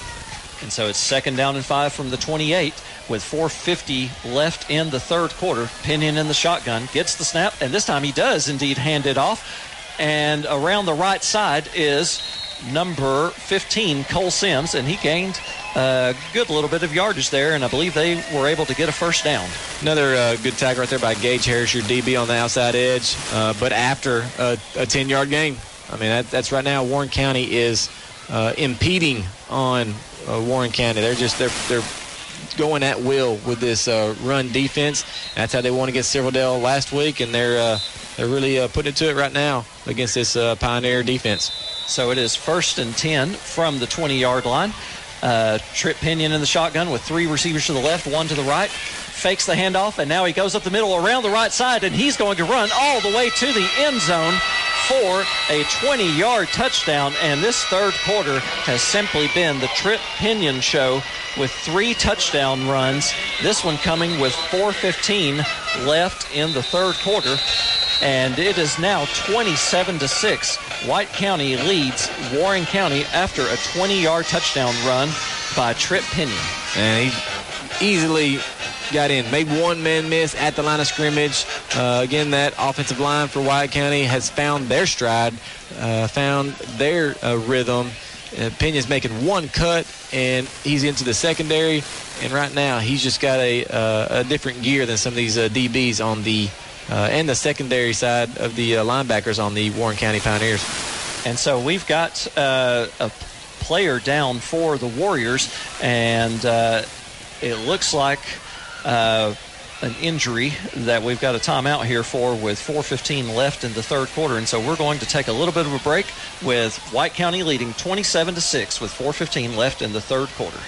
And so it's second down and five from the 28 with 4.50 left in the third quarter. Pinion in the shotgun gets the snap, and this time he does indeed hand it off. And around the right side is number 15, Cole Sims, and he gained a good little bit of yardage there, and I believe they were able to get a first down. Another uh, good tag right there by Gage Harris, your DB on the outside edge, uh, but after a, 10 yard gain. I mean, that, that's right now Warren County is uh, impeding on uh, Warren County. They're just, they're, they're going at will with this uh, run defense. That's how they won against Silverdale last week, and they're uh, they're really uh, putting it to it right now against this uh, Pioneer defense. So it is first and 10 from the 20 yard line. Uh, Trip Pinion in the shotgun with three receivers to the left, one to the right. Fakes the handoff, and now he goes up the middle around the right side, and he's going to run all the way to the end zone for a 20 yard touchdown. And this third quarter has simply been the Trip Pinion show with three touchdown runs. This one coming with 4.15 left in the third quarter. And it is now 27 to 6. White County leads Warren County after a 20 yard touchdown run by Trip Pinion. And he easily got in. Made one man miss at the line of scrimmage. Uh, again, that offensive line for White County has found their stride, uh, found their uh, rhythm. Uh, Pena's making one cut, and he's into the secondary. And right now, he's just got a, uh, a different gear than some of these uh, DBs on the uh, and the secondary side of the uh, linebackers on the Warren County Pioneers. And so we've got uh, a player down for the Warriors, and uh, it looks like uh, an injury that we've got a timeout here for with 4.15 left in the third quarter. And so we're going to take a little bit of a break with White County leading 27 to 6 with 4.15 left in the third quarter.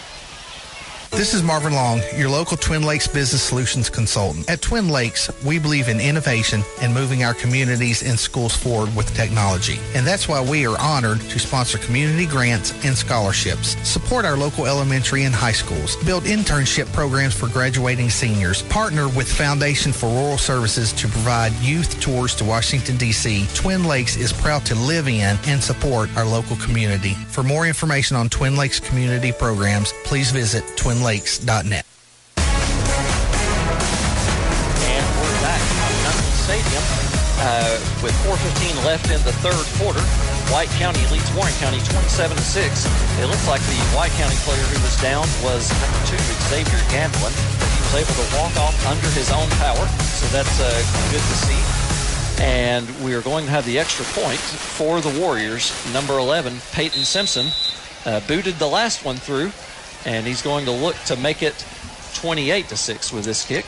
This is Marvin Long, your local Twin Lakes Business Solutions consultant. At Twin Lakes, we believe in innovation and moving our communities and schools forward with technology. And that's why we are honored to sponsor community grants and scholarships, support our local elementary and high schools, build internship programs for graduating seniors, partner with Foundation for Rural Services to provide youth tours to Washington, D.C. Twin Lakes is proud to live in and support our local community. For more information on Twin Lakes community programs, please visit twinlakes.net. And we're back Stadium uh, with 4.15 left in the third quarter. White County leads Warren County 27 to 6. It looks like the White County player who was down was number two, Xavier Gamblin. He was able to walk off under his own power, so that's uh, good to see. And we are going to have the extra point for the Warriors. Number 11, Peyton Simpson, uh, booted the last one through, and he's going to look to make it 28 to 6 with this kick.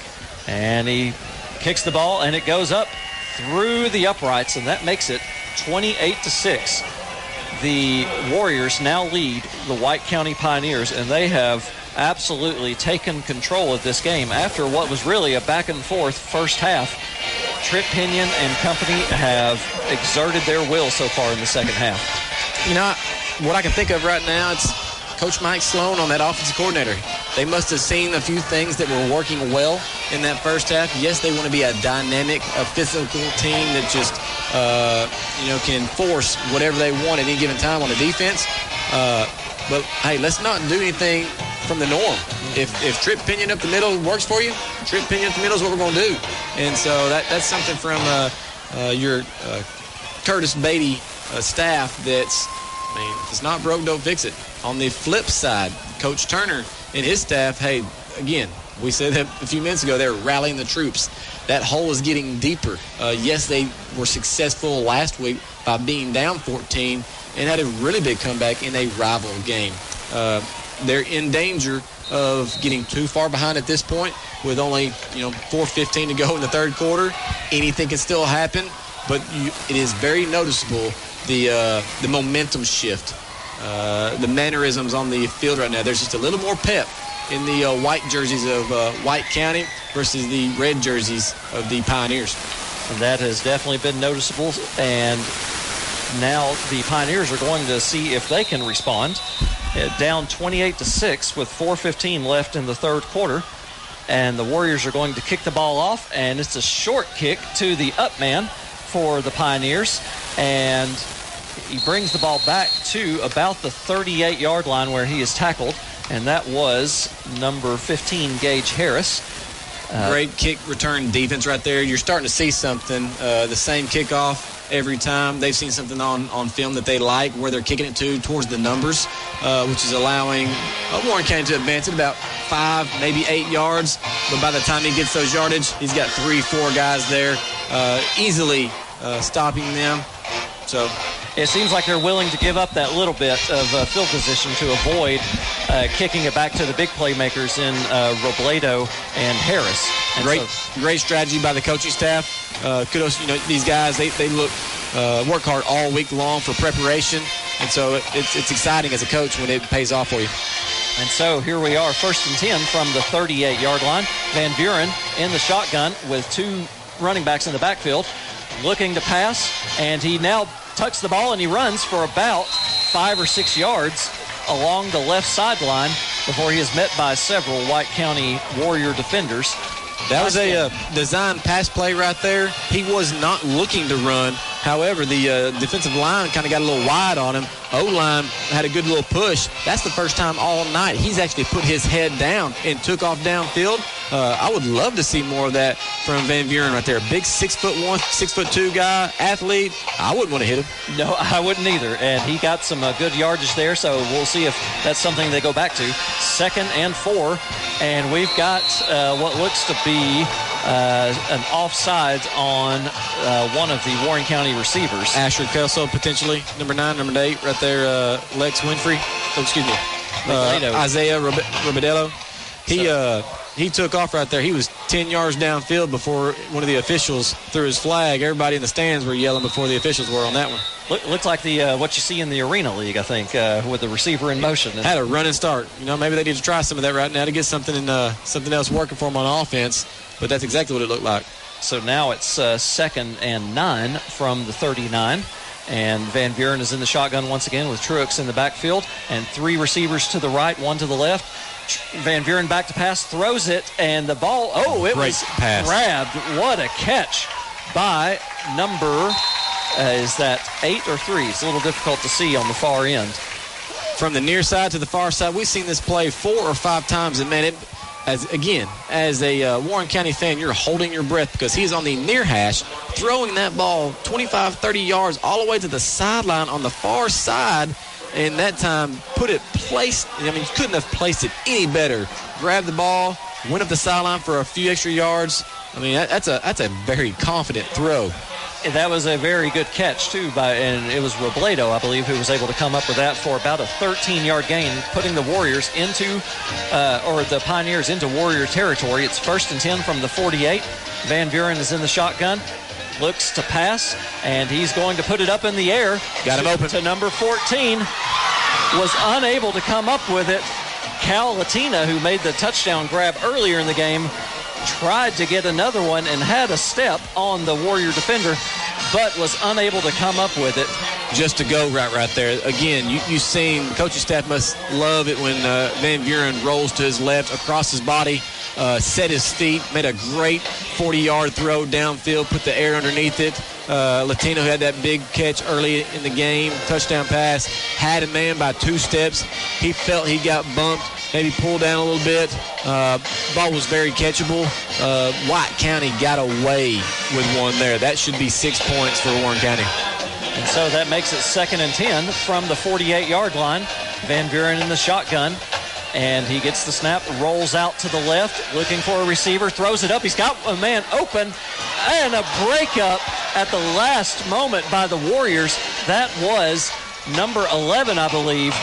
And he kicks the ball, and it goes up through the uprights, and that makes it 28 to 6. The Warriors now lead the White County Pioneers, and they have absolutely taken control of this game after what was really a back and forth first half. Trip Pinion and company have exerted their will so far in the second half. You know, what I can think of right now, it's Coach Mike Sloan on that offensive coordinator. They must have seen a few things that were working well in that first half. Yes, they want to be a dynamic, a physical team that just, uh, you know, can force whatever they want at any given time on the defense. Uh, but hey, let's not do anything from the norm. If if trip pinion up the middle works for you, trip pinion up the middle is what we're going to do. And so that that's something from uh, uh, your uh, Curtis Beatty uh, staff that's Mean, if it's not broke, don't fix it. On the flip side, Coach Turner and his staff, hey, again, we said that a few minutes ago, they're rallying the troops. That hole is getting deeper. Uh, yes, they were successful last week by being down 14 and had a really big comeback in a rival game. Uh, they're in danger of getting too far behind at this point with only, you know, 4.15 to go in the third quarter. Anything can still happen, but you, it is very noticeable the uh, the momentum shift, uh, the mannerisms on the field right now. There's just a little more pep in the uh, white jerseys of uh, White County versus the red jerseys of the Pioneers. That has definitely been noticeable. And now the Pioneers are going to see if they can respond. Uh, down 28 to 6 with 4.15 left in the third quarter. And the Warriors are going to kick the ball off, and it's a short kick to the up man for the Pioneers. And he brings the ball back to about the 38 yard line where he is tackled, and that was number 15, Gage Harris. Uh, Great kick return defense right there. You're starting to see something. Uh, the same kickoff every time. They've seen something on, on film that they like, where they're kicking it to towards the numbers, uh, which is allowing uh, Warren County to advance it about five, maybe eight yards. But by the time he gets those yardage, he's got three, four guys there, uh, easily uh, stopping them. So it seems like they're willing to give up that little bit of uh, field position to avoid uh, kicking it back to the big playmakers in uh, Robledo and Harris. And great, so, great strategy by the coaching staff. Uh, kudos, you know, these guys they, they look uh, work hard all week long for preparation, and so it, it's it's exciting as a coach when it pays off for you. And so here we are, first and 10 from the 38 yard line. Van Buren in the shotgun with two running backs in the backfield. looking to pass, and he now tucks the ball and he runs for about five or six yards along the left sideline before he is met by several White County Warrior defenders. That was a uh, design pass play right there. He was not looking to run. However, the uh, defensive line kind of got a little wide on him. O line had a good little push. That's the first time all night he's actually put his head down and took off downfield. Uh, I would love to see more of that from Van Buren right there. Big six foot one, six foot two guy, athlete. I wouldn't want to hit him. No, I wouldn't either. And he got some uh, good yardage there, so we'll see if that's something they go back to. Second and four, and we've got uh, what looks to be uh, an offside on uh, one of the Warren County receivers. Asher Kelso, potentially number nine, number eight, right there. Uh, Lex Winfrey. Oh, excuse me. Uh, Isaiah Robidello. He uh, he took off right there. He was 10 yards downfield before one of the officials threw his flag. Everybody in the stands were yelling before the officials were on that one. Look, looked like the uh, what you see in the Arena League, I think, uh, with the receiver in motion. Had a running start. You know, maybe they need to try some of that right now to get something in, uh, something else working for them on offense. But that's exactly what it looked like. So now it's uh, second and nine from the 39. And Van Buren is in the shotgun once again with Truex in the backfield and three receivers to the right, one to the left. Van Buren back to pass, throws it, and the ball, oh, it Great was pass. grabbed. What a catch by number, uh, is that eight or three? It's a little difficult to see on the far end. From the near side to the far side, we've seen this play four or five times, and man, it, as again, as a uh, Warren County fan, you're holding your breath because he's on the near hash, throwing that ball 25, 30 yards all the way to the sideline on the far side and that time put it placed. I mean, you couldn't have placed it any better. Grabbed the ball, went up the sideline for a few extra yards. I mean, that, that's a that's a very confident throw. That was a very good catch too, by and it was Robledo, I believe, who was able to come up with that for about a 13-yard gain, putting the Warriors into, uh, or the Pioneers into Warrior territory. It's first and 10 from the 48. Van Buren is in the shotgun looks to pass, and he's going to put it up in the air. Got him to, open. To number 14. Was unable to come up with it. Cal Latina, who made the touchdown grab earlier in the game, tried to get another one and had a step on the Warrior defender, but was unable to come up with it. Just to go right right there. Again, you, you've seen coaching staff must love it when uh, Van Buren rolls to his left across his body uh, set his feet, made a great 40 yard throw downfield, put the air underneath it. Uh, Latina had that big catch early in the game, touchdown pass, had a man by two steps. He felt he got bumped, maybe pulled down a little bit. Uh, ball was very catchable. Uh, White County got away with one there. That should be six points for Warren County. And so that makes it second and 10 from the 48 yard line. Van Buren in the shotgun. And he gets the snap, rolls out to the left, looking for a receiver, throws it up. He's got a man open, and a breakup at the last moment by the Warriors. That was number 11, I believe.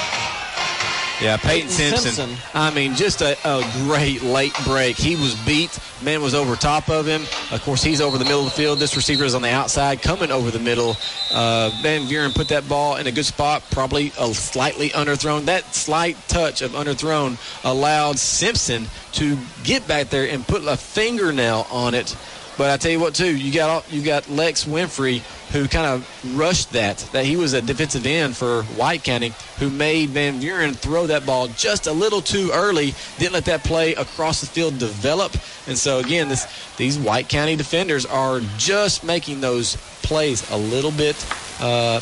Yeah, Peyton, Simpson. Simpson. I mean, just a, a, great late break. He was beat. Man was over top of him. Of course, he's over the middle of the field. This receiver is on the outside, coming over the middle. Uh, Van Buren put that ball in a good spot, probably a slightly underthrown. That slight touch of underthrown allowed Simpson to get back there and put a fingernail on it. But I tell you what, too, you got you got Lex Winfrey who kind of rushed that. That he was a defensive end for White County, who made Van Buren throw that ball just a little too early. Didn't let that play across the field develop. And so again, this these White County defenders are just making those plays a little bit. Uh,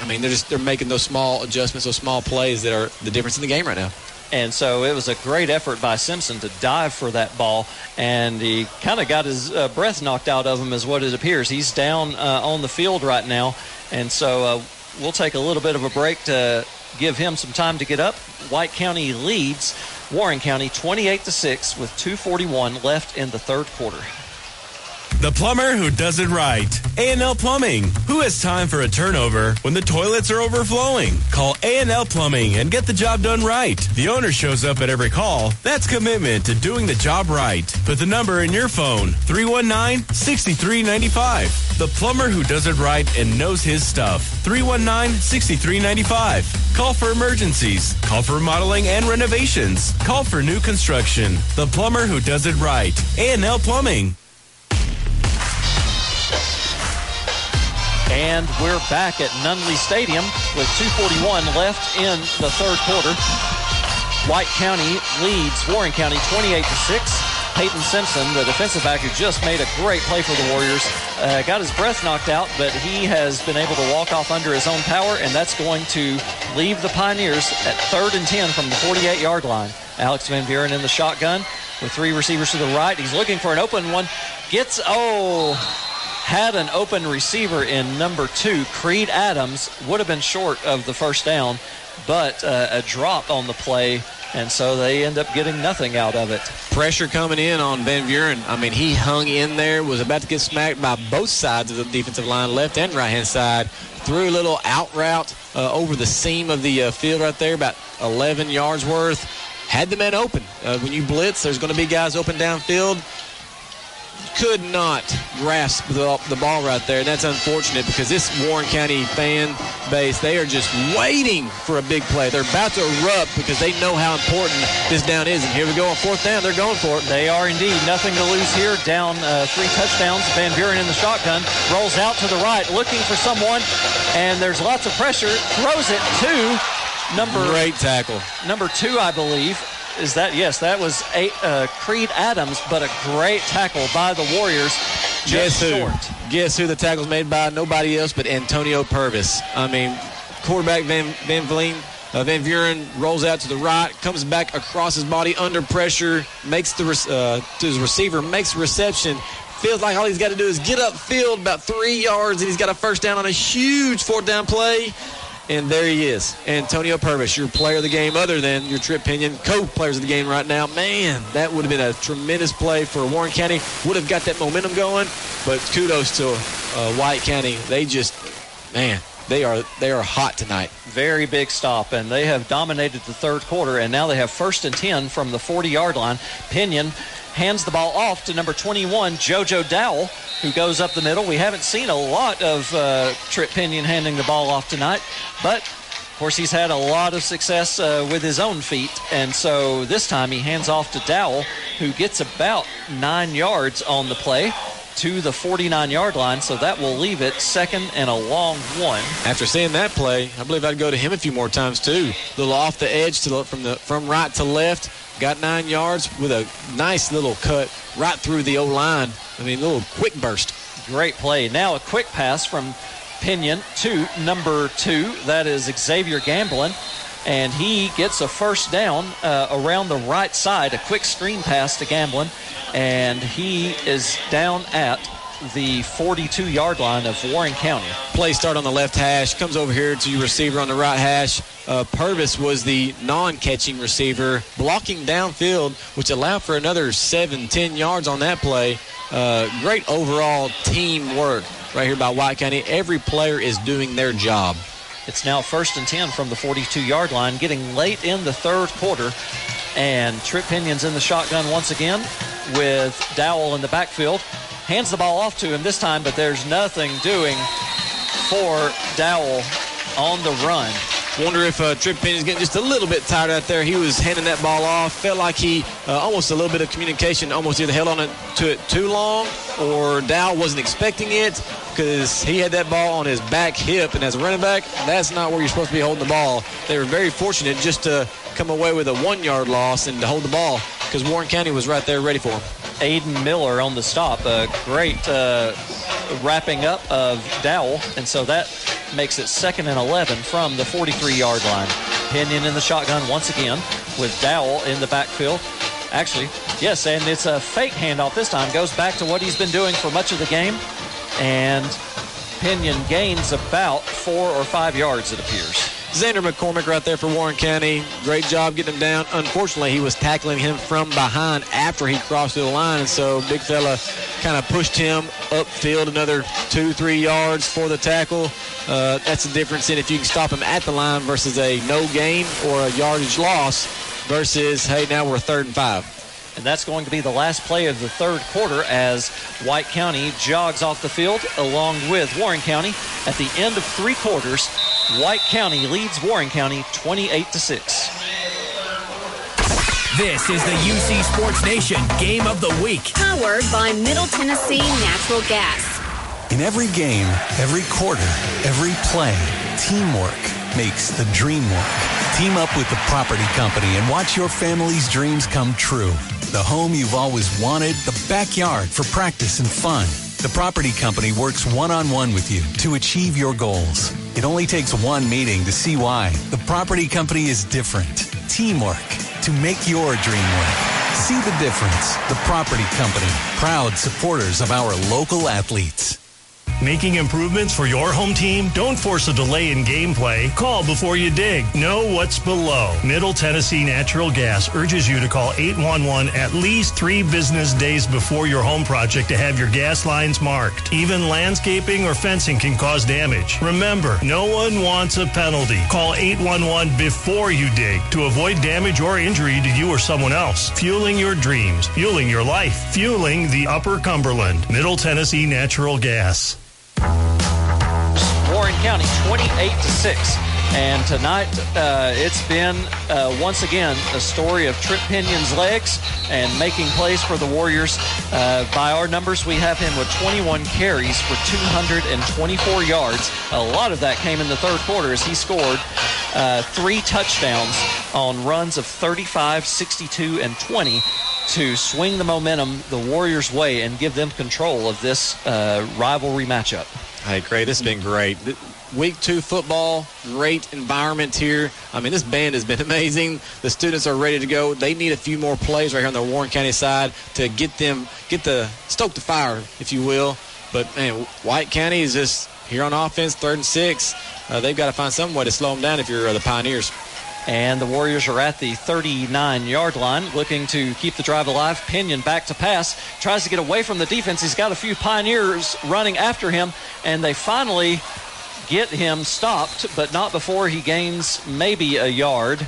I mean, they're just they're making those small adjustments, those small plays that are the difference in the game right now. And so it was a great effort by Simpson to dive for that ball, and he kind of got his uh, breath knocked out of him, is what it appears. He's down uh, on the field right now, and so uh, we'll take a little bit of a break to give him some time to get up. White County leads Warren County 28 to six with 2:41 left in the third quarter. The plumber who does it right. A&L Plumbing. Who has time for a turnover when the toilets are overflowing? Call A&L Plumbing and get the job done right. The owner shows up at every call. That's commitment to doing the job right. Put the number in your phone. 319-6395. The plumber who does it right and knows his stuff. 319-6395. Call for emergencies. Call for remodeling and renovations. Call for new construction. The plumber who does it right. A&L Plumbing. And we're back at Nunley Stadium with 241 left in the third quarter. White County leads Warren County 28 to 6. Peyton Simpson, the defensive back who just made a great play for the Warriors, uh, got his breath knocked out, but he has been able to walk off under his own power, and that's going to leave the Pioneers at third and 10 from the 48 yard line. Alex Van Buren in the shotgun with three receivers to the right. He's looking for an open one. Gets, oh, had an open receiver in number two. Creed Adams would have been short of the first down, but uh, a drop on the play and so they end up getting nothing out of it. Pressure coming in on Van Buren. I mean, he hung in there, was about to get smacked by both sides of the defensive line, left and right hand side. Threw a little out route uh, over the seam of the uh, field right there, about 11 yards worth. Had the men open. Uh, when you blitz, there's going to be guys open downfield could not grasp the, the, ball right there. And that's unfortunate because this Warren County fan base, they are just waiting for a big play. They're about to erupt because they know how important this down is. And here we go on fourth down. They're going for it. They are indeed. Nothing to lose here. Down uh, three touchdowns. Van Buren in the shotgun. Rolls out to the right, looking for someone. And there's lots of pressure. Throws it to number. Great tackle. Number two, I believe is that yes, that was a, uh, Creed Adams, but a great tackle by the Warriors. Guess who? Short. Guess who the tackle's made by? Nobody else but Antonio Purvis. I mean, quarterback Van Van Vleen. Uh, Van Buren rolls out to the right, comes back across his body under pressure, makes the uh, to his receiver, makes reception. Feels like all he's got to do is get upfield about three yards, and he's got a first down on a huge fourth down play. And there he is, Antonio Purvis, your player of the game, other than your Trip Pinion, co-players of the game right now. Man, that would have been a tremendous play for Warren County. Would have got that momentum going. But kudos to uh, White County. They just, man, they are they are hot tonight. Very big stop, and they have dominated the third quarter, and now they have first and ten from the 40-yard line. Pinion hands the ball off to number 21, JoJo Dowell, who goes up the middle. We haven't seen a lot of uh, Trip Pinion handing the ball off tonight, but of course he's had a lot of success uh, with his own feet, and so this time he hands off to Dowell, who gets about nine yards on the play to the 49 yard line, so that will leave it second and a long one. After seeing that play, I believe I'd go to him a few more times too. A little off the edge to the, from the from right to left, got nine yards with a nice little cut right through the O line. I mean, a little quick burst. Great play. Now a quick pass from Pinion to number two. That is Xavier Gamblin. And he gets a first down uh, around the right side, a quick screen pass to Gamblin. And he is down at the 42 yard line of Warren County. Play start on the left hash, comes over here to your receiver on the right hash. Uh, Purvis was the non catching receiver, blocking downfield, which allowed for another seven, 10 yards on that play. Uh, great overall team work right here by White County. Every player is doing their job. It's now first and 10 from the 42 yard line, getting late in the third quarter. And Trip Pinion's in the shotgun once again with Dowell in the backfield. Hands the ball off to him this time, but there's nothing doing for Dowell on the run. Wonder if uh, Trip Pinion's getting just a little bit tired out there. He was handing that ball off. Felt like he uh, almost a little bit of communication, almost either held on it to it too long, or Dow wasn't expecting it because he had that ball on his back hip. And as a running back, that's not where you're supposed to be holding the ball. They were very fortunate just to come away with a one-yard loss and to hold the ball because Warren County was right there ready for him. Aiden Miller on the stop. A great uh, wrapping up of Dowell, and so that makes it second and 11 from the 43 yard line. Pinion in the shotgun once again with Dowell in the backfield. Actually, yes, and it's a fake handoff this time. Goes back to what he's been doing for much of the game. And Pinion gains about four or five yards, it appears. Xander McCormick right there for Warren County. Great job getting him down. Unfortunately, he was tackling him from behind after he crossed the line, so big fella kind of pushed him upfield another two, three yards for the tackle. Uh, that's the difference in if you can stop him at the line versus a no gain or a yardage loss versus, hey, now we're third and five. And that's going to be the last play of the third quarter as White County jogs off the field along with Warren County. At the end of three quarters, White County leads Warren County 28 to 6. This is the UC Sports Nation Game of the Week. Powered by Middle Tennessee Natural Gas. In every game, every quarter, every play, teamwork makes the dream work. Team up with the property company and watch your family's dreams come true. The home you've always wanted, the backyard for practice and fun. The property company works one on one with you to achieve your goals. It only takes one meeting to see why. The property company is different. Teamwork to make your dream work. See the difference. The property company, proud supporters of our local athletes. Making improvements for your home team? Don't force a delay in gameplay. Call before you dig. Know what's below. Middle Tennessee Natural Gas urges you to call 811 at least three business days before your home project to have your gas lines marked. Even landscaping or fencing can cause damage. Remember, no one wants a penalty. Call 811 before you dig to avoid damage or injury to you or someone else. Fueling your dreams, fueling your life, fueling the Upper Cumberland. Middle Tennessee Natural Gas. Warren County 28 to 6. And tonight, uh, it's been uh, once again a story of Trip Pinion's legs and making plays for the Warriors. Uh, by our numbers, we have him with 21 carries for 224 yards. A lot of that came in the third quarter as he scored uh, three touchdowns on runs of 35, 62, and 20 to swing the momentum the Warriors' way and give them control of this uh, rivalry matchup. Hey, Craig, this has been great. Week two football, great environment here. I mean, this band has been amazing. The students are ready to go. They need a few more plays right here on the Warren County side to get them, get the, stoke the fire, if you will. But, man, White County is just here on offense, third and six. Uh, they've got to find some way to slow them down if you're uh, the Pioneers. And the Warriors are at the 39 yard line looking to keep the drive alive. Pinion back to pass, tries to get away from the defense. He's got a few Pioneers running after him, and they finally get him stopped, but not before he gains maybe a yard.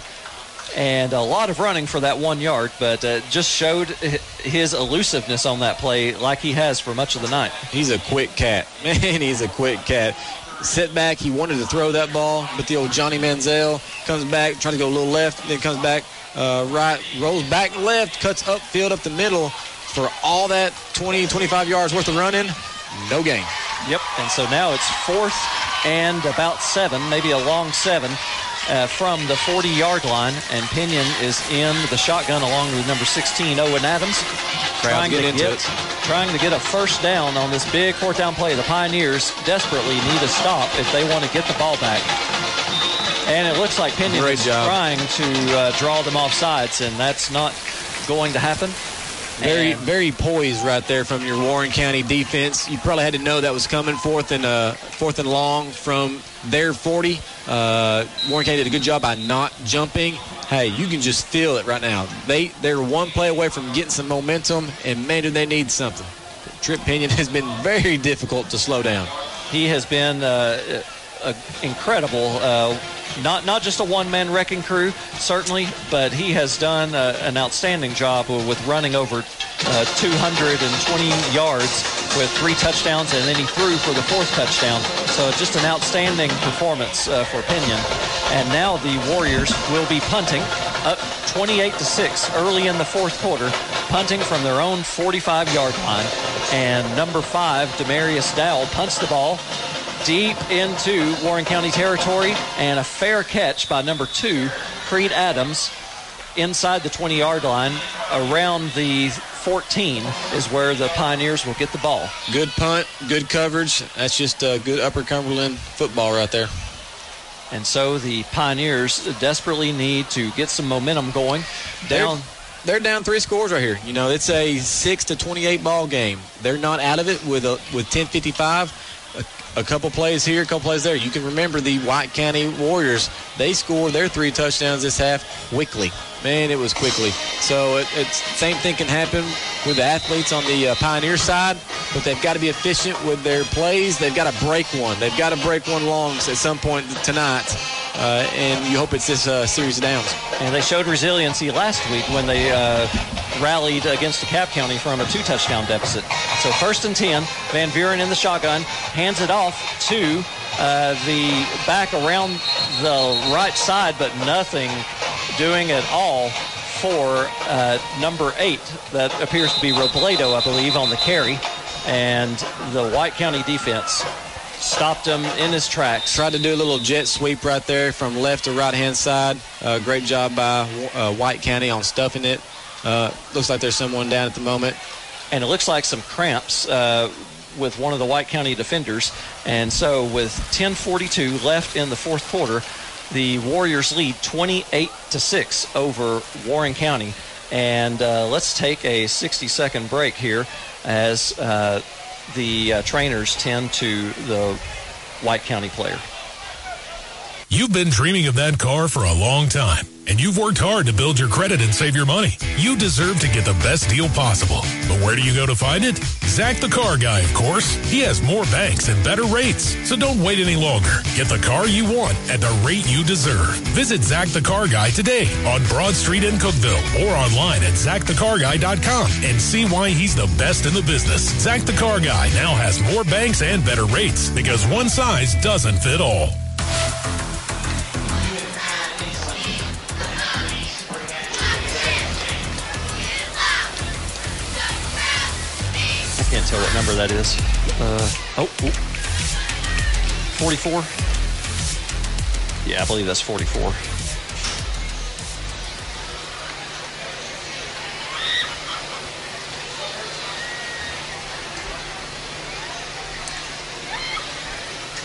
And a lot of running for that one yard, but uh, just showed his elusiveness on that play like he has for much of the night. He's a quick cat. Man, he's a quick cat sit back. He wanted to throw that ball, but the old Johnny Manziel comes back, trying to go a little left, then comes back uh, right, rolls back left, cuts upfield up the middle for all that 20, 25 yards worth of running. No gain. Yep. And so now it's fourth and about seven, maybe a long seven. Uh, from the 40 yard line, and Pinion is in the shotgun along with number 16, Owen Adams. Trying to, get, it. trying to get a first down on this big fourth down play. The Pioneers desperately need a stop if they want to get the ball back. And it looks like Pinion Great is job. trying to uh, draw them off sides, and that's not going to happen. Very, And- very poised right there from your Warren County defense. You probably had to know that was coming fourth and uh, fourth and long from their 40. Uh, Warren County did a good job by not jumping. Hey, you can just feel it right now. They they're one play away from getting some momentum, and man, do they need something. Trip Pinion has been very difficult to slow down. he has been uh, incredible. Not not just a one-man wrecking crew, certainly, but he has done uh, an outstanding job with running over uh, 220 yards with three touchdowns, and then he threw for the fourth touchdown. So just an outstanding performance uh, for Pinion. And now the Warriors will be punting up 28 to six early in the fourth quarter, punting from their own 45-yard line. And number five, Demarius Dowell, punts the ball deep into Warren County territory and a fair catch by number two, Creed Adams, inside the 20 yard line around the 14 is where the Pioneers will get the ball. Good punt, good coverage. That's just uh, good Upper Cumberland football right there. And so the Pioneers desperately need to get some momentum going. Down. They're, they're down three scores right here. You know, it's a six to twenty-eight ball game. They're not out of it with a with ten fifty-five. A, couple plays here, a couple plays there. You can remember the White County Warriors. They scored their three touchdowns this half quickly. Man, it was quickly. So it, it's same thing can happen with the athletes on the uh, Pioneer side, but they've got to be efficient with their plays. They've got to break one. They've got to break one long at some point tonight, uh, and you hope it's this uh, series of downs. And they showed resiliency last week when they uh, rallied against DeKalb County from a two touchdown deficit. So first and 10, Van Buren in the shotgun, hands it off to uh, the back around the right side, but nothing doing at all for uh, number eight. That appears to be Robledo, I believe, on the carry. and the White County defense stopped him in his tracks. Tried to do a little jet sweep right there from left to right hand side. Uh, great job by uh, White County on stuffing it. Uh, looks like there's someone down at the moment. And it looks like some cramps uh, with one of the White County defenders. And so, with 10:42 left in the fourth quarter, the Warriors lead 28 to six over Warren County. And uh, let's take a 60-second break here as uh, the uh, trainers tend to the White County player. You've been dreaming of that car for a long time, and you've worked hard to build your credit and save your money. You deserve to get the best deal possible. But where do you go to find it? Zach the Car Guy, of course. He has more banks and better rates. So don't wait any longer. Get the car you want at the rate you deserve. Visit Zach the Car Guy today on Broad Street in Cookeville or online at zachthecarguy.com and see why he's the best in the business. Zach the Car Guy now has more banks and better rates because one size doesn't fit all. What number that is. Uh, oh, ooh. 44? Yeah, I believe that's 44.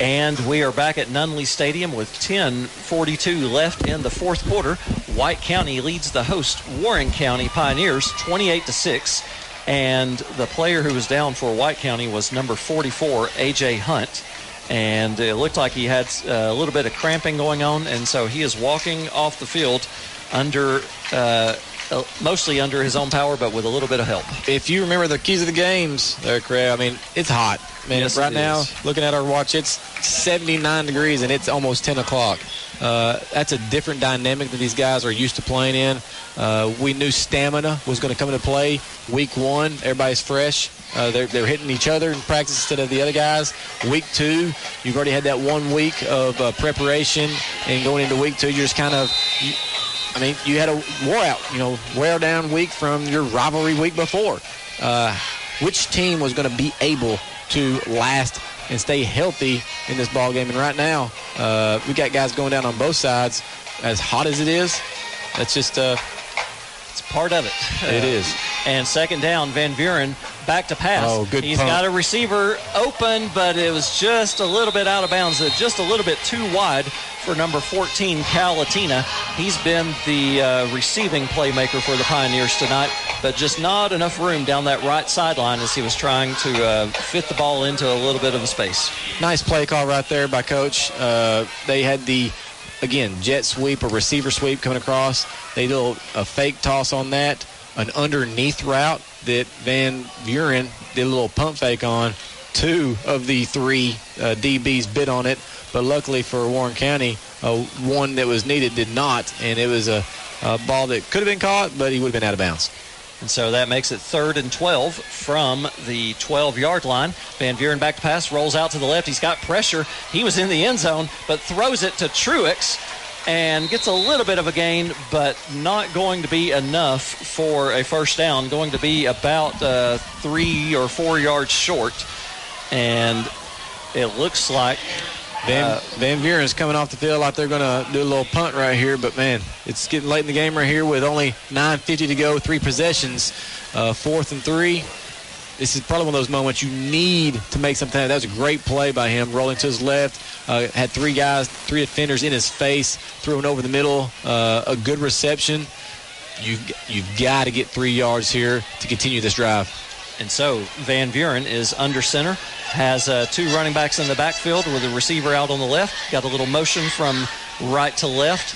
And we are back at Nunley Stadium with 10:42 left in the fourth quarter. White County leads the host Warren County Pioneers 28 to 6, and the player who was down for White County was number 44 AJ Hunt. And it looked like he had uh, a little bit of cramping going on, and so he is walking off the field under uh, uh, mostly under his own power, but with a little bit of help. If you remember the keys of the games there, Craig, I mean, it's hot. Man, Yes, right now, is. looking at our watch, it's 79 degrees and it's almost 10 o'clock. Uh, that's a different dynamic that these guys are used to playing in. Uh, we knew stamina was going to come into play week one. Everybody's fresh. Uh, they're, they're hitting each other in practice instead of the other guys. Week two, you've already had that one week of uh, preparation, and going into week two, you're just kind of. You, I mean, you had a wore out, you know, wear down week from your rivalry week before. Uh, which team was going to be able to last and stay healthy in this ball game? And right now, uh, we got guys going down on both sides. As hot as it is, that's just uh, it's part of it. It Uh, is. And second down, Van Buren back to pass. Oh, good He's pump. got a receiver open, but it was just a little bit out of bounds, uh, just a little bit too wide for number 14, Cal Latina. He's been the uh, receiving playmaker for the Pioneers tonight, but just not enough room down that right sideline as he was trying to uh, fit the ball into a little bit of a space. Nice play call right there by coach. Uh, they had the again jet sweep, or receiver sweep coming across. They do a, fake toss on that, an underneath route that Van Buren did a little pump fake on. Two of the three uh, DBs bit on it, but luckily for Warren County, uh, one that was needed did not, and it was a, a ball that could have been caught, but he would have been out of bounds. And so that makes it third and 12 from the 12 yard line. Van Buren back to pass, rolls out to the left. He's got pressure. He was in the end zone, but throws it to Truex and gets a little bit of a gain, but not going to be enough for a first down. Going to be about uh, three or four yards short. And it looks like Van, uh, Van Buren's coming off the field like they're going to do a little punt right here, but man, it's getting late in the game right here with only 9.50 to go, three possessions, uh, fourth and three. This is probably one of those moments you need to make something. That was a great play by him, rolling to his left. Uh, had three guys, three defenders in his face, throwing over the middle. Uh, a good reception. You you've got to get three yards here to continue this drive. And so Van Buren is under center, has uh, two running backs in the backfield with a receiver out on the left. Got a little motion from right to left.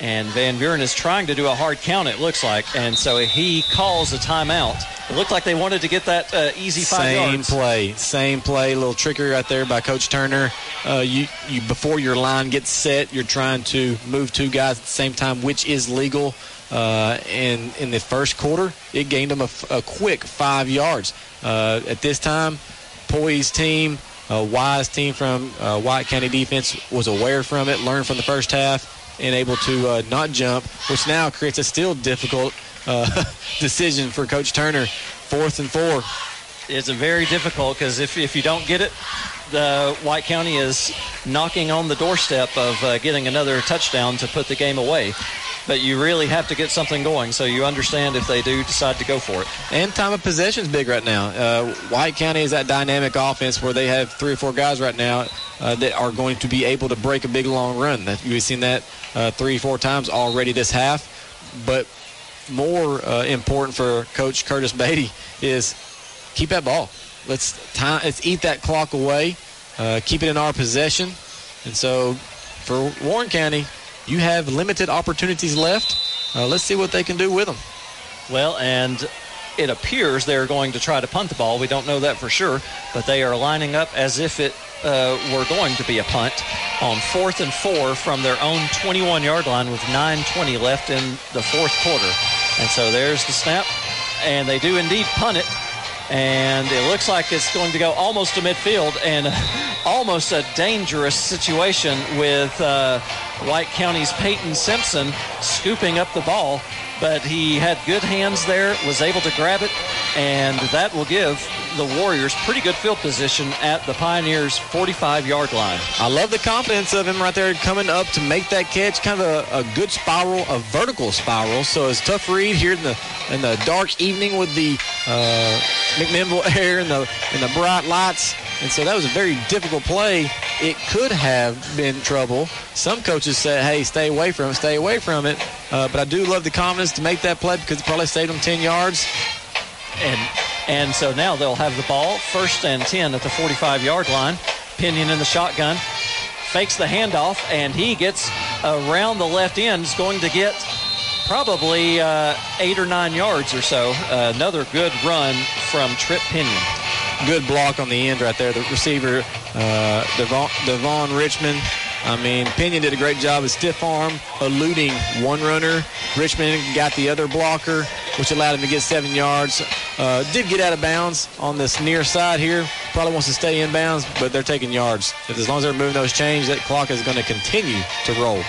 And Van Buren is trying to do a hard count, it looks like. And so he calls a timeout. It looked like they wanted to get that uh, easy five same yards. play, same play. A little trickery right there by Coach Turner. Uh, you, you before your line gets set, you're trying to move two guys at the same time, which is legal. Uh, and in the first quarter, it gained them a quick five yards. Uh, at this time, Poise team, uh, Wise team from uh, White County defense was aware from it, learned from the first half, and able to uh, not jump, which now creates a still difficult uh, decision for Coach Turner. Fourth and four. It's a very difficult because if, if you don't get it, the White County is knocking on the doorstep of uh, getting another touchdown to put the game away. But you really have to get something going, so you understand if they do decide to go for it. And time of possession is big right now. Uh, White County is that dynamic offense where they have three or four guys right now uh, that are going to be able to break a big long run. We've seen that uh, three, four times already this half. But more uh, important for Coach Curtis Beatty is keep that ball. Let's time, let's eat that clock away. Uh, keep it in our possession. And so, for Warren County, you have limited opportunities left. Uh, let's see what they can do with them. Well, and it appears they're going to try to punt the ball. We don't know that for sure, but they are lining up as if it uh, were going to be a punt on fourth and four from their own 21 yard line with 9.20 left in the fourth quarter. And so there's the snap, and they do indeed punt it and it looks like it's going to go almost to midfield and almost a dangerous situation with uh, White County's Peyton Simpson scooping up the ball. But he had good hands there, was able to grab it, and that will give the Warriors pretty good field position at the Pioneers' 45 yard line. I love the confidence of him right there coming up to make that catch. Kind of a, a good spiral, a vertical spiral. So it's tough read here in the in the dark evening with the uh, McMinnville air and the and the bright lights. And so that was a very difficult play. It could have been trouble. Some coaches said, hey, stay away from it, stay away from it. Uh, but I do love the confidence to make that play because it probably saved them 10 yards. And and so now they'll have the ball first and 10 at the 45 yard line. Pinion in the shotgun. Fakes the handoff, and he gets around the left end. Is going to get probably uh, eight or nine yards or so. Uh, another good run from Trip Pinion. Good block on the end right there. The receiver, uh, Devon, Devon Richmond. I mean, Pinion did a great job of stiff arm, eluding one runner. Richmond got the other blocker, which allowed him to get seven yards. Uh, did get out of bounds on this near side here. Probably wants to stay in bounds, but they're taking yards. As long as they're moving those chains, that clock is going to continue to roll.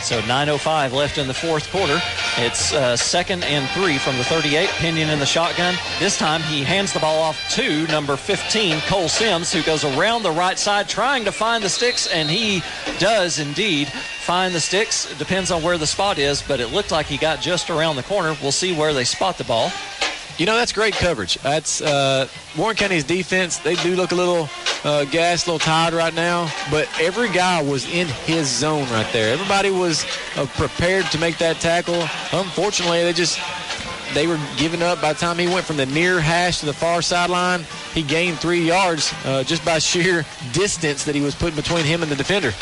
So 9.05 left in the fourth quarter. It's uh, second and three from the 38. Pinion in the shotgun. This time he hands the ball off to number 15, Cole Sims, who goes around the right side trying to find the sticks, and he does indeed find the sticks. It depends on where the spot is, but it looked like he got just around the corner. We'll see where they spot the ball. You know, that's great coverage. That's uh, Warren County's defense. They do look a little uh, gassed, a little tired right now, but every guy was in his zone right there. Everybody was uh, prepared to make that tackle. Unfortunately, they just they were giving up by the time he went from the near hash to the far sideline. He gained three yards uh, just by sheer distance that he was putting between him and the defender.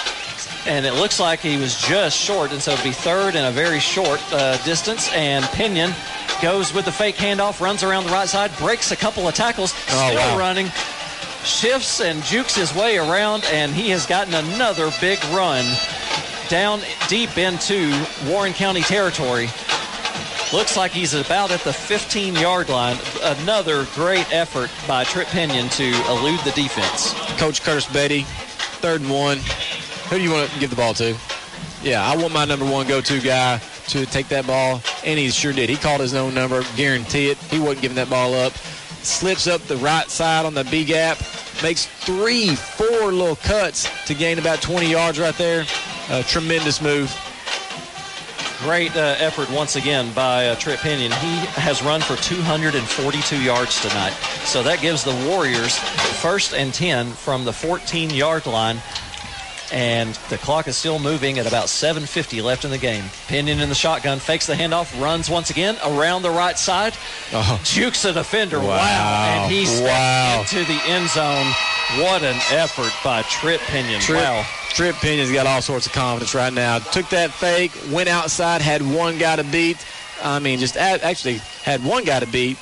And it looks like he was just short, and so it'd be third and a very short uh, distance. And Pinion goes with the fake handoff, runs around the right side, breaks a couple of tackles, Oh, still wow. running, shifts and jukes his way around, and he has gotten another big run down deep into Warren County territory. Looks like he's about at the 15 yard line. Another great effort by Trip Pinion to elude the defense. Coach Curtis Beatty, third and one. Who do you want to give the ball to? Yeah, I want my number one go-to guy to take that ball, and he sure did. He called his own number, guarantee it. He wasn't giving that ball up. Slips up the right side on the B gap, makes three, four little cuts to gain about 20 yards right there. A tremendous move. Great uh, effort once again by uh, Trip Pinion. He has run for 242 yards tonight. So that gives the Warriors first and 10 from the 14 yard line. And the clock is still moving at about 7.50 left in the game. Pinion in the shotgun, fakes the handoff, runs once again around the right side, oh. jukes a defender. Wow. Wow. And he's Wow. into the end zone. What an effort by Trip Pinion. Trip, Wow. Trip Pinion's got all sorts of confidence right now. Took that fake, went outside, had one guy to beat. I mean, just actually had one guy to beat.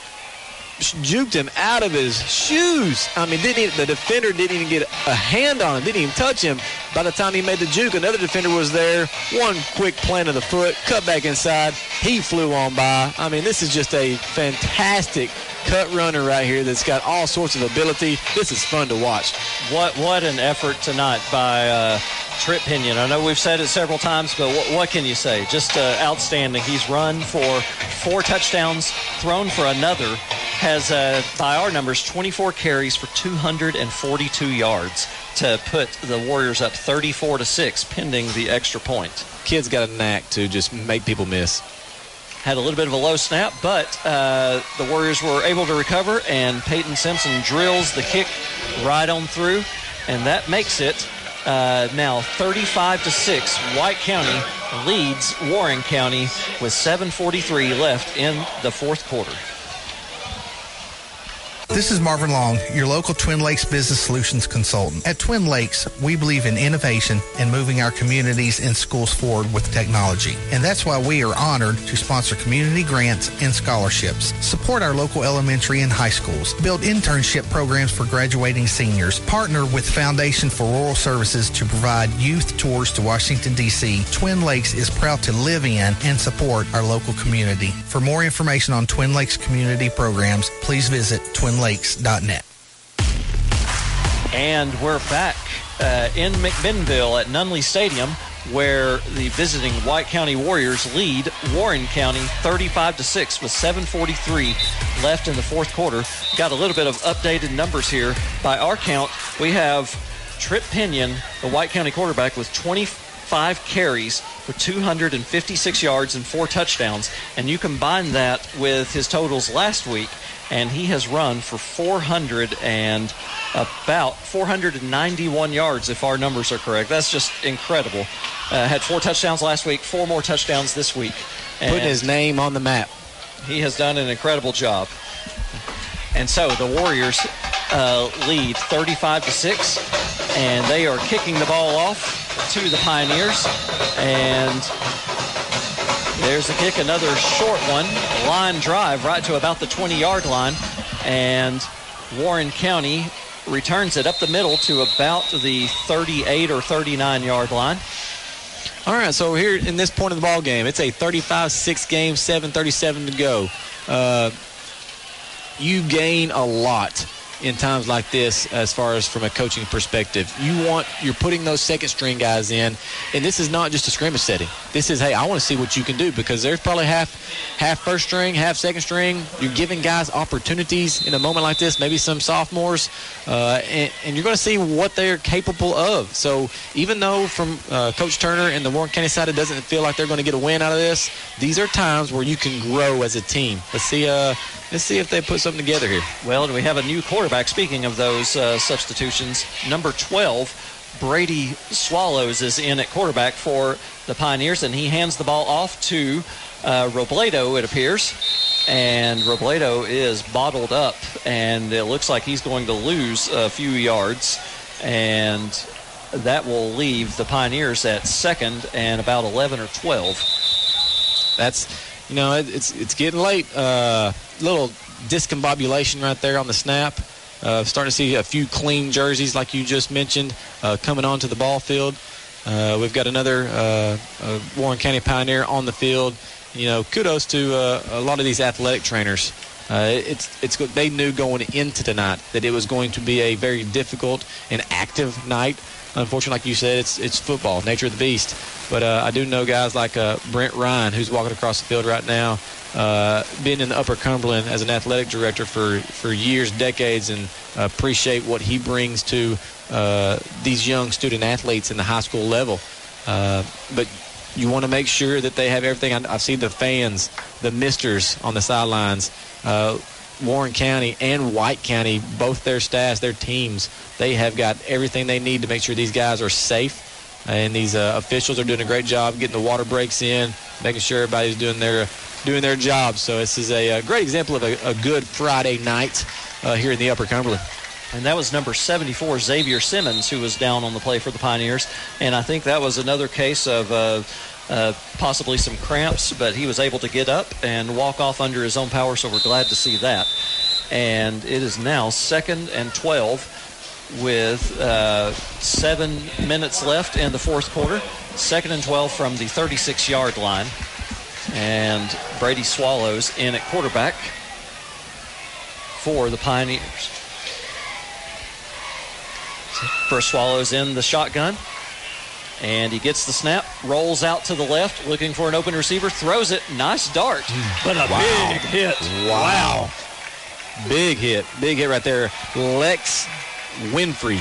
Juked him out of his shoes. I mean, didn't even, the defender didn't even get a hand on him. Didn't even touch him. By the time he made the juke, another defender was there. One quick plant of the foot, cut back inside. He flew on by. I mean, this is just a fantastic cut runner right here that's got all sorts of ability. This is fun to watch. What what an effort tonight by uh, Trip Pinion. I know we've said it several times, but what, what can you say? Just uh, outstanding. He's run for four touchdowns, thrown for another, has, uh, by our numbers, 24 carries for 242 yards to put the Warriors up 34 to six, pending the extra point. Kid's got a knack to just make people miss. Had a little bit of a low snap, but uh, the Warriors were able to recover, and Peyton Simpson drills the kick right on through, and that makes it uh, now 35 to 6. White County leads Warren County with 7:43 left in the fourth quarter. This is Marvin Long, your local Twin Lakes Business Solutions consultant. At Twin Lakes, we believe in innovation and moving our communities and schools forward with technology. And that's why we are honored to sponsor community grants and scholarships, support our local elementary and high schools, build internship programs for graduating seniors, partner with Foundation for Rural Services to provide youth tours to Washington, D.C. Twin Lakes is proud to live in and support our local community. For more information on Twin Lakes community programs, please visit twinlakes.net. And we're back uh, in McMinnville at Nunley Stadium, where the visiting White County Warriors lead Warren County 35 to 6 with 7:43 left in the fourth quarter. Got a little bit of updated numbers here. By our count, we have Trip Pinion, the White County quarterback, with 25 carries for 256 yards and four touchdowns. And you combine that with his totals last week, and he has run for 400 and about 491 yards, if our numbers are correct. That's just incredible. Uh, had four touchdowns last week, four more touchdowns this week. Putting his name on the map. He has done an incredible job. And so the Warriors uh, lead 35 to 6, and they are kicking the ball off to the Pioneers. And there's the kick, another short one. Line drive right to about the 20 yard line. And Warren County returns it up the middle to about the 38 or 39 yard line. All right, so here in this point of the ball game, it's a 35-6 game, 7:37 to go. Uh, you gain a lot in times like this as far as from a coaching perspective. You want you're putting those second string guys in and this is not just a scrimmage setting. This is hey, I want to see what you can do because there's probably half half first string, half second string. You're giving guys opportunities in a moment like this, maybe some sophomores, uh, and, and, you're going to see what they're capable of. So even though from uh, Coach Turner and the Warren County side it doesn't feel like they're going to get a win out of this, these are times where you can grow as a team. Let's see uh, Let's see if they put something together here. Well, we have a new quarterback. Speaking of those uh, substitutions, number 12, Brady Swallows, is in at quarterback for the Pioneers, and he hands the ball off to uh, Robledo, it appears. And Robledo is bottled up, and it looks like he's going to lose a few yards. And that will leave the Pioneers at second and about 11 or 12. That's you know, it, it's it's getting late. Uh, little discombobulation right there on the snap. Uh, starting to see a few clean jerseys, like you just mentioned, uh, coming onto the ball field. Uh, we've got another uh, uh, Warren County Pioneer on the field. You know, kudos to uh, a lot of these athletic trainers. it's it's they knew going into tonight that it was going to be a very difficult and active night unfortunately, like you said, it's it's football, nature of the beast. But uh, I do know guys like uh, Rhett Bryan, who's walking across the field right now, uh, been in the Upper Cumberland as an athletic director for, for years, decades, and appreciate what he brings to uh, these young student athletes in the high school level. Uh, but you want to make sure that they have everything. I, I see the fans, the misters on the sidelines. Uh, Warren County and White County, both their staffs, their teams, they have got everything they need to make sure these guys are safe. And these uh, officials are doing a great job getting the water breaks in, making sure everybody's doing their doing their job. So this is a, a great example of a, a good Friday night uh, here in the Upper Cumberland. And that was number 74, Xavier Simmons, who was down on the play for the Pioneers. And I think that was another case of. Uh, uh, possibly some cramps, but he was able to get up and walk off under his own power, so we're glad to see that. And it is now second and 12 with uh, seven minutes left in the fourth quarter. Second and 12 from the 36 yard line. And Brady Swallows in at quarterback for the Pioneers. First Swallows in the shotgun. And he gets the snap, rolls out to the left, looking for an open receiver, throws it. Nice dart, but a wow. big hit. Wow. Big hit. Big hit right there. Lex Winfrey.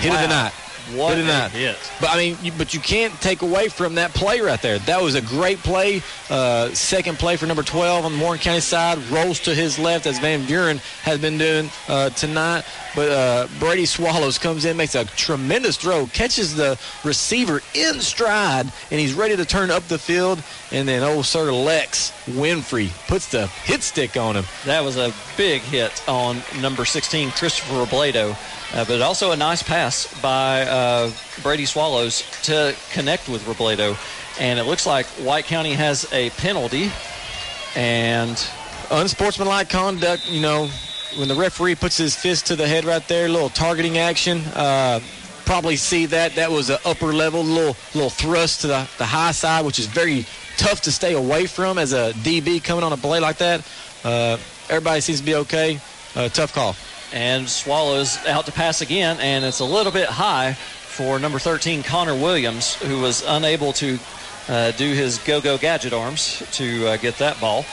Hit of the Wow. night. What of the a hit. But I mean, you, but you can't take away from that play right there. That was a great play. Uh, second play for number 12 on the Warren County side. Rolls to his left as Van Buren has been doing uh, tonight. But uh, Brady Swallows comes in, makes a tremendous throw, catches the receiver in stride, and he's ready to turn up the field. And then old Sir Lex Winfrey puts the hit stick on him. That was a big hit on number 16, Christopher Robledo. Uh, but also a nice pass by uh, Brady Swallows to connect with Robledo. And it looks like White County has a penalty. And unsportsmanlike conduct, you know, when the referee puts his fist to the head right there, a little targeting action. Uh, probably see that. That was an upper level, little little thrust to the, the high side, which is very tough to stay away from as a DB coming on a play like that. Uh, everybody seems to be okay. Uh, tough call. And Swallows out to pass again, and it's a little bit high for number 13, Connor Williams, who was unable to uh, do his go go gadget arms to uh, get that ball.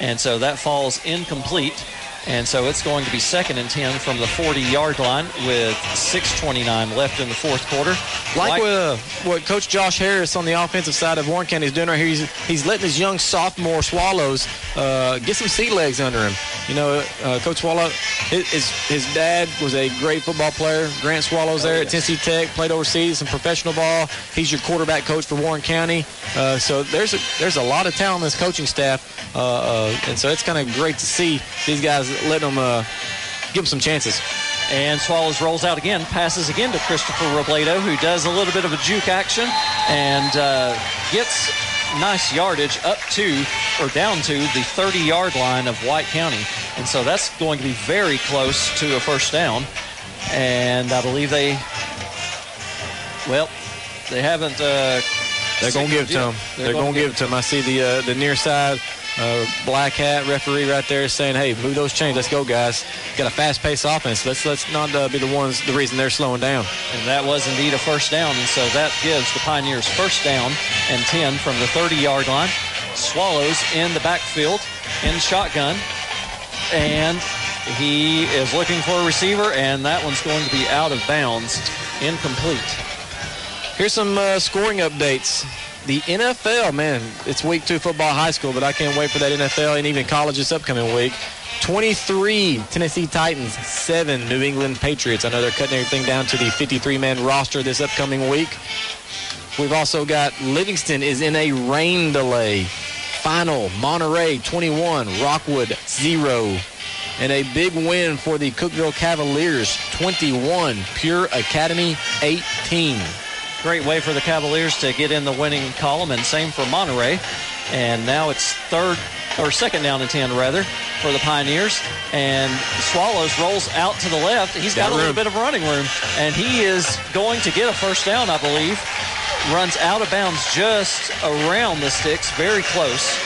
And so that falls incomplete. And so it's going to be second and 10 from the 40 yard line with 6.29 left in the fourth quarter. Like what, uh, what Coach Josh Harris on the offensive side of Warren County is doing right here, he's, he's letting his young sophomore Swallows uh, get some sea legs under him. You know, uh, Coach Swallow, his, his, his dad was a great football player. Grant Swallows there at Tennessee Tech, played overseas, some professional ball. He's your quarterback coach for Warren County. Uh, so there's a, there's a lot of talent in this coaching staff. Uh, uh, and so it's kind of great to see these guys letting them uh, give them some chances. And Swallows rolls out again, passes again to Christopher Robledo, who does a little bit of a juke action and uh, gets nice yardage up to or down to the 30 yard line of White County. And so that's going to be very close to a first down. And I believe they, well, they haven't. Uh, They're going to give it to him. They're, going to give it to him. I see the uh, the near side uh, black hat referee right there saying, "Hey, move those chains. Let's go, guys. Got a fast-paced offense. Let's let's not uh, be the ones the reason they're slowing down." And that was indeed a first down. And so that gives the Pioneers first down and 10 from the 30 yard line. Swallows in the backfield in shotgun. And he is looking for a receiver, and that one's going to be out of bounds, incomplete. Here's some uh, scoring updates. The NFL, man, it's week two football high school, but I can't wait for that NFL and even college this upcoming week. 23 Tennessee Titans, 7 New England Patriots. I know they're cutting everything down to the 53 man roster this upcoming week. We've also got Livingston is in a rain delay. Final Monterey 21, Rockwood 0. And a big win for the Cookeville Cavaliers 21, Pure Academy 18. Great way for the Cavaliers to get in the winning column, and same for Monterey. And now it's third or second down and 10 rather for the Pioneers. And Swallows rolls out to the left. He's got Got a little room. bit of running room, and he is going to get a first down, I believe. Runs out of bounds just around the sticks, very close.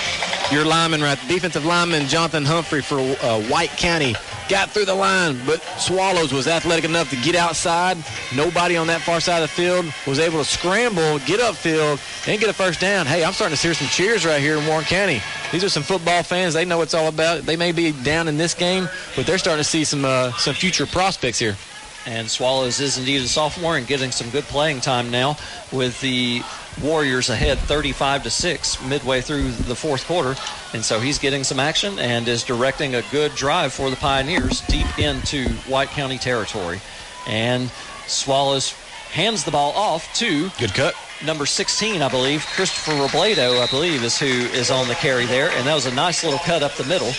Your lineman, right? Defensive lineman Jonathan Humphrey for uh, White County got through the line, but Swallows was athletic enough to get outside. Nobody on that far side of the field was able to scramble, get upfield, and get a first down. Hey, I'm starting to hear some cheers right here in Warren County. These are some football fans. They know what it's all about. They may be down in this game, but they're starting to see some uh, some future prospects here. And Swallows is indeed a sophomore and getting some good playing time now with the Warriors ahead 35 to 6 midway through the fourth quarter. And so he's getting some action and is directing a good drive for the Pioneers deep into White County territory. And Swallows hands the ball off to good cut. Number 16, I believe, Christopher Robledo, I believe, is who is on the carry there. And that was a nice little cut up the middle.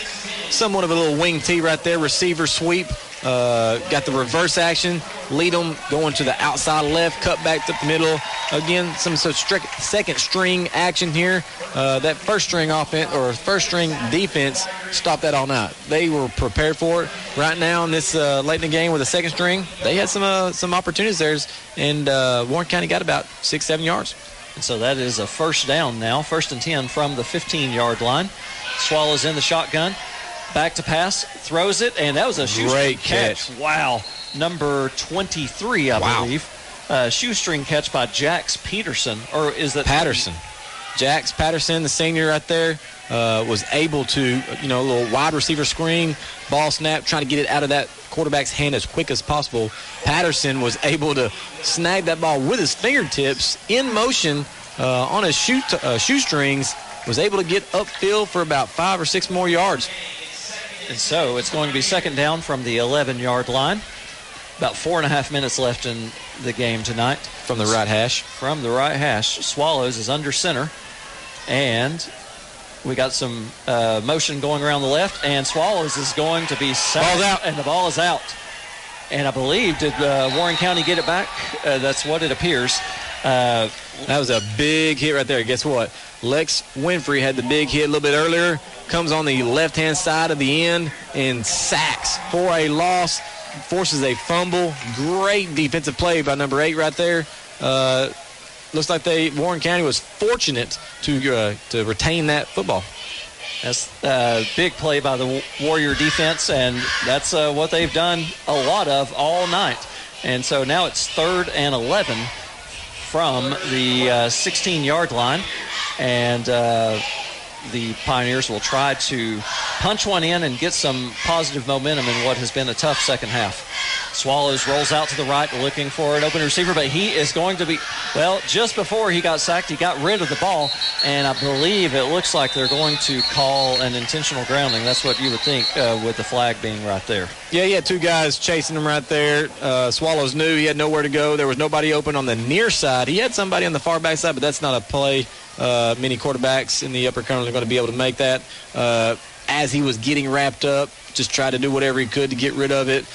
Somewhat of a little wing T right there, receiver sweep. Uh, got the reverse action, lead them going to the outside left, cut back to the middle. Again, some of strict second string action here. Uh, that first string offense or first string defense stopped that all night. They were prepared for it. Right now in this uh, late in the game with the second string, they had some uh, some opportunities there, and uh, Warren County got about six seven yards. And so that is a first down now, first and 10 from the 15 yard line. Swallows in the shotgun. Back to pass, throws it, and that was a shoestring Great catch. catch. Wow. Number 23, I Wow. believe. Uh, shoestring catch by Jax Peterson. Or is that Patterson. Jax Patterson, the senior right there, uh, was able to, you know, a little wide receiver screen, ball snap, trying to get it out of that quarterback's hand as quick as possible. Patterson was able to snag that ball with his fingertips in motion uh, on his shoe t- uh, shoestrings, was able to get upfield for about five or six more yards. And so it's going to be second down from the 11 yard line. About four and a half minutes left in the game tonight. From the right hash. From the right hash. Swallows is under center. And we got some uh, motion going around the left. And Swallows is going to be sacked. Ball's out. And the ball is out. And I believe, did uh, Warren County get it back? Uh, that's what it appears. Uh, that was a big hit right there. Guess what? Lex Winfrey had the big hit a little bit earlier. Comes on the left hand side of the end and sacks for a loss. Forces a fumble. Great defensive play by number eight right there. Uh, looks like they Warren County was fortunate to uh, to retain that football. That's a big play by the Warrior defense, and that's uh, what they've done a lot of all night. And so now it's third and 11 from the 16 uh, yard line. And uh, the Pioneers will try to punch one in and get some positive momentum in what has been a tough second half. Swallows rolls out to the right looking for an open receiver, but he is going to be, well, just before he got sacked, he got rid of the ball, and I believe it looks like they're going to call an intentional grounding. That's what you would think uh, with the flag being right there. Yeah, he had two guys chasing him right there. Uh, Swallows knew he had nowhere to go. There was nobody open on the near side. He had somebody on the far back side, but that's not a play uh, many quarterbacks in the upper Cumberland are going to be able to make that. Uh, as he was getting wrapped up, just tried to do whatever he could to get rid of it.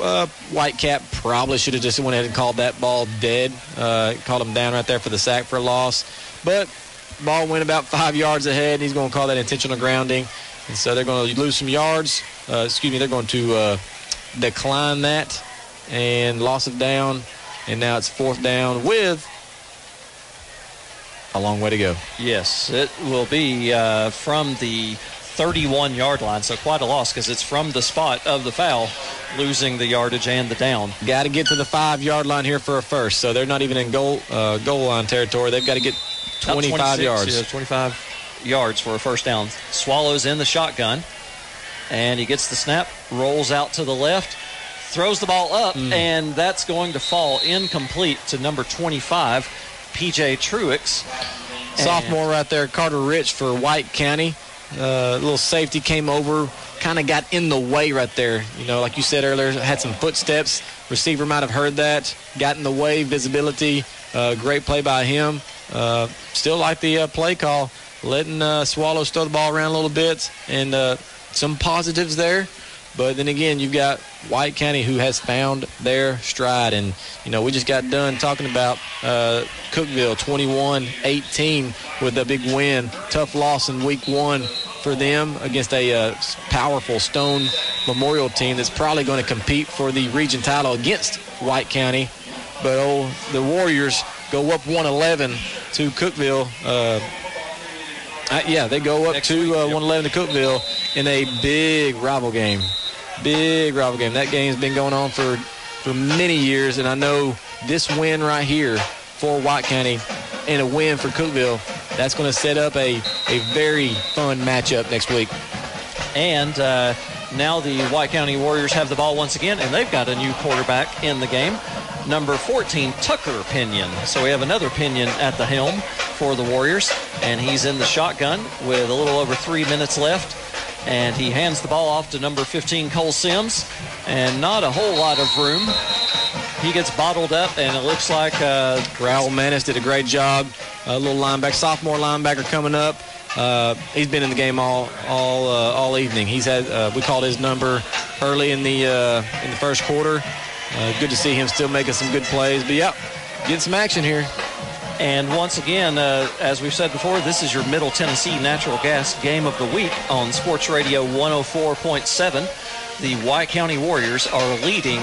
Uh, Whitecap probably should have just went ahead and called that ball dead. Uh, called him down right there for the sack for a loss. But ball went about five yards ahead, and he's going to call that intentional grounding. And so they're going to lose some yards. Uh, excuse me, they're going to uh, decline that and loss of down. And now it's fourth down with a long way to go. Yes, it will be uh, from the 31 yard line, so quite a loss because it's from the spot of the foul, losing the yardage and the down. Got to get to the five yard line here for a first, so they're not even in goal uh, goal line territory. They've got to get 25 yards. Yeah, 25 yards for a first down. Swallows in the shotgun, and he gets the snap, rolls out to the left. Throws the ball up, mm. and that's going to fall incomplete to number 25, PJ Truex. Sophomore right there, Carter Rich for White County. Uh, little safety came over, kind of got in the way right there. You know, like you said earlier, had some footsteps. Receiver might have heard that, got in the way, visibility. Uh, great play by him. Uh, still like the uh, play call, letting uh, Swallows throw the ball around a little bit, and uh, some positives there. But then again, you've got White County who has found their stride. And, you know, we just got done talking about uh, Cookeville 21 18 with a big win. Tough loss in week one for them against a uh, powerful Stone Memorial team that's probably going to compete for the region title against White County. But, oh, the Warriors go up 111 to Cookeville. Uh, uh, yeah, they go up Next to uh, 111 to Cookeville in a big rival game. Big rival game. That game's been going on for, for many years, and I know this win right here for White County and a win for Cookeville, that's going to set up a, a very fun matchup next week. And uh, now the White County Warriors have the ball once again, and they've got a new quarterback in the game, number 14, Tucker Pinion. So we have another Pinion at the helm for the Warriors, and he's in the shotgun with a little over three minutes left and he hands the ball off to number 15 Cole Sims. And not a whole lot of room. He gets bottled up and it looks like uh, Raul Manis did a great job. A little linebacker sophomore linebacker coming up. Uh, he's been in the game all all uh, all evening. He's had uh, we called his number early in the uh, in the first quarter. Uh, good to see him still making some good plays. But yep getting some action here and once again, uh, as we've said before, this is your Middle Tennessee Natural Gas Game of the Week on Sports Radio 104.7. The White County Warriors are leading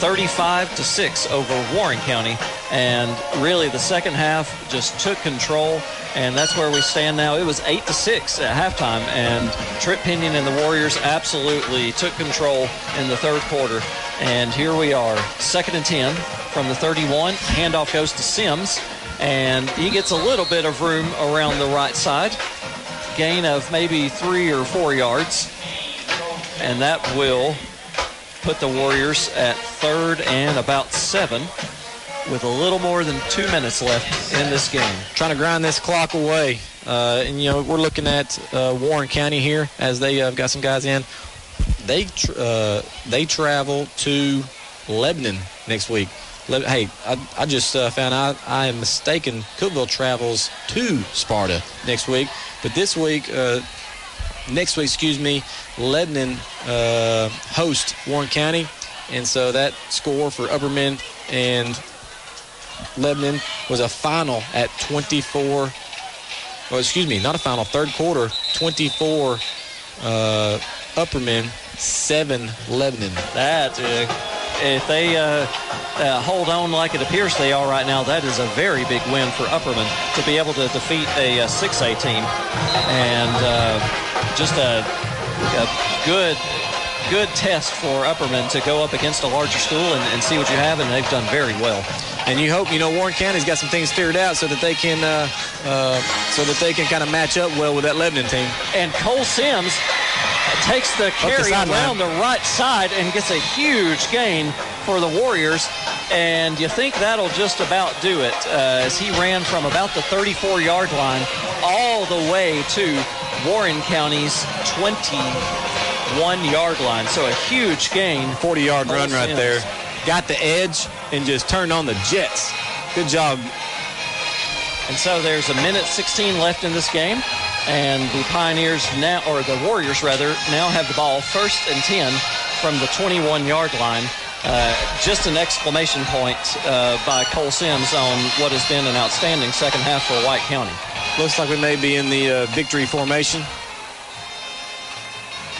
35 to 6 over Warren County. And really, the second half just took control, and that's where we stand now. It was 8 to 6 at halftime, and Trip Pinion and the Warriors absolutely took control in the third quarter. And here we are, second and 10 from the 31. Handoff goes to Sims and he gets a little bit of room around the right side. Gain of maybe three or four yards, and that will put the Warriors at third and about seven with a little more than two minutes left in this game. Trying to grind this clock away. Uh, and, you know, we're looking at uh, Warren County here as they uh, got some guys in. They uh, they travel to Lebanon next week. Hey, I, I just uh, found out I am mistaken. Cookeville travels to Sparta next week. But this week, uh, next week, excuse me, Lebanon host Warren County. And so that score for Upperman and Lebanon was a final at 24. Well, excuse me, not a final. Third quarter, 24 uh, Upperman, seven Lebanon. That uh, if they uh, uh, hold on like it appears they are right now, that is a very big win for Upperman to be able to defeat a, a 6A team, and uh, just a, a good good test for Upperman to go up against a larger school and, and, see what you have, and they've done very well. And you hope, you know, Warren County's got some things figured out so that they can, uh, uh, so that they can kind of match up well with that Lebanon team. And Cole Sims takes the carry the around the right side and gets a huge gain for the Warriors. And you think that'll just about do it uh, as he ran from about the 34 yard line all the way to Warren County's 21 yard line. So a huge gain. 40 yard run right there. Got the edge and just turned on the Jets. Good job. And so there's a minute 16 left in this game. And the Pioneers now, or the Warriors rather, now have the ball first and 10 from the 21 yard line. Uh, just an exclamation point uh, by Cole Sims on what has been an outstanding second half for White County. Looks like we may be in the uh, victory formation.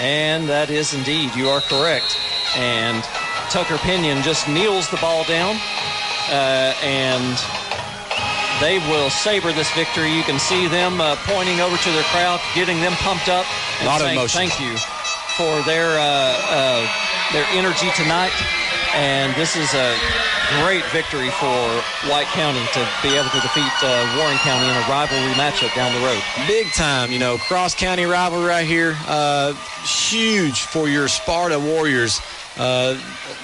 And that is indeed, you are correct. And Tucker Pinion just kneels the ball down, uh, and they will savor this victory. You can see them uh, pointing over to their crowd, getting them pumped up, and A lot saying of emotion. thank you for their uh, their energy tonight. And this is a great victory for White County to be able to defeat uh, Warren County in a rivalry matchup down the road. Big time, you know, cross county rivalry right here. Uh, huge for your Sparta Warriors. Uh,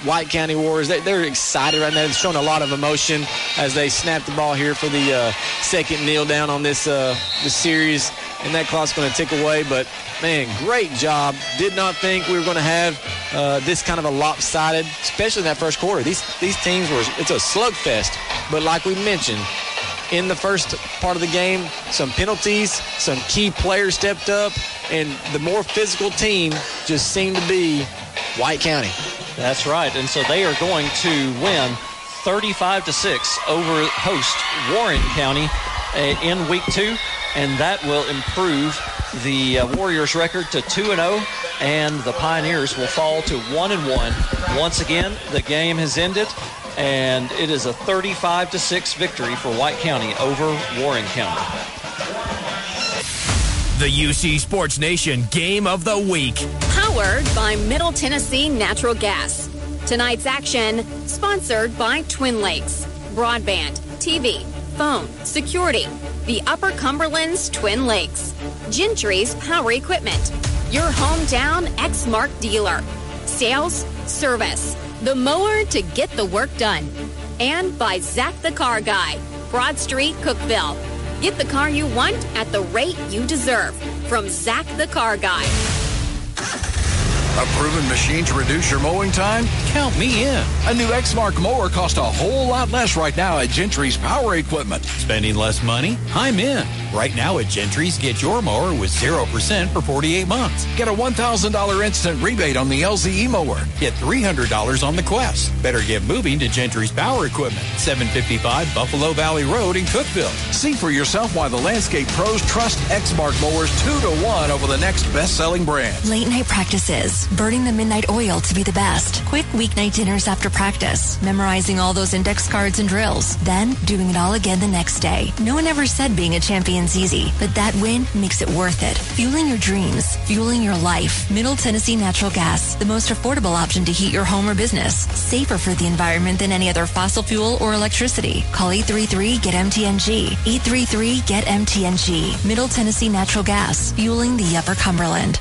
White County Warriors, they, are excited right now. They're showing a lot of emotion as they snap the ball here for the uh, second kneel down on this uh, this series. And that clock's going to tick away. But man, great job. Did not think we were going to have uh, this kind of a lopsided, especially in that first quarter. These these teams were it's a slugfest. But like we mentioned, in the first part of the game, some penalties, some key players stepped up, and the more physical team just seemed to be White County. That's right. And so they are going to win 35 to 6 over host Warren County uh, in week 2 and that will improve the uh, Warriors record to 2 and 0 and the Pioneers will fall to 1 and 1. Once again, the game has ended and it is a 35 to 6 victory for White County over Warren County. The UC Sports Nation Game of the Week. Powered by Middle Tennessee Natural Gas. Tonight's action sponsored by Twin Lakes. Broadband, TV, phone, security. The Upper Cumberland's Twin Lakes. Gentry's Power Equipment. Your hometown Exmark dealer. Sales, service. The mower to get the work done. And by Zach the Car Guy. Broad Street, Cookeville. Get the car you want at the rate you deserve. From Zach the Car Guy. A proven machine to reduce your mowing time? Count me in. A new Exmark mower costs a whole lot less right now at Gentry's Power Equipment. Spending less money? I'm in. Right now at Gentry's, get your mower with 0% for 48 months. Get a $1,000 instant rebate on the LZE mower. Get $300 on the Quest. Better get moving to Gentry's Power Equipment, 755 Buffalo Valley Road in Cookeville. See for yourself why the landscape pros trust Exmark mowers 2 to 1 over the next best-selling brand. Late night practices, burning the midnight oil to be the best. Quick weeknight dinners after practice, memorizing all those index cards and drills, then doing it all again the next day. No one ever said being a champion begins easy, but that win makes it worth it. Fueling your dreams, fueling your life. Middle Tennessee Natural Gas, the most affordable option to heat your home or business. Safer for the environment than any other fossil fuel or electricity. Call 833-GET-MTNG. 833-GET-MTNG. Middle Tennessee Natural Gas, fueling the Upper Cumberland.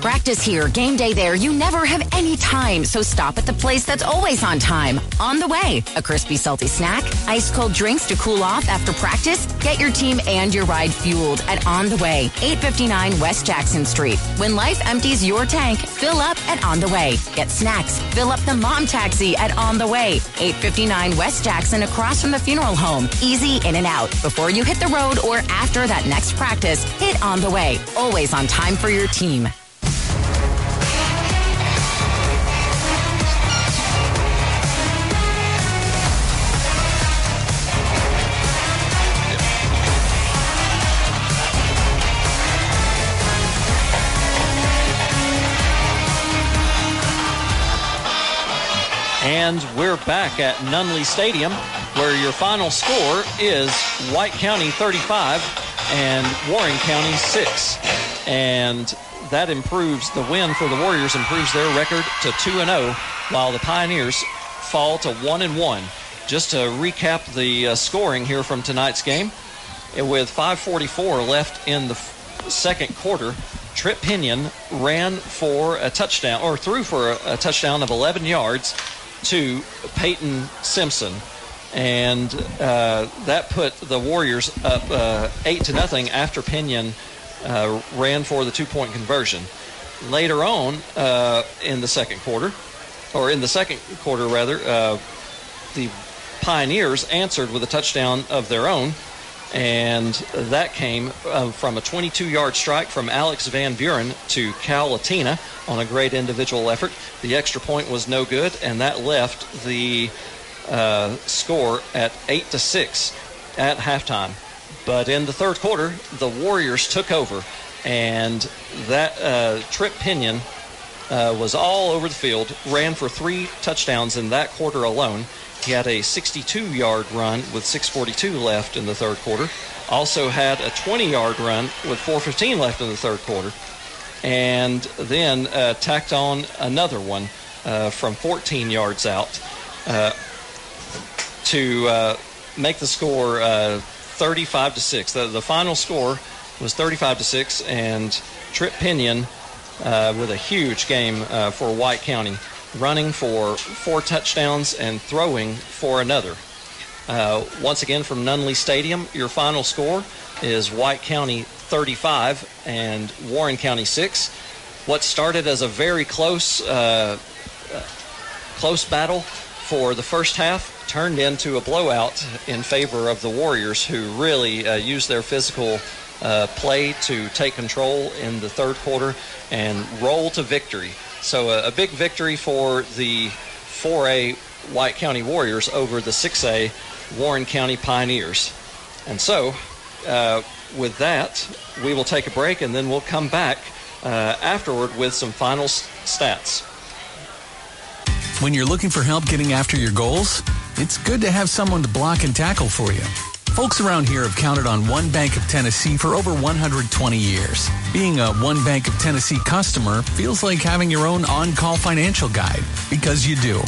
Practice here, game day there. You never have any time, so stop at the place that's always on time. On the way, a crispy, salty snack, ice cold drinks to cool off after practice. Get your team and your ride fueled at On the Way, 859 West Jackson Street. When life empties your tank, fill up at On the Way. Get snacks, fill up the mom taxi at On the Way, 859 West Jackson across from the funeral home. Easy in and out. Before you hit the road or after that next practice, hit On the Way. Always on time for your team. And we're back at Nunley Stadium, where your final score is White County 35 and Warren County 6. And that improves the win for the Warriors, improves their record to 2 and 0, while the Pioneers fall to 1 and 1. Just to recap the uh, scoring here from tonight's game, with 5:44 left in the f- second quarter, Trip Pinion ran for a touchdown or threw for a, a touchdown of 11 yards to Peyton Simpson, and uh, that put the Warriors up uh, eight to nothing after Pinion uh, ran for the two-point conversion. Later on uh, in the second quarter, or in the second quarter rather, uh, the Pioneers answered with a touchdown of their own, and that came uh, from a 22-yard strike from Alex Van Buren to Cal Latina on a great individual effort. The extra point was no good, and that left the uh, score at eight to six at halftime. But in the third quarter, the Warriors took over, and that uh, Trip Pinion uh, was all over the field, ran for three touchdowns in that quarter alone. He had a 62 yard run with 6.42 left in the third quarter. Also had a 20 yard run with 4.15 left in the third quarter. And then uh, tacked on another one uh, from 14 yards out uh, to uh, make the score uh, 35 to 6. The, the, final score was 35 to 6, and Trip Pinion uh, with a huge game for White County running for four touchdowns and throwing for another. Uh, once again from Nunley Stadium, your final score is White County 35 and Warren County 6. What started as a very close, uh, uh, close battle for the first half turned into a blowout in favor of the Warriors, who really uh, used their physical uh, play to take control in the third quarter and roll to victory. So a, a, big victory for the 4A White County Warriors over the 6A Warren County Pioneers. And so, uh, with that, we will take a break and then we'll come back uh, afterward with some final s- stats. When you're looking for help getting after your goals, it's good to have someone to block and tackle for you. Folks around here have counted on One Bank of Tennessee for over 120 years. Being a One Bank of Tennessee customer feels like having your own on-call financial guide, because you do.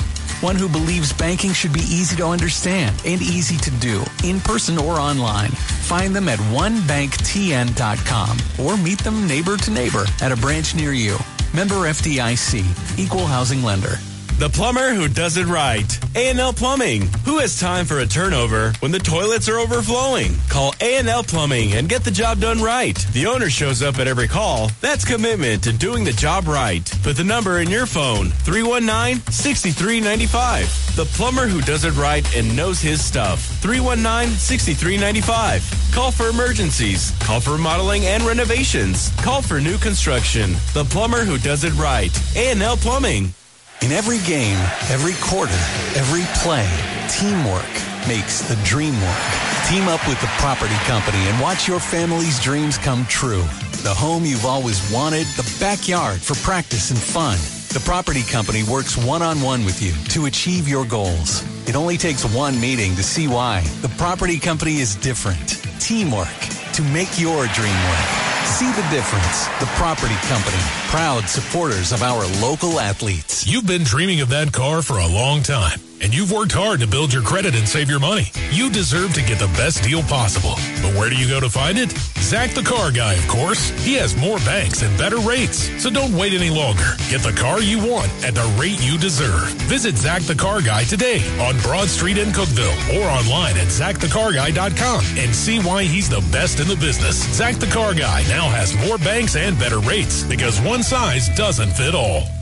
One who believes banking should be easy to understand and easy to do, in person or online. Find them at onebanktn.com or meet them neighbor to neighbor at a branch near you. Member FDIC, Equal Housing Lender. The plumber who does it right. A&L Plumbing. Who has time for a turnover when the toilets are overflowing? Call A&L Plumbing and get the job done right. The owner shows up at every call. That's commitment to doing the job right. Put the number in your phone. 319-6395. The plumber who does it right and knows his stuff. 319-6395. Call for emergencies. Call for remodeling and renovations. Call for new construction. The plumber who does it right. A&L Plumbing. In every game, every quarter, every play, teamwork makes the dream work. Team up with the property company and watch your family's dreams come true. The home you've always wanted, the backyard for practice and fun. The property company works one on one with you to achieve your goals. It only takes one meeting to see why. The property company is different. Teamwork to make your dream work. See the difference. The Property Company, proud supporters of our local athletes. You've been dreaming of that car for a long time, and you've worked hard to build your credit and save your money. You deserve to get the best deal possible. But where do you go to find it? Zach the Car Guy, of course. He has more banks and better rates. So don't wait any longer. Get the car you want at the rate you deserve. Visit Zach the Car Guy today on Broad Street in Cookeville or online at zachthecarguy.com and see why he's the best in the business. Zach the Car Guy now has more banks and better rates because one size doesn't fit all. All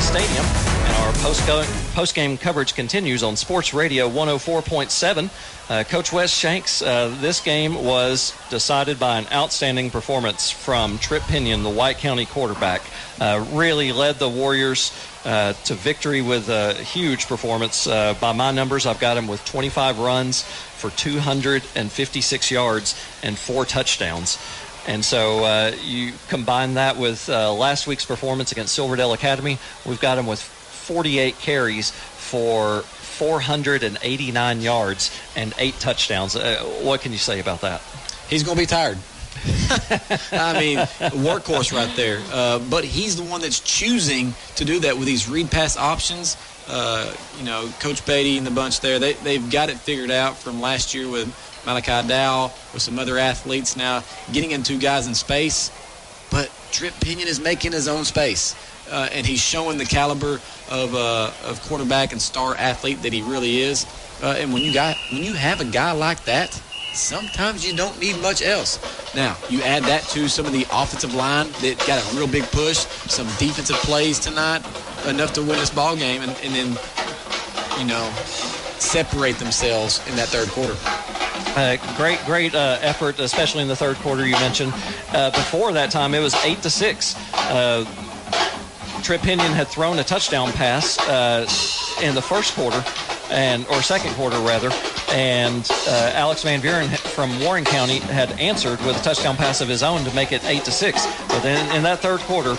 Stadium, and our post game coverage continues on Sports Radio 104.7. Uh, Coach Wes Shanks, uh, this game was decided by an outstanding performance from Trip Pinion, the White County quarterback. Uh, really led the Warriors uh, to victory with a huge performance. Uh, by my numbers, I've got him with 25 runs for 256 yards and four touchdowns. And so uh, you combine that with uh, last week's performance against Silverdale Academy, we've got him with 48 carries for 489 yards and eight touchdowns. Uh, what can you say about that? He's going to be tired. I mean, workhorse right there. Uh, but he's the one that's choosing to do that with these read pass options. Uh, you know, Coach Beatty and the bunch there, they, they've got it figured out from last year with Malachi Dow, with some other athletes now getting into guys in space. But Trip Pinion is making his own space. Uh, and he's showing the caliber of, uh, of quarterback and star athlete that he really is. Uh, and when you got when you have a guy like that, sometimes you don't need much else. Now you add that to some of the offensive line that got a real big push, some defensive plays tonight, enough to win this ball game, and, and then you know separate themselves in that third quarter. Uh, great, great uh, effort, especially in the third quarter. You mentioned uh, before that time it was eight to six. Trip Pinion had thrown a touchdown pass uh, in the first quarter, and or second quarter rather, and uh, Alex Van Buren from Warren County had answered with a touchdown pass of his own to make it eight to six. But then in that third quarter,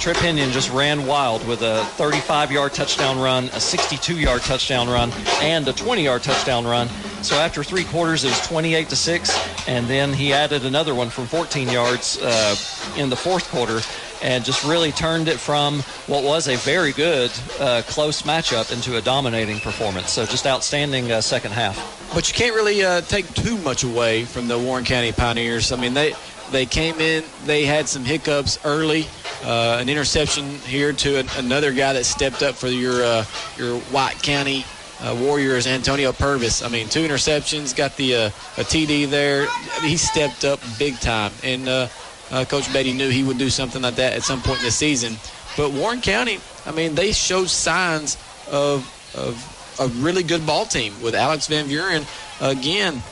Trip Pinion just ran wild with a 35-yard touchdown run, a 62-yard touchdown run, and a 20-yard touchdown run. So after three quarters, it was 28 to six, and then he added another one from 14 yards uh, in the fourth quarter, and just really turned it from what was a very good uh, close matchup into a dominating performance. So just outstanding uh, second half. But you can't really uh, take too much away from the Warren County Pioneers. I mean, they they came in, they had some hiccups early, uh, an interception here to an, another guy that stepped up for your uh, your White County uh, Warriors, Antonio Purvis. I mean, two interceptions, got the uh, a TD there. He stepped up big time, and uh, uh, Coach Beatty knew he would do something like that at some point in the season. But Warren County, I mean, they showed signs of of a really good ball team with Alex Van Buren again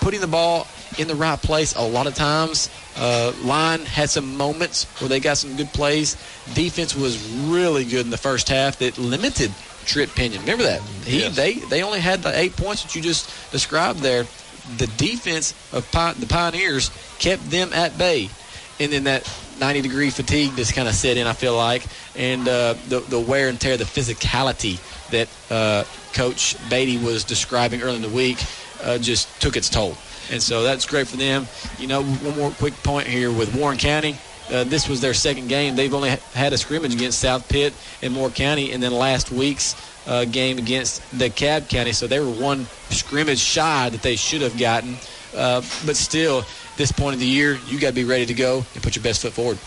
putting the ball in the right place a lot of times. Uh, line had some moments where they got some good plays. Defense was really good in the first half that limited Trip Pinion. Remember that he Yes. they they only had the eight points that you just described there. The defense of Pi- the Pioneers kept them at bay, and then that 90 degree fatigue just kind of set in. I feel like, and uh, the the wear and tear, the physicality that uh, Coach Beatty was describing early in the week. uh, just took its toll. And so that's great for them. You know, one more quick point here with Warren County. Uh, this was their second game. They've only had a scrimmage against South Pitt and Moore County, and then last week's uh, game against the DeKalb County. So they were one scrimmage shy that they should have gotten. Uh, but still, this point of the year, you got to be ready to go and put your best foot forward.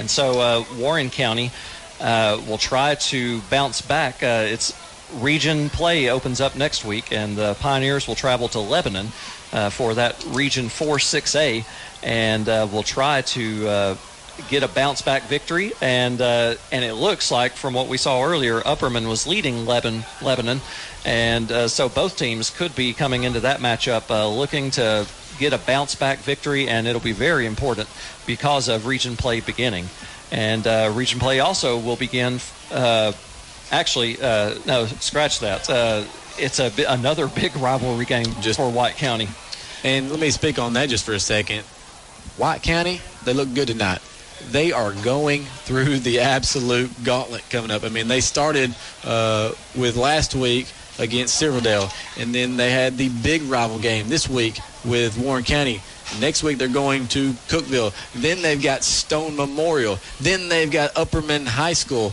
And so uh, Warren County uh, will try to bounce back. Uh, its region play opens up next week, and the Pioneers will travel to Lebanon uh, for that Region 4 6A, and uh, will try to uh, get a bounce back victory. And uh, and it looks like from what we saw earlier, Upperman was leading Lebanon, Lebanon, and uh, so both teams could be coming into that matchup uh, looking to get a bounce back victory, and it'll be very important because of region play beginning. And uh, region play also will begin. Uh, actually, uh, no, scratch that. Uh, it's a another big rivalry game just for White County. And let me speak on that just for a second. White County, they look good tonight. They are going through the absolute gauntlet coming up. I mean, they started uh, with last week against Silverdale, and then they had the big rival game this week with Warren County. Next week they're going to Cookeville. Then they've got Stone Memorial. Then they've got Upperman High School.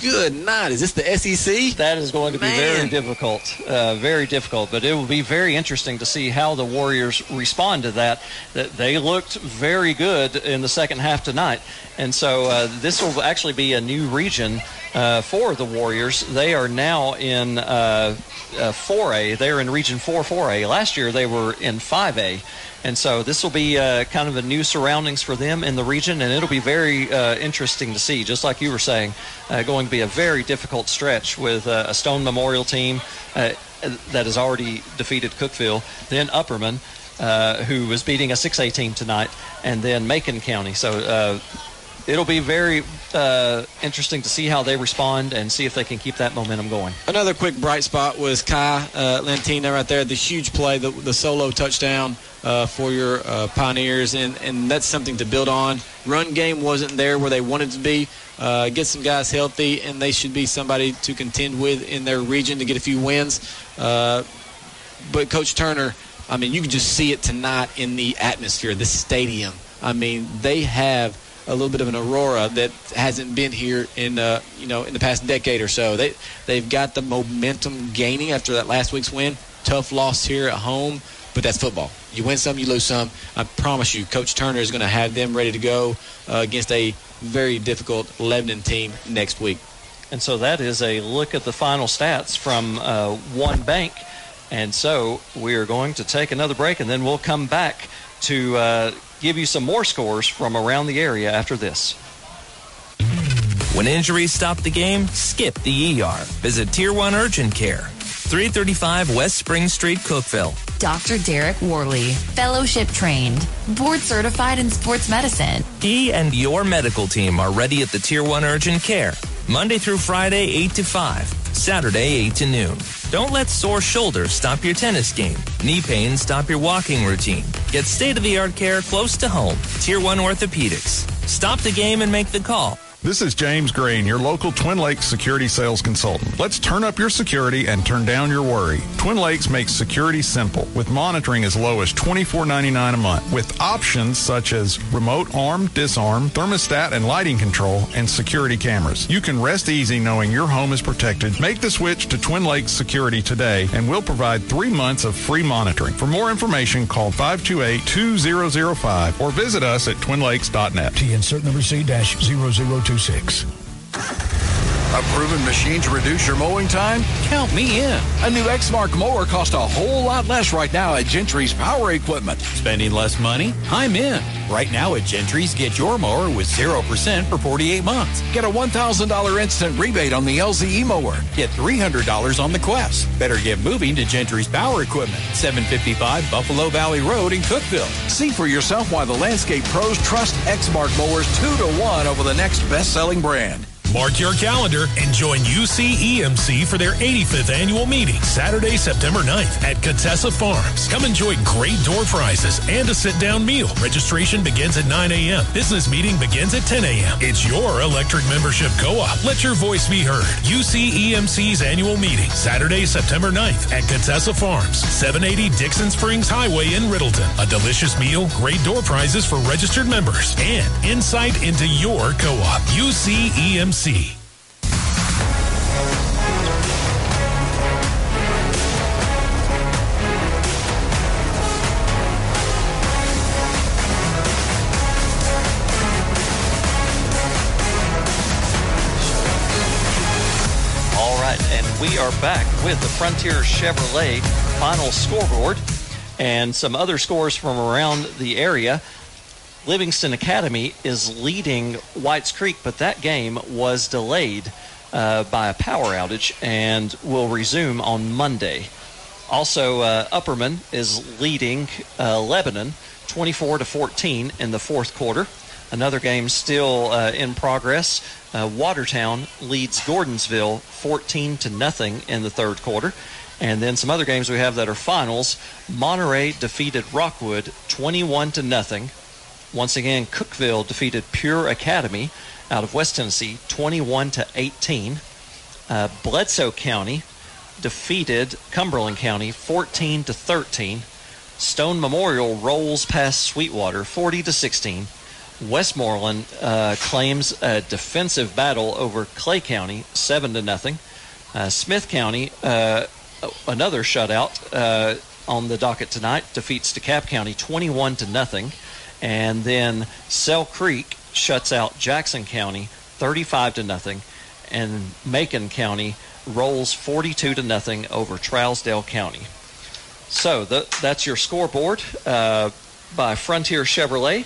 Good night. Is this the SEC? That is going to be very difficult, uh, very difficult. But it will be very interesting to see how the Warriors respond to that. That they looked very good in the second half tonight, and so uh, this will actually be a new region uh, for the Warriors. They are now in uh, uh, 4A. They're in Region 4 4A. Last year they were in 5A. And so this will be uh, kind of a new surroundings for them in the region, and it'll be very uh, interesting to see. Just like you were saying, uh, going to be a very difficult stretch with uh, a Stone Memorial team uh, that has already defeated Cookeville, then Upperman, uh, who was beating a 6A team tonight, and then Macon County. So it'll be very uh, interesting to see how they respond and see if they can keep that momentum going. Another quick bright spot was Kai uh, Latina right there, the huge play, the, the solo touchdown uh, for your uh, Pioneers, and, and that's something to build on. Run game wasn't there where they wanted to be. Uh, get some guys healthy, and they should be somebody to contend with in their region to get a few wins. Uh, but Coach Turner, I mean, you can just see it tonight in the atmosphere, the stadium. I mean, they have a little bit of an aurora that hasn't been here in uh, you know in the past decade or so. They they've got the momentum gaining after that last week's win. Tough loss here at home, but that's football. You win some, you lose some. I promise you, Coach Turner is going to have them ready to go uh, against a very difficult Lebanon team next week. And so that is a look at the final stats from uh, one bank. And so we are going to take another break, and then we'll come back to uh, give you some more scores from around the area after this. When injuries stop the game, skip the ER. Visit Tier 1 Urgent Care. 335 West Spring Street, Cookeville. Dr. Derek Worley, fellowship trained, board certified in sports medicine. He and your medical team are ready at the Tier 1 Urgent Care. Monday through Friday, 8 to 5. Saturday, 8 to noon. Don't let sore shoulders stop your tennis game. Knee pain stop your walking routine. Get state of the art care close to home. Tier 1 Orthopedics. Stop the game and make the call. This is James Green, your local Twin Lakes security sales consultant. Let's turn up your security and turn down your worry. Twin Lakes makes security simple with monitoring as low as $24.99 a month with options such as remote arm, disarm, thermostat and lighting control, and security cameras. You can rest easy knowing your home is protected. Make the switch to Twin Lakes Security today and we'll provide three months of free monitoring. For more information, call 528-2005 or visit us at twinlakes.net. T insert number C dash 0026. A proven machine to reduce your mowing time? Count me in. A new Exmark mower costs a whole lot less right now at Gentry's Power Equipment. Spending less money? I'm in. Right now at Gentry's, get your mower with 0% for 48 months. Get a $1,000 instant rebate on the LZE mower. Get $300 on the Quest. Better get moving to Gentry's Power Equipment, 755 Buffalo Valley Road in Cookeville. See for yourself why the landscape pros trust Exmark mowers 2 to 1 over the next best selling brand. Mark your calendar and join UCEMC for their 85th annual meeting, Saturday, September 9th at Contessa Farms. Come enjoy great door prizes and a sit-down meal. Registration begins at 9 a.m. Business meeting begins at 10 a.m. It's your electric membership co-op. Let your voice be heard. UCEMC's annual meeting, Saturday, September 9th at Contessa Farms, 780 Dixon Springs Highway in Riddleton. A delicious meal, great door prizes for registered members, and insight into your co-op. UCEMC. All right, and we are back with the Frontier Chevrolet final scoreboard and some other scores from around the area. Livingston Academy is leading Whites Creek, but that game was delayed uh, by a power outage and will resume on Monday. Also, uh, Upperman is leading uh, Lebanon 24 to 14 in the fourth quarter. Another game still uh, in progress. Uh, Watertown leads Gordonsville 14 to nothing in the third quarter. And then some other games we have that are finals. Monterey defeated Rockwood 21 to nothing. Once again, Cookeville defeated Pure Academy out of West Tennessee 21 to 18. Uh, Bledsoe County defeated Cumberland County 14 to 13. Stone Memorial rolls past Sweetwater 40 to 16. Westmoreland uh, claims a defensive battle over Clay County, seven to nothing. Uh, Smith County, uh, another shutout uh, on the docket tonight, defeats DeKalb County, twenty-one to nothing, and then Sale Creek shuts out Jackson County, thirty-five to nothing, and Macon County rolls forty-two to nothing over Trousdale County. So the, that's your scoreboard uh, by Frontier Chevrolet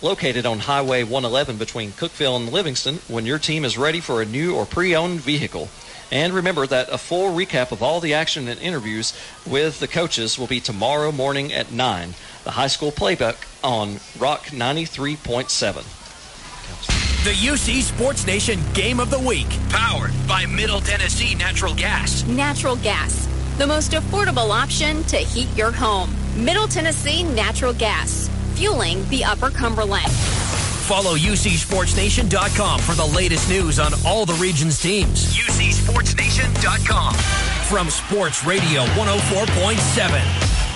located on Highway 111 between Cookeville and Livingston when your team is ready for a new or pre-owned vehicle. And remember that a full recap of all the action and interviews with the coaches will be tomorrow morning at 9. The high school playbook on Rock 93.7. The UC Sports Nation Game of the Week. Powered by Middle Tennessee Natural Gas. Natural gas, the most affordable option to heat your home. Middle Tennessee Natural Gas, fueling the Upper Cumberland. Follow UCSportsNation.com for the latest news on all the region's teams. UCSportsNation.com. From Sports Radio 104.7.